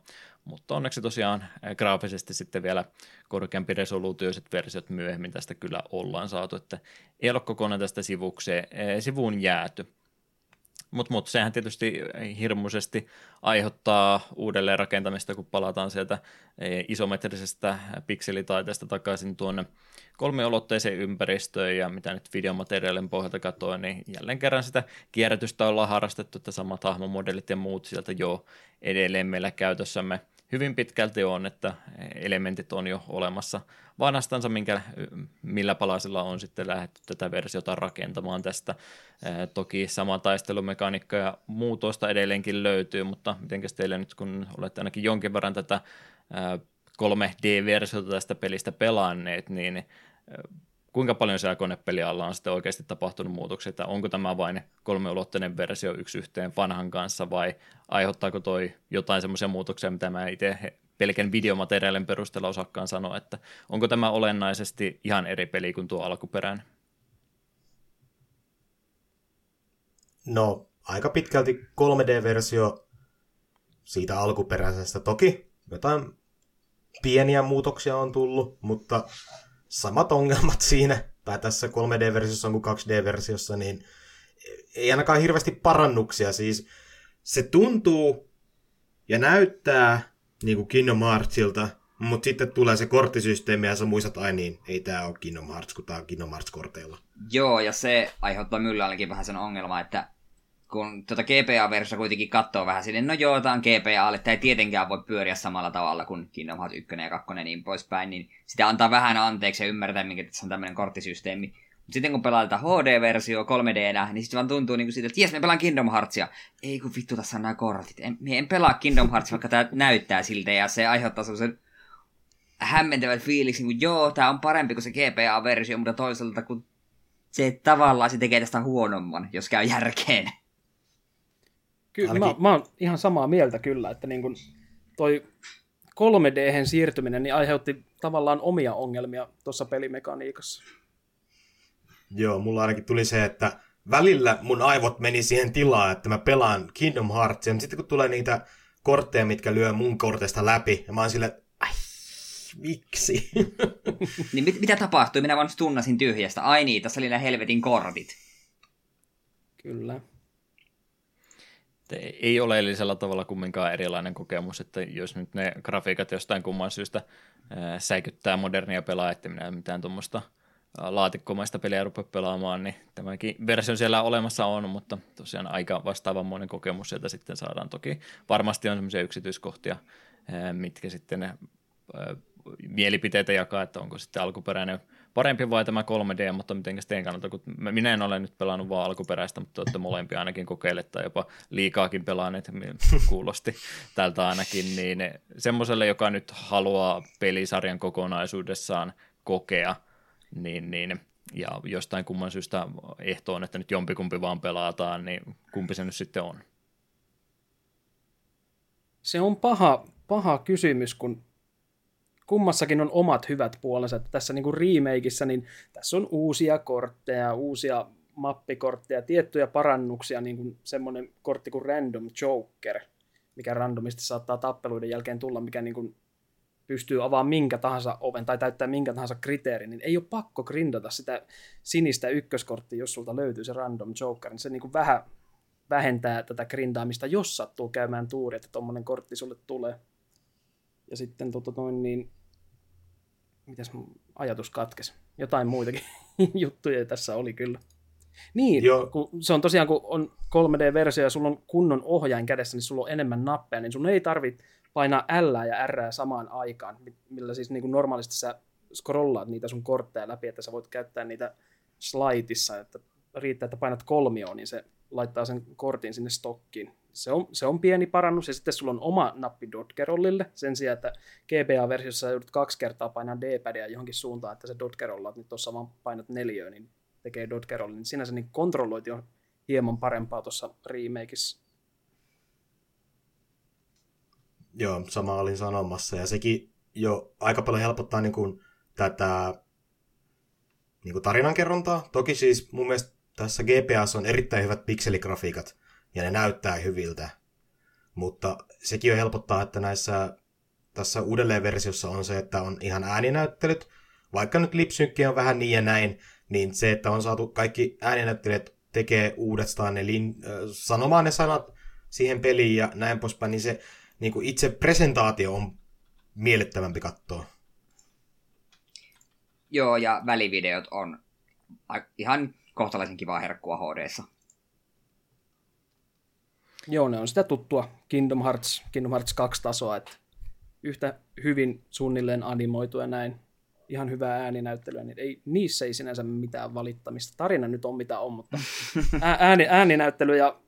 mutta onneksi tosiaan graafisesti sitten vielä korkeampi resoluutioiset versiot myöhemmin tästä kyllä ollaan saatu, että kokonaan tästä sivukseen, sivuun jääty. Mutta mut, sehän tietysti hirmuisesti aiheuttaa uudelleen rakentamista, kun palataan sieltä e, isometrisestä pikselitaiteesta takaisin tuonne kolmiolotteiseen ympäristöön. Ja mitä nyt videomateriaalin pohjalta katsoin, niin jälleen kerran sitä kierrätystä ollaan harrastettu, että samat hahmomodellit ja muut sieltä jo edelleen meillä käytössämme – hyvin pitkälti on, että elementit on jo olemassa vanhastansa, minkä, millä palasilla on sitten lähdetty tätä versiota rakentamaan tästä. Toki sama taistelumekaniikka ja muutosta edelleenkin löytyy, mutta miten teille nyt, kun olette ainakin jonkin verran tätä 3D-versiota tästä pelistä pelanneet, niin kuinka paljon siellä konepelialla on sitten oikeasti tapahtunut muutoksia, että onko tämä vain kolmeulotteinen versio yksi yhteen vanhan kanssa vai aiheuttaako toi jotain semmoisia muutoksia, mitä mä itse pelkän videomateriaalin perusteella osakkaan sanoa, että onko tämä olennaisesti ihan eri peli kuin tuo alkuperäinen? No, aika pitkälti 3D-versio siitä alkuperäisestä. Toki jotain pieniä muutoksia on tullut, mutta samat ongelmat *laughs* siinä, tai tässä 3D-versiossa kuin 2D-versiossa, niin ei ainakaan hirveästi parannuksia. Siis se tuntuu ja näyttää niin kuin Kingdom Heartsilta, mutta sitten tulee se korttisysteemi ja sä muistat, ai niin, ei tää ole Kingdom Hearts, kun tää on Kingdom Hearts-korteilla. Joo, ja se aiheuttaa ainakin vähän sen ongelma, että kun tuota GPA-versiota kuitenkin katsoo vähän sinne, no joo, tämä on GPA, että ei tietenkään voi pyöriä samalla tavalla kuin Kingdom Hearts 1 ja 2 ja niin poispäin, niin sitä antaa vähän anteeksi ja ymmärtää, minkä tässä on tämmöinen korttisysteemi. Mutta sitten kun pelaa HD-versio 3 d niin sitten vaan tuntuu niin kuin siitä, että jes, me pelaan Kingdom Heartsia. Ei kun vittu, tässä on nämä kortit. En, en pelaa Kingdom Heartsia, vaikka tämä näyttää siltä, ja se aiheuttaa sellaisen hämmentävät fiiliksen, kun joo, tämä on parempi kuin se GPA-versio, mutta toisaalta kun se tavallaan se tekee tästä huonomman, jos käy järkeen. Kyllä, Ainakin... mä, mä oon ihan samaa mieltä kyllä, että niin kun toi 3 d siirtyminen niin aiheutti tavallaan omia ongelmia tuossa pelimekaniikassa. Joo, mulla ainakin tuli se, että välillä mun aivot meni siihen tilaan, että mä pelaan Kingdom Heartsia, mutta sitten kun tulee niitä kortteja, mitkä lyö mun korteista läpi, ja mä oon sille, ai, miksi? *laughs* niin mit, mitä tapahtui? Minä vaan tunnasin tyhjästä. Ai niin, tässä oli nämä helvetin kortit. Kyllä ei oleellisella tavalla kumminkaan erilainen kokemus, että jos nyt ne grafiikat jostain kumman syystä ää, säikyttää modernia pelaajia, että minä mitään tuommoista laatikkomaista peliä rupea pelaamaan, niin tämäkin versio siellä olemassa on, mutta tosiaan aika vastaavanmoinen kokemus sieltä sitten saadaan. Toki varmasti on sellaisia yksityiskohtia, mitkä sitten mielipiteitä jakaa, että onko sitten alkuperäinen parempi vai tämä 3D, mutta miten teidän kannalta, kun minä en ole nyt pelannut vaan alkuperäistä, mutta olette molempia ainakin kokeilleet tai jopa liikaakin pelaaneet, kuulosti tältä ainakin, niin semmoiselle, joka nyt haluaa pelisarjan kokonaisuudessaan kokea, niin, niin ja jostain kumman syystä ehto on, että nyt jompikumpi vaan pelataan, niin kumpi se nyt sitten on? Se on paha, paha kysymys, kun kummassakin on omat hyvät puolensa. Että tässä niin kuin niin tässä on uusia kortteja, uusia mappikortteja, tiettyjä parannuksia, niin kuin semmoinen kortti kuin Random Joker, mikä randomisti saattaa tappeluiden jälkeen tulla, mikä niin kuin pystyy avaamaan minkä tahansa oven tai täyttää minkä tahansa kriteerin, niin ei ole pakko grindata sitä sinistä ykköskorttia, jos sulta löytyy se Random Joker, niin se niin kuin vähän vähentää tätä grindaamista, jos sattuu käymään tuuri, että tuommoinen kortti sulle tulee. Ja sitten tota noin niin, mitäs mun ajatus katkesi? Jotain muitakin *laughs* juttuja tässä oli kyllä. Niin, Joo. kun se on tosiaan, kun on 3D-versio ja sulla on kunnon ohjain kädessä, niin sulla on enemmän nappeja, niin sun ei tarvitse painaa L ja R samaan aikaan, millä siis niin kuin normaalisti sä scrollaat niitä sun kortteja läpi, että sä voit käyttää niitä slaitissa, että riittää, että painat kolmioon, niin se laittaa sen kortin sinne stokkiin. Se on, se on pieni parannus, ja sitten sulla on oma nappi Dodgerollille, sen sijaan, että GBA-versiossa joudut kaksi kertaa painaa D-padia johonkin suuntaan, että se Dodgerollaat, niin tuossa vaan painat neljöön, niin tekee Dodgerollin, niin sinänsä niin kontrollointi on hieman parempaa tuossa remakeissa. Joo, sama olin sanomassa, ja sekin jo aika paljon helpottaa niin kuin tätä niin kuin tarinankerrontaa. Toki siis mun mielestä tässä GPS on erittäin hyvät pikseligrafiikat, ja ne näyttää hyviltä. Mutta sekin jo helpottaa, että näissä tässä uudelleenversiossa on se, että on ihan ääninäyttelyt. Vaikka nyt lipsynkki on vähän niin ja näin, niin se, että on saatu kaikki ääninäyttelijät tekee uudestaan ne lin, sanomaan ne sanat siihen peliin ja näin poispäin, niin se niin kuin itse presentaatio on miellyttävämpi katsoa. Joo, ja välivideot on ihan kohtalaisen kivaa herkkua hd Joo, ne on sitä tuttua Kingdom Hearts, Kingdom Hearts 2 tasoa, että yhtä hyvin suunnilleen animoitu ja näin ihan hyvää ääninäyttelyä, niin ei, niissä ei sinänsä mitään valittamista. Tarina nyt on mitä on, mutta *laughs* ääni, ääninäyttely ja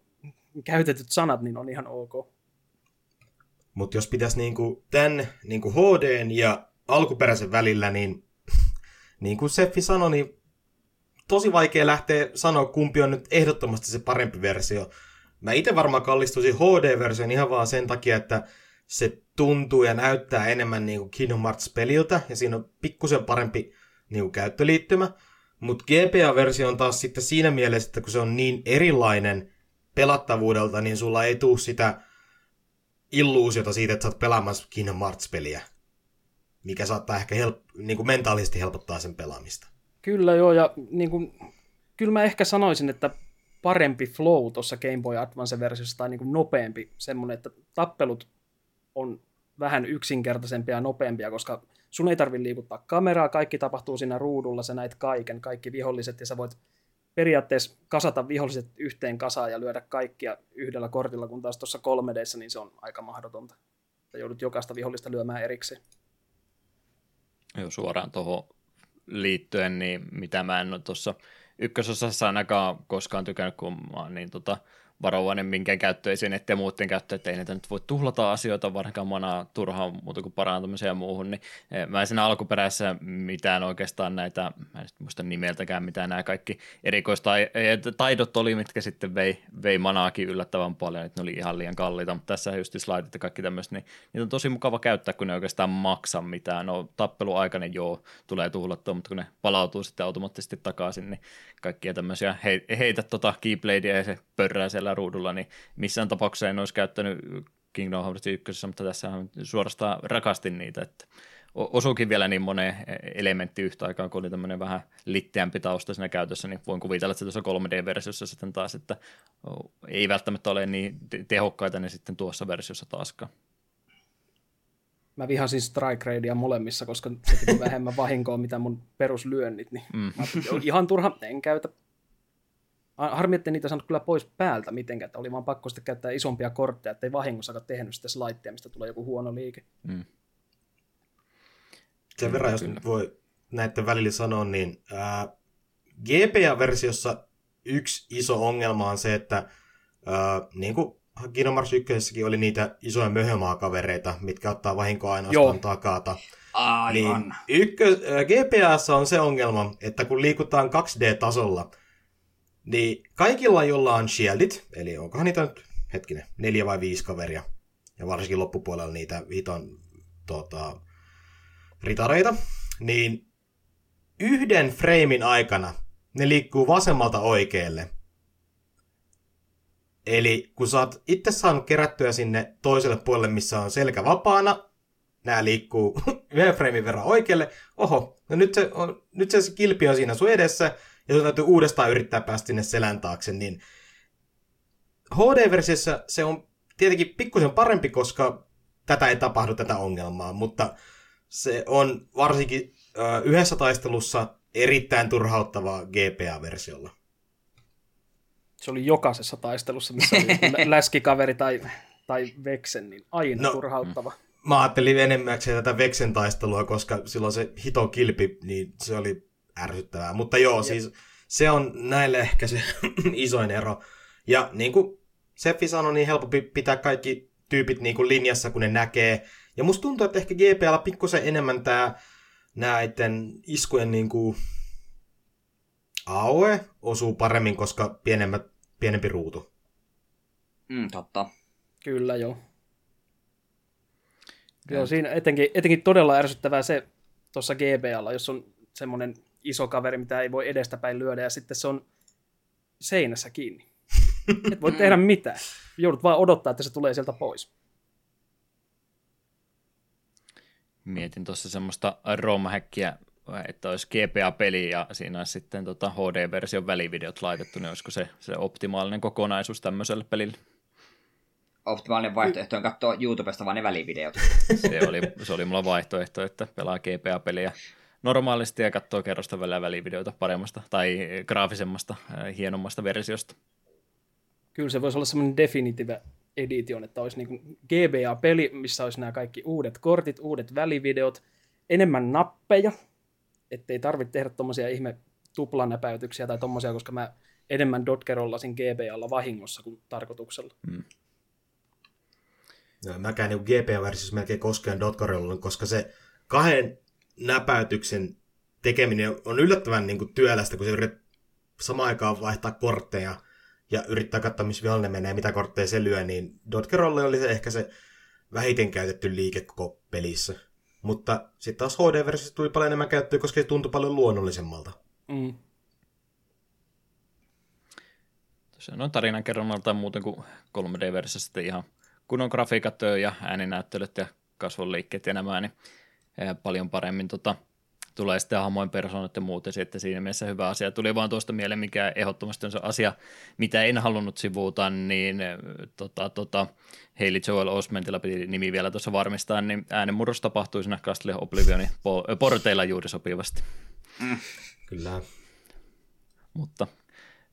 käytetyt sanat niin on ihan ok. Mutta jos pitäisi niinku tämän niinku HD ja alkuperäisen välillä, niin *laughs* niin kuin Seffi sanoi, niin tosi vaikea lähteä sanoa, kumpi on nyt ehdottomasti se parempi versio. Mä itse varmaan kallistuisin HD-version ihan vaan sen takia, että se tuntuu ja näyttää enemmän niin kuin Kingdom Hearts-peliltä, ja siinä on pikkusen parempi niin kuin käyttöliittymä. Mutta GPA-versio on taas sitten siinä mielessä, että kun se on niin erilainen pelattavuudelta, niin sulla ei tule sitä illuusiota siitä, että sä oot pelaamassa Kingdom Hearts-peliä, mikä saattaa ehkä help- niin kuin mentaalisesti helpottaa sen pelaamista. Kyllä joo, ja niin kuin, kyllä mä ehkä sanoisin, että parempi flow tuossa Game Boy Advance-versiossa tai niin kuin nopeampi semmoinen, että tappelut on vähän yksinkertaisempia ja nopeampia, koska sun ei tarvitse liikuttaa kameraa, kaikki tapahtuu siinä ruudulla, sä näet kaiken, kaikki viholliset, ja sä voit periaatteessa kasata viholliset yhteen kasaan ja lyödä kaikkia yhdellä kortilla, kun taas tuossa 3 d niin se on aika mahdotonta. Sä joudut jokaista vihollista lyömään erikseen. Joo, suoraan tuohon liittyen, niin mitä mä en ole tuossa ykkösosassa ainakaan koskaan tykännyt, kun mä oon niin tota, varovainen minkään käyttöesineet ja muuten käyttö, että ei niitä nyt voi tuhlata asioita, varsinkaan manaa turhaan muuta kuin parantamiseen ja muuhun, niin eh, mä en siinä alkuperäisessä mitään oikeastaan näitä, mä en muista nimeltäkään mitään nämä kaikki erikoistaidot oli, mitkä sitten vei, vei manaakin yllättävän paljon, että ne oli ihan liian kalliita, mutta tässä just slidit ja kaikki tämmöistä, niin niitä on tosi mukava käyttää, kun ne oikeastaan maksa mitään, no tappeluaikainen joo, tulee tuhlattua, mutta kun ne palautuu sitten automaattisesti takaisin, niin kaikkia tämmöisiä heitä tota keybladea ja se pörrää siellä ruudulla, niin missään tapauksessa en olisi käyttänyt Kingdom Hearts 1, mutta tässä suorastaan rakastin niitä, että osuukin vielä niin monen elementti yhtä aikaa, kun oli tämmöinen vähän litteämpi tausta siinä käytössä, niin voin kuvitella, että se tuossa 3D-versiossa sitten taas, että ei välttämättä ole niin tehokkaita ne sitten tuossa versiossa taaskaan. Mä vihasin strike radea molemmissa, koska se teki vähemmän vahinkoa, mitä mun peruslyönnit, niin mm. ihan turha, en käytä Harmi, että niitä saanut kyllä pois päältä mitenkään, että oli vaan pakko sitten käyttää isompia kortteja, ettei vahingossakaan tehnyt sitä slaittia, mistä tulee joku huono liike. Mm. Sen verran, jos nyt voi näiden välillä sanoa, niin ää, GPA-versiossa yksi iso ongelma on se, että ää, niin kuin Kino Mars 1 oli niitä isoja möhömaakavereita, mitkä ottaa vahinkoa ainoastaan takata. Aivan. Niin ykkö, GPAssa on se ongelma, että kun liikutaan 2D-tasolla, niin kaikilla, jolla on shieldit, eli onkohan niitä nyt, hetkinen, neljä vai viisi kaveria, ja varsinkin loppupuolella niitä viton tota, ritareita, niin yhden freimin aikana ne liikkuu vasemmalta oikealle. Eli kun sä oot itse saanut kerättyä sinne toiselle puolelle, missä on selkä vapaana, nämä liikkuu *laughs* yhden freimin verran oikealle. Oho, no nyt se, on, nyt se kilpi on siinä sun edessä, ja sun täytyy uudestaan yrittää päästä sinne selän taakse, niin HD-versiossa se on tietenkin pikkusen parempi, koska tätä ei tapahdu tätä ongelmaa, mutta se on varsinkin ö, yhdessä taistelussa erittäin turhauttavaa GPA-versiolla. Se oli jokaisessa taistelussa, missä oli *laughs* läskikaveri tai, tai veksen, niin aina no, turhauttava. Mä ajattelin enemmänkseen tätä veksen taistelua, koska silloin se hito kilpi, niin se oli ärsyttävää. Mutta joo, Jep. siis se on näille ehkä se *clears throat* isoin ero. Ja niin kuin Seffi sanoi, niin helpompi pitää kaikki tyypit niin kuin linjassa, kun ne näkee. Ja musta tuntuu, että ehkä GPL pikkusen enemmän tämä näiden iskujen niin kuin AOE osuu paremmin, koska pienemmät, pienempi ruutu. Mm, totta. Kyllä joo. Joo, siinä etenkin, etenkin todella ärsyttävää se tuossa GBAlla, jos on semmoinen iso kaveri, mitä ei voi edestäpäin lyödä, ja sitten se on seinässä kiinni. *laughs* Et voi tehdä mitään. Joudut vaan odottaa, että se tulee sieltä pois. Mietin tuossa semmoista ROM-häkkiä, että olisi GPA-peli ja siinä olisi sitten tota HD-version välivideot laitettu, niin olisiko se, se optimaalinen kokonaisuus tämmöiselle pelille? Optimaalinen vaihtoehto on katsoa YouTubesta vaan ne välivideot. Se oli, se oli mulla vaihtoehto, että pelaa GPA-peliä normaalisti ja katsoo kerrosta välillä välivideoita paremmasta tai graafisemmasta, hienommasta versiosta. Kyllä se voisi olla semmoinen definitive edition, että olisi niin GBA-peli, missä olisi nämä kaikki uudet kortit, uudet välivideot, enemmän nappeja, ettei tarvitse tehdä tuommoisia ihme tuplanäpäytyksiä tai tommosia, koska mä enemmän dotkerollasin GBAlla vahingossa kuin tarkoituksella. Hmm. No, mäkään niin GPA-versiossa melkein koskean dotkerolla, koska se kahden näpäytyksen tekeminen on yllättävän niin kuin työlästä, kun se yrittää samaan aikaan vaihtaa kortteja ja yrittää katsoa, missä vihollinen menee, mitä kortteja se lyö, niin Dotkerolle oli se ehkä se vähiten käytetty liike koko pelissä. Mutta sitten taas HD-versiossa tuli paljon enemmän käyttöä, koska se tuntui paljon luonnollisemmalta. Mm. Tosiaan on tarinan kerronnalta muuten kuin 3D-versiossa sitten ihan kunnon grafiikat ja ääninäyttelyt ja kasvonliikkeet ja nämä, niin paljon paremmin tota, tulee sitten hahmojen persoonat ja muut, ja sitten siinä mielessä hyvä asia. Tuli vaan tuosta mieleen, mikä ehdottomasti on se asia, mitä en halunnut sivuuta, niin tota, tota, Hailey Joel Osmentilla piti nimi vielä tuossa varmistaa, niin äänenmurros tapahtui siinä Castle Oblivionin porteilla juuri sopivasti. Mm. Kyllä. Mutta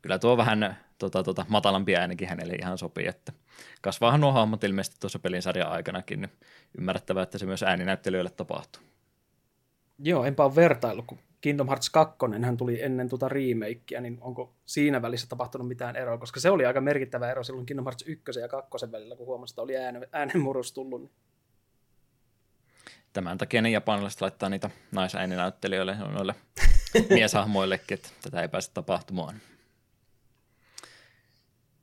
kyllä tuo vähän tota, tota, matalampi äänikin hänelle ihan sopii, että kasvaahan nuo hahmot ilmeisesti tuossa pelin sarjan aikanakin, niin ymmärrettävää, että se myös ääninäyttelijöille tapahtuu. Joo, enpä ole vertailu, kun Kingdom Hearts 2 hän tuli ennen tuota remakea, niin onko siinä välissä tapahtunut mitään eroa, koska se oli aika merkittävä ero silloin Kingdom Hearts 1 ja 2 välillä, kun huomasi, että oli äänen, äänenmurros tullut. Niin. Tämän takia ne japanilaiset laittaa niitä naisääninäyttelijöille noille *laughs* mieshahmoillekin, että tätä ei pääse tapahtumaan.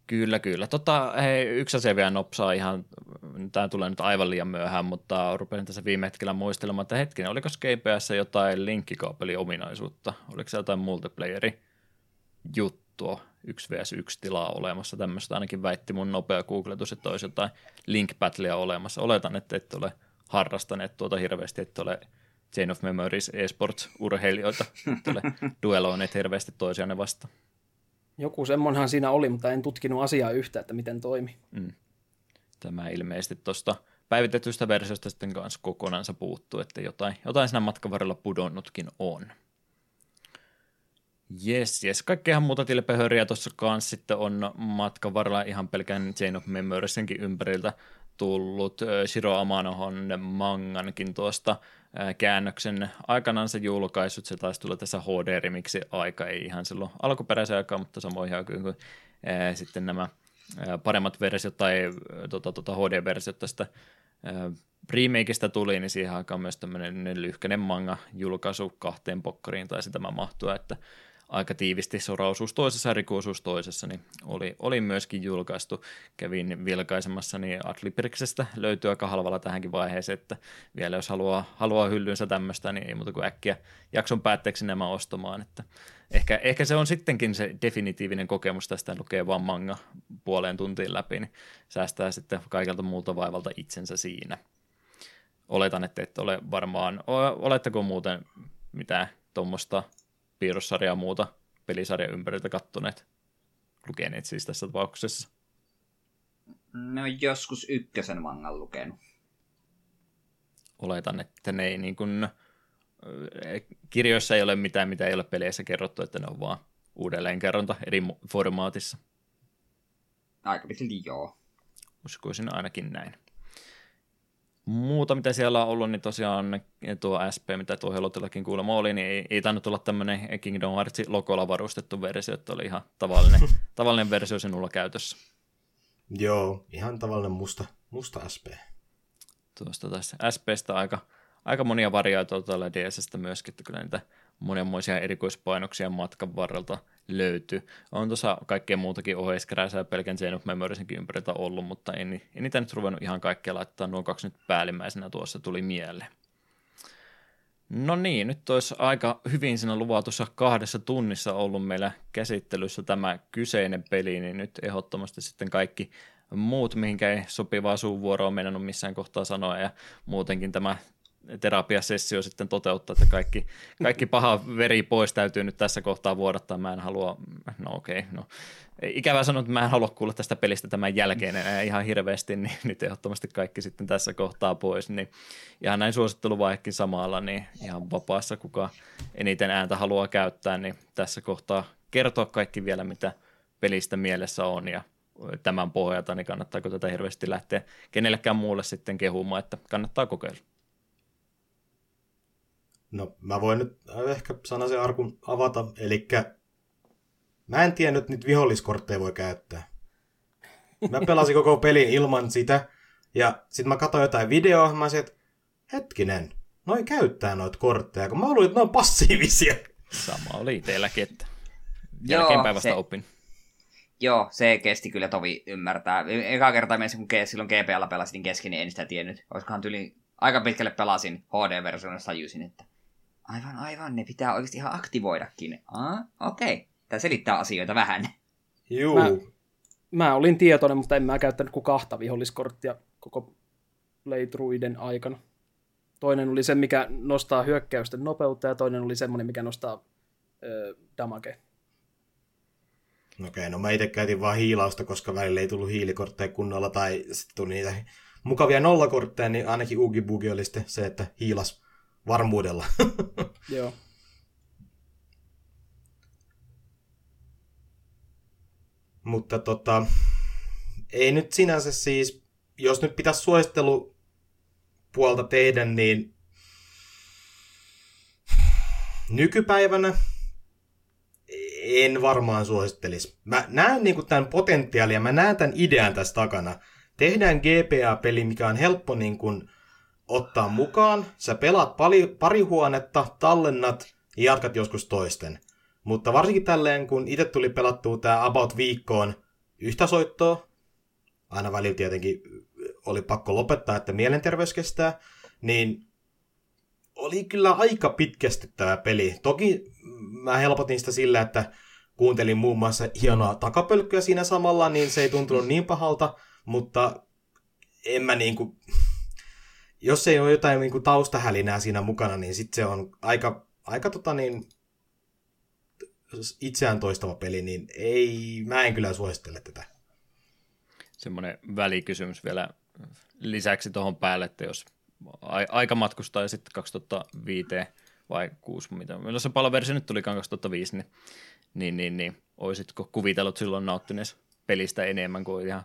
Kyllä, kyllä. Tota, hei, yksi asia vielä nopsaa ihan, tämä tulee nyt aivan liian myöhään, mutta rupesin tässä viime hetkellä muistelemaan, että hetkinen, oliko GPS jotain linkkikaapeliominaisuutta? Oliko se jotain multiplayeri juttua, 1 vs 1 tilaa olemassa, tämmöistä ainakin väitti mun nopea googletus, että olisi jotain link olemassa. Oletan, että ette ole harrastaneet tuota hirveästi, että ole Chain of Memories eSports-urheilijoita, että ole *laughs* dueloineet hirveästi toisiaan vastaan. Joku semmonhan siinä oli, mutta en tutkinut asiaa yhtä, että miten toimi. Mm. Tämä ilmeisesti tuosta päivitetystä versiosta sitten kanssa kokonansa puuttuu, että jotain, jotain siinä matkan varrella pudonnutkin on. Jes, jes. Kaikkea muuta tilpehöriä tuossa kanssa sitten on matkan varrella ihan pelkän Chain of Memoriesenkin ympäriltä tullut. Shiro Amanohon mangankin tuosta käännöksen aikanaan se julkaisut, se taisi tulla tässä HD-remiksi aika, ei ihan silloin alkuperäisen aikaa, mutta samoin aikaan kuin sitten nämä paremmat versiot tai tota, tota HD-versiot tästä ää, remakeista tuli, niin siihen aikaan myös tämmöinen lyhkäinen manga julkaisu kahteen pokkariin taisi tämä mahtua, että aika tiivisti soraosuus toisessa rikuosuus toisessa, niin oli, oli myöskin julkaistu. Kävin vilkaisemassa, niin Adlibiriksestä löytyy aika halvalla tähänkin vaiheeseen, että vielä jos haluaa, haluaa hyllynsä tämmöistä, niin ei muuta kuin äkkiä jakson päätteeksi nämä ostamaan. Että ehkä, ehkä se on sittenkin se definitiivinen kokemus tästä, lukee vaan manga puoleen tuntiin läpi, niin säästää sitten kaikelta muulta vaivalta itsensä siinä. Oletan, että et ole varmaan, oletteko muuten mitään tuommoista piirrossarjaa muuta pelisarjan ympäriltä kattoneet, lukeneet siis tässä tapauksessa? No joskus ykkösen mangan lukenut. Oletan, että ne ei niin kuin, kirjoissa ei ole mitään, mitä ei ole peleissä kerrottu, että ne on vaan uudelleenkerronta eri formaatissa. aika pitkälti joo. Uskoisin ainakin näin. Muuta, mitä siellä on ollut, niin tosiaan tuo SP, mitä tuo Helotillakin kuulemma oli, niin ei, ei tainnut olla tämmöinen Kingdom Heartsin logolla varustettu versio, että oli ihan tavallinen, *laughs* tavallinen versio sinulla käytössä. Joo, ihan tavallinen musta, musta SP. Tuosta tässä SPstä aika, aika monia variaatioita tuolla DSstä myöskin, että kyllä niitä monenmoisia erikoispainoksia matkan varrelta löytyy. On tuossa kaikkea muutakin oheiskeräisää pelkän Chain of Memoriesinkin ympäriltä ollut, mutta en, en niitä nyt ruvennut ihan kaikkea laittaa, nuo kaksi nyt päällimmäisenä tuossa tuli mieleen. No niin, nyt olisi aika hyvin siinä luvatussa kahdessa tunnissa ollut meillä käsittelyssä tämä kyseinen peli, niin nyt ehdottomasti sitten kaikki muut, mihinkä ei sopivaa suunvuoroa mennä missään kohtaa sanoa, ja muutenkin tämä terapiasessio sitten toteuttaa, että kaikki, kaikki paha veri pois täytyy nyt tässä kohtaa vuodattaa. Mä en halua, no okei, okay, no ikävä sanoa, että mä en halua kuulla tästä pelistä tämän jälkeen enää ihan hirveästi, niin nyt ehdottomasti kaikki sitten tässä kohtaa pois, niin ihan näin suositteluvaihekin samalla, niin ihan vapaassa kuka eniten ääntä haluaa käyttää, niin tässä kohtaa kertoa kaikki vielä, mitä pelistä mielessä on ja tämän pohjalta, niin kannattaako tätä hirveästi lähteä kenellekään muulle sitten kehumaan, että kannattaa kokeilla. No mä voin nyt ehkä sanasen arkun avata, eli mä en tiennyt, että nyt viholliskortteja voi käyttää. Mä pelasin koko pelin ilman sitä, ja sitten mä katsoin jotain videoa, mä olisin, että hetkinen, noin käyttää noita kortteja, kun mä luulin, että ne on passiivisia. Sama oli itselläkin, että jälkeenpäin vasta se, opin. Joo, se kesti kyllä tovi ymmärtää. Eka kertaa mielessä, kun silloin GPL pelasin kesken, niin en sitä tiennyt. Olisikohan tyli aika pitkälle pelasin HD-versioissa tajusin, että Aivan, aivan. Ne pitää oikeasti ihan aktivoidakin. Ah, okei. Okay. Tämä selittää asioita vähän. Juu. Mä, mä olin tietoinen, mutta en mä käyttänyt kuin kahta viholliskorttia koko playthroughiden aikana. Toinen oli se, mikä nostaa hyökkäysten nopeutta, ja toinen oli semmoinen, mikä nostaa ö, damage. Okei, okay, no mä itse käytin vaan hiilausta, koska välillä ei tullut hiilikortteja kunnolla, tai sitten tuli niitä mukavia nollakortteja, niin ainakin Oogie Boogie oli sitten se, että hiilas varmuudella. *laughs* Joo. Mutta tota, ei nyt sinänsä siis, jos nyt pitäisi suosittelu puolta tehdä, niin nykypäivänä en varmaan suosittelisi. Mä näen niin tämän potentiaalia, mä näen tämän idean tässä takana. Tehdään GPA-peli, mikä on helppo niin kuin ottaa mukaan. Sä pelaat pari, pari huonetta, tallennat ja jatkat joskus toisten. Mutta varsinkin tälleen, kun itse tuli pelattua tämä About viikkoon yhtä soittoa, aina välillä tietenkin oli pakko lopettaa, että mielenterveys kestää, niin oli kyllä aika pitkästyttävä peli. Toki mä helpotin sitä sillä, että kuuntelin muun muassa hienoa takapölkkyä siinä samalla, niin se ei tuntunut niin pahalta, mutta en mä niinku, jos ei ole jotain niin kuin taustahälinää siinä mukana, niin sitten se on aika, aika tota niin, itseään toistava peli, niin ei, mä en kyllä suosittele tätä. Semmoinen välikysymys vielä lisäksi tuohon päälle, että jos aika matkustaa ja sitten 2005 vai 6, mitä, milloin se paloversio nyt tulikaan 2005, niin, niin, niin, niin olisitko kuvitellut silloin nauttineessa pelistä enemmän kuin ihan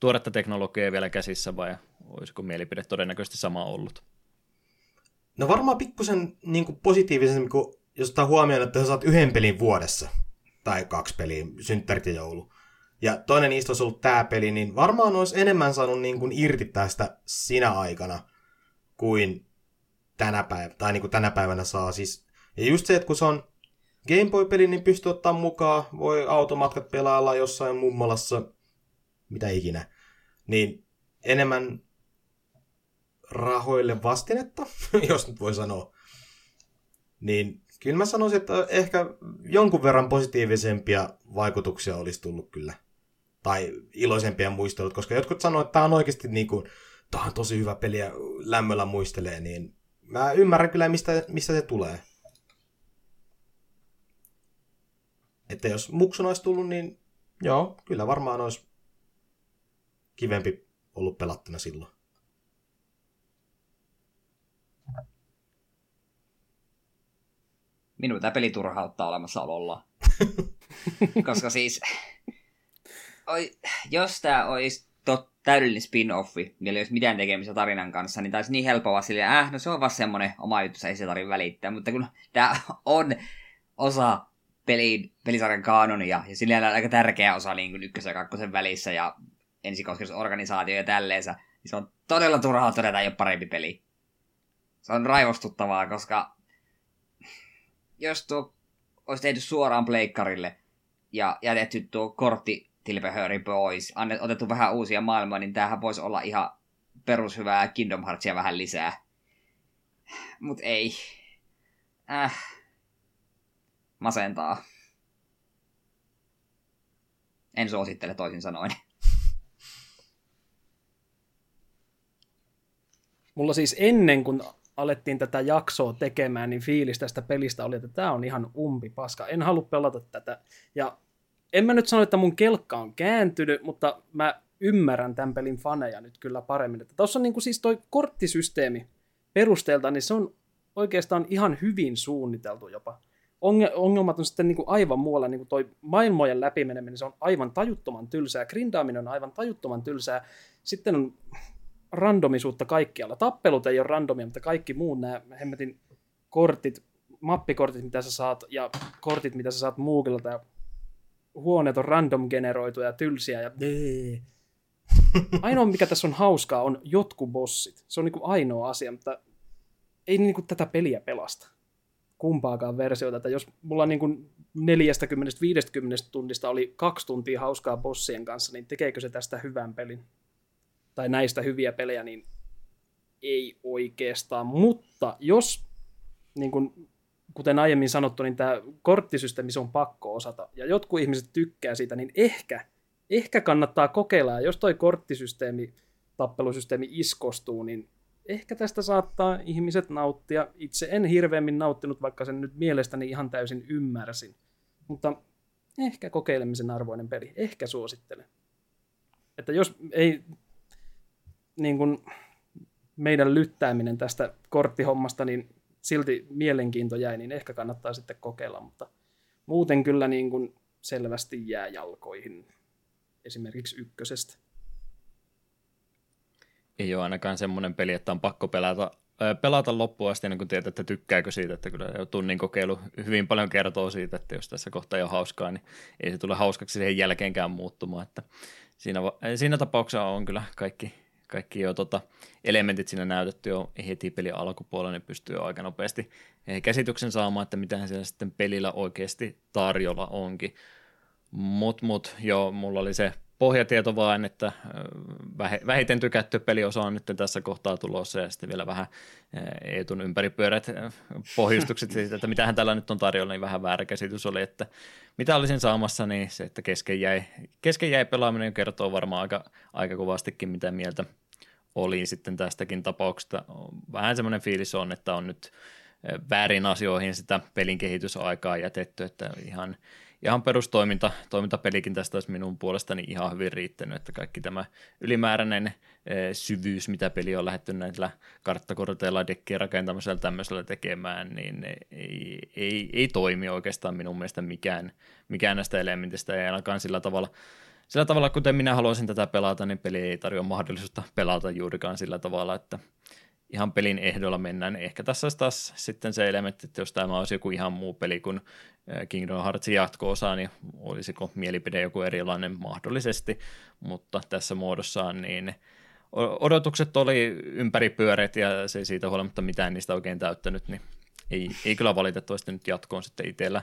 tuoretta teknologiaa vielä käsissä vai olisiko mielipide todennäköisesti sama ollut? No varmaan pikkusen niin positiivisen, kun jos ottaa huomioon, että sä saat yhden pelin vuodessa, tai kaksi peliä, synttärit ja joulu, ja toinen niistä olisi ollut tämä peli, niin varmaan olisi enemmän saanut niin kuin irti tästä sinä aikana kuin tänä, päivänä, tai niin kuin tänä päivänä saa. Siis, ja just se, että kun se on Game Boy-peli, niin pystyy ottaa mukaan, voi automatkat pelailla jossain mummolassa, mitä ikinä, niin enemmän rahoille vastinetta, *laughs* jos nyt voi sanoa. Niin kyllä mä sanoisin, että ehkä jonkun verran positiivisempia vaikutuksia olisi tullut kyllä. Tai iloisempia muistelut, koska jotkut sanoo, että tämä on oikeasti niin kuin, tämä on tosi hyvä peli ja lämmöllä muistelee, niin mä ymmärrän kyllä, mistä, mistä se tulee. Että jos muksun olisi tullut, niin joo, kyllä varmaan olisi kivempi ollut pelattuna silloin. Minun tämä peli turhauttaa olemassaololla. *laughs* Koska siis oi, jos tämä olisi tot, täydellinen spin-offi, millä ei olisi mitään tekemistä tarinan kanssa, niin taisi niin helppoa silleen, äh, no se on vaan semmoinen oma juttu, ei se tarvitse välittää. Mutta kun tämä on osa pelin, pelisarjan kanonia, ja sillä on aika tärkeä osa niin kuin ykkösen ja kakkosen välissä, ja ensikosketusorganisaatio ja tälleensä, niin se on todella turhaa todeta, ei ole parempi peli. Se on raivostuttavaa, koska jos tuo olisi tehty suoraan pleikkarille ja jätetty tuo kortti tilpehööri pois, annet, otettu vähän uusia maailmoja, niin tämähän voisi olla ihan perushyvää Kingdom Heartsia vähän lisää. Mut ei. Äh. Masentaa. En suosittele toisin sanoen. Mulla siis ennen kuin alettiin tätä jaksoa tekemään, niin fiilis tästä pelistä oli, että tämä on ihan umpi paska. En halua pelata tätä. Ja en mä nyt sano, että mun kelkka on kääntynyt, mutta mä ymmärrän tämän pelin faneja nyt kyllä paremmin. Että tuossa on niin kuin siis toi korttisysteemi perusteelta, niin se on oikeastaan ihan hyvin suunniteltu jopa. Ongelmat on sitten niin kuin aivan muualla, niin kuin toi maailmojen läpimeneminen, se on aivan tajuttoman tylsää, grindaaminen on aivan tajuttoman tylsää, sitten on randomisuutta kaikkialla. Tappelut ei ole randomia, mutta kaikki muut nämä hemmetin kortit, mappikortit, mitä sä saat, ja kortit, mitä sä saat Mooglelta, ja huoneet on random generoituja ja tylsiä, ja Ainoa, mikä tässä on hauskaa, on jotkut bossit. Se on niin kuin ainoa asia, mutta ei niin kuin tätä peliä pelasta. Kumpaakaan versiota. Että jos mulla niin kuin 40-50 tunnista oli kaksi tuntia hauskaa bossien kanssa, niin tekeekö se tästä hyvän pelin? Tai näistä hyviä pelejä, niin ei oikeastaan. Mutta jos, niin kuin, kuten aiemmin sanottu, niin tämä korttisysteemi on pakko osata, ja jotkut ihmiset tykkää siitä, niin ehkä, ehkä kannattaa kokeilla, ja jos toi korttisysteemi, tappelusysteemi iskostuu, niin ehkä tästä saattaa ihmiset nauttia. Itse en hirveämmin nauttinut, vaikka sen nyt mielestäni ihan täysin ymmärsin. Mutta ehkä kokeilemisen arvoinen peli. Ehkä suosittelen. Että jos ei niin kuin meidän lyttääminen tästä korttihommasta, niin silti mielenkiinto jäi, niin ehkä kannattaa sitten kokeilla, mutta muuten kyllä niin kuin selvästi jää jalkoihin esimerkiksi ykkösestä. Ei ole ainakaan semmoinen peli, että on pakko pelata, pelata loppuun asti ennen kuin tietää, että tykkääkö siitä, että kyllä jo tunnin kokeilu hyvin paljon kertoo siitä, että jos tässä kohtaa ei ole hauskaa, niin ei se tule hauskaksi siihen jälkeenkään muuttumaan, että siinä, siinä tapauksessa on kyllä kaikki kaikki jo tota, elementit siinä näytetty jo heti pelin alkupuolella, niin pystyy jo aika nopeasti käsityksen saamaan, että mitä siellä sitten pelillä oikeasti tarjolla onkin. Mut, mut, joo, mulla oli se pohjatieto vain, että vähiten tykätty peliosa on nyt tässä kohtaa tulossa ja sitten vielä vähän Eetun ympäripyörät pohjustukset siitä, että mitähän tällä nyt on tarjolla, niin vähän väärä käsitys oli, että mitä olisin saamassa, niin se, että kesken jäi, kesken jäi pelaaminen kertoo varmaan aika, aika kovastikin, mitä mieltä oli sitten tästäkin tapauksesta. Vähän semmoinen fiilis on, että on nyt väärin asioihin sitä pelin kehitysaikaa jätetty, että ihan – ihan perustoiminta, toimintapelikin tästä olisi minun puolestani ihan hyvin riittänyt, että kaikki tämä ylimääräinen e, syvyys, mitä peli on lähdetty näillä karttakorteilla, dekkien rakentamisella tämmöisellä tekemään, niin ei, ei, ei toimi oikeastaan minun mielestä mikään, mikään näistä elementistä, ei ainakaan sillä tavalla, sillä tavalla, kuten minä haluaisin tätä pelata, niin peli ei tarjoa mahdollisuutta pelata juurikaan sillä tavalla, että ihan pelin ehdolla mennään. Ehkä tässä olisi taas sitten se elementti, että jos tämä olisi joku ihan muu peli kuin Kingdom Heartsin jatko-osa, niin olisiko mielipide joku erilainen mahdollisesti, mutta tässä muodossaan niin odotukset oli ympäripyöreät ja se siitä huolimatta mitään niistä oikein täyttänyt, niin ei, ei kyllä valitettavasti nyt jatkoon sitten itsellä,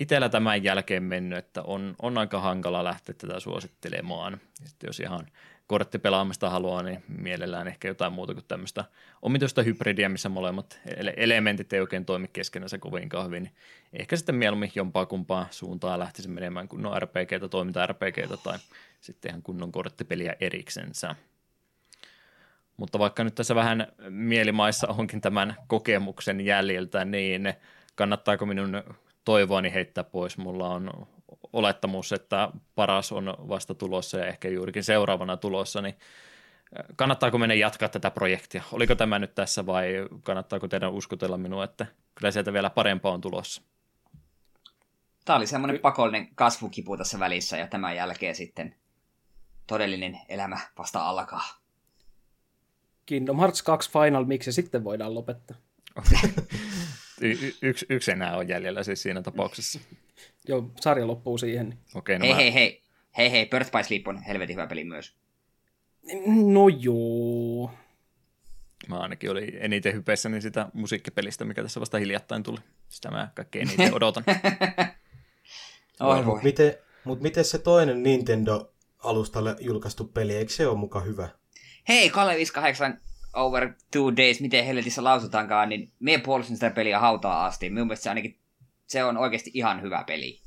itsellä tämän jälkeen mennyt, että on, on aika hankala lähteä tätä suosittelemaan. Sitten jos ihan korttipelaamista haluaa, niin mielellään ehkä jotain muuta kuin tämmöistä omituista hybridiä, missä molemmat elementit ei oikein toimi keskenänsä kovinkaan hyvin. Ehkä sitten mieluummin jompaa kumpaa suuntaa lähtisi menemään kunnon RPGtä, toiminta-RPGtä tai sitten ihan kunnon korttipeliä eriksensä. Mutta vaikka nyt tässä vähän mielimaissa onkin tämän kokemuksen jäljiltä, niin kannattaako minun toivoani heittää pois? Mulla on olettamus, että paras on vasta tulossa ja ehkä juurikin seuraavana tulossa, niin kannattaako meidän jatkaa tätä projektia? Oliko tämä nyt tässä vai kannattaako teidän uskotella minua, että kyllä sieltä vielä parempaa on tulossa? Tämä oli semmoinen pakollinen kasvukipu tässä välissä ja tämän jälkeen sitten todellinen elämä vasta alkaa. Kingdom Hearts 2 Final, miksi sitten voidaan lopettaa? *laughs* y- yksi, yksi enää on jäljellä siis siinä tapauksessa. *laughs* Joo, sarja loppuu siihen. Okei, no hei, mä... hei, hei, hei, hei, Birth by Sleep on helvetin hyvä peli myös. No joo. Mä ainakin olin eniten hypeissäni sitä musiikkipelistä, mikä tässä vasta hiljattain tuli. Sitä mä kaikkein eniten odotan. *laughs* Voi. Mutta miten, mut miten se toinen Nintendo-alustalle julkaistu peli, eikö se ole muka hyvä? Hei, Kalle 58 over two days, miten helvetissä lausutaankaan, niin mie puolustin sitä peliä hautaa asti. Minun mielestä se ainakin se on oikeasti ihan hyvä peli.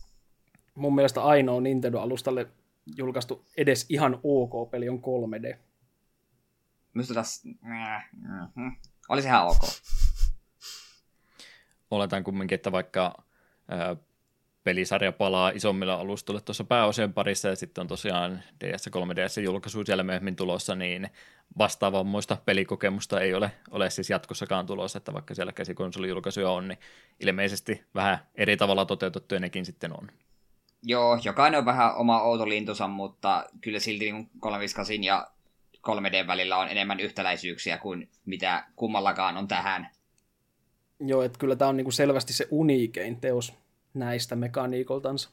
Mun mielestä ainoa Nintendo-alustalle julkaistu edes ihan ok peli on 3D. Minusta taas... Mm-hmm. Oli se ihan ok. Oletan kumminkin, että vaikka pelisarja palaa isommilla alustoille tuossa pääosien parissa ja sitten on tosiaan DS 3DS julkaisu siellä myöhemmin tulossa, niin vastaavammoista pelikokemusta ei ole, ole siis jatkossakaan tulossa, että vaikka siellä käsikonsoli-julkaisuja on, niin ilmeisesti vähän eri tavalla toteutettuja nekin sitten on. Joo, jokainen on vähän oma outo lintusa, mutta kyllä silti niin 358 ja 3D välillä on enemmän yhtäläisyyksiä kuin mitä kummallakaan on tähän. Joo, että kyllä tämä on niinku selvästi se uniikein teos näistä mekaniikoltansa.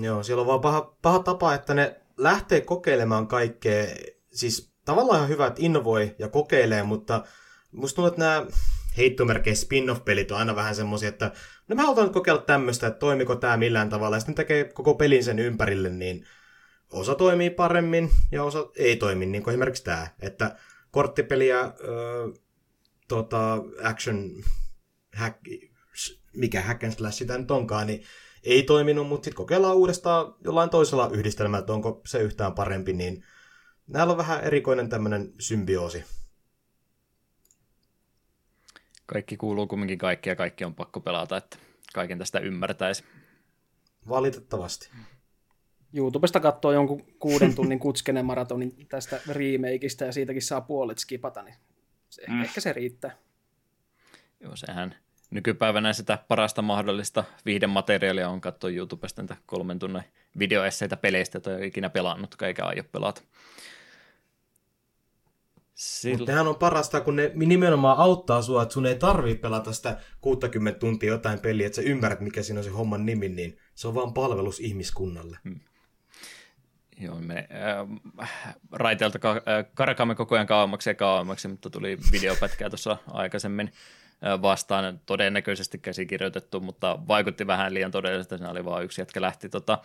Joo, siellä on vaan paha, paha tapa, että ne lähtee kokeilemaan kaikkea. Siis tavallaan ihan hyvä, että innovoi ja kokeilee, mutta musta tuntuu, että nämä heittomerkeissä spin-off-pelit on aina vähän semmoisia, että no mä halutaan nyt kokeilla tämmöistä, että toimiko tämä millään tavalla, ja sitten tekee koko pelin sen ympärille, niin osa toimii paremmin ja osa ei toimi, niin kuin esimerkiksi tämä, että korttipeliä, öö, tota, action, hack, mikä hack and slash sitä nyt onkaan, niin ei toiminut, mutta sitten kokeillaan uudestaan jollain toisella yhdistelmällä, että onko se yhtään parempi, niin näillä on vähän erikoinen tämmöinen symbioosi. Kaikki kuuluu kumminkin kaikki ja kaikki on pakko pelata, että kaiken tästä ymmärtäisi. Valitettavasti. YouTubesta katsoo jonkun kuuden tunnin kutskenen maratonin tästä remakeista ja siitäkin saa puolet skipata, niin se, mm. ehkä se riittää. Joo, sehän nykypäivänä sitä parasta mahdollista viihdemateriaalia on katsoa YouTubesta näitä kolmen tunnin videoesseitä peleistä, joita ei ole ikinä pelannut, eikä aio pelata. Sillä... Mutta nehän on parasta, kun ne nimenomaan auttaa sua, että sun ei tarvitse pelata sitä 60 tuntia jotain peliä, että sä ymmärrät, mikä siinä on se homman nimi, niin se on vaan palvelus ihmiskunnalle. Hmm. Joo, me äh, raiteelta ka- äh, karkaamme koko ajan kauemmaksi ja kauemmaksi, mutta tuli videopätkää tuossa aikaisemmin vastaan, todennäköisesti käsikirjoitettu, mutta vaikutti vähän liian todelliselta, siinä oli vain yksi jätkä lähti tota,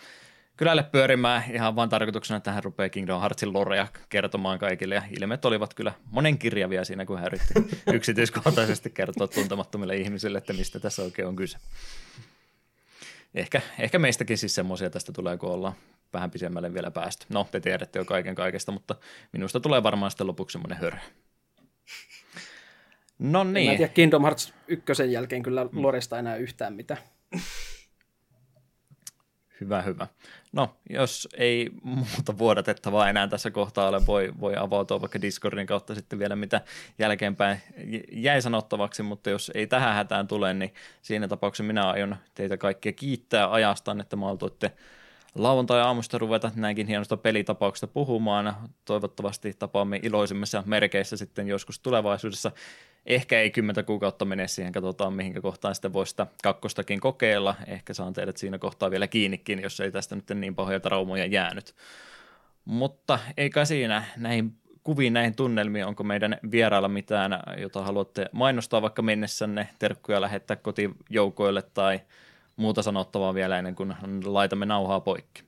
kylälle pyörimään ihan vain tarkoituksena, että hän rupeaa Kingdom Heartsin lorea kertomaan kaikille, ja ilmeet olivat kyllä monenkirjavia siinä, kun hän yritti *laughs* yksityiskohtaisesti kertoa tuntemattomille ihmisille, että mistä tässä oikein on kyse. Ehkä, ehkä meistäkin siis semmoisia tästä tulee, kun ollaan vähän pisemmälle vielä päästy. No, te tiedätte jo kaiken kaikesta, mutta minusta tulee varmaan sitten lopuksi semmoinen hörö. No niin. En tiedä Kingdom Hearts ykkösen jälkeen kyllä Loresta enää yhtään mitään. Hyvä, hyvä. No, jos ei muuta vuodatettavaa enää tässä kohtaa ole, voi, voi avautua vaikka Discordin kautta sitten vielä mitä jälkeenpäin jäi sanottavaksi, mutta jos ei tähän hätään tule, niin siinä tapauksessa minä aion teitä kaikkia kiittää ajastaan, että maltoitte lauantai-aamusta ruveta näinkin hienosta pelitapauksesta puhumaan. Toivottavasti tapaamme iloisimmissa merkeissä sitten joskus tulevaisuudessa. Ehkä ei kymmentä kuukautta mene siihen, katsotaan mihinkä kohtaan sitten voi sitä kakkostakin kokeilla. Ehkä saan teidät siinä kohtaa vielä kiinnikin, jos ei tästä nyt niin pahoja traumoja jäänyt. Mutta eikä siinä näihin kuviin, näihin tunnelmiin, onko meidän vierailla mitään, jota haluatte mainostaa vaikka mennessänne, terkkuja lähettää kotijoukoille tai muuta sanottavaa vielä ennen kuin laitamme nauhaa poikki.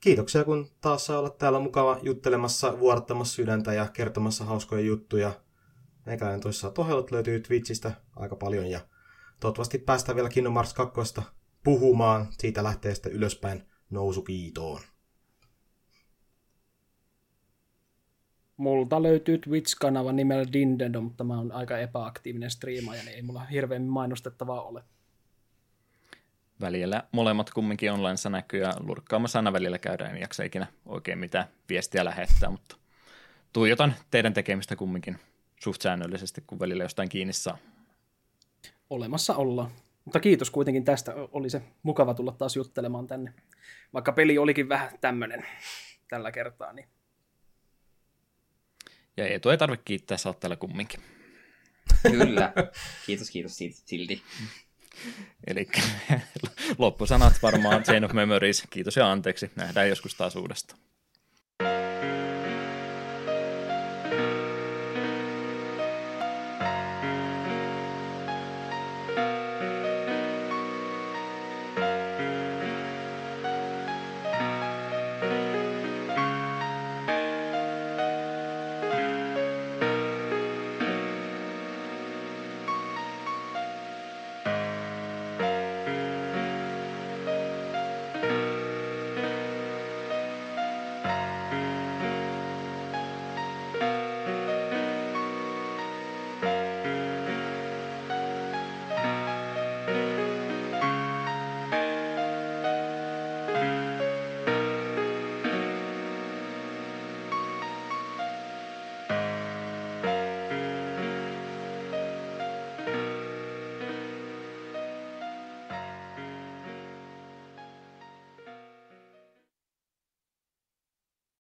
Kiitoksia, kun taas saa olla täällä mukava juttelemassa, vuorattamassa sydäntä ja kertomassa hauskoja juttuja. Meikäläinen toissa tohelut löytyy Twitchistä aika paljon ja toivottavasti päästään vielä Kingdom Hearts 2 puhumaan. Siitä lähtee sitten ylöspäin nousukiitoon. Multa löytyy Twitch-kanava nimellä Dindendo, mutta mä oon aika epäaktiivinen striimaaja, niin ei mulla hirveän mainostettavaa ole. Välillä molemmat kumminkin online näkyy ja lurkkaamassa aina välillä käydään, en jaksa ikinä oikein mitään viestiä lähettää, mutta tuijotan teidän tekemistä kumminkin suht säännöllisesti, kun välillä jostain kiinni saa. Olemassa olla. Mutta kiitos kuitenkin tästä. Oli se mukava tulla taas juttelemaan tänne. Vaikka peli olikin vähän tämmöinen tällä kertaa. Niin. Ja Eetu ei tarvitse kiittää, sä oot täällä kumminkin. Kyllä. Kiitos, kiitos siitä silti. Eli *laughs* loppusanat varmaan Chain of Memories. Kiitos ja anteeksi. Nähdään joskus taas uudestaan.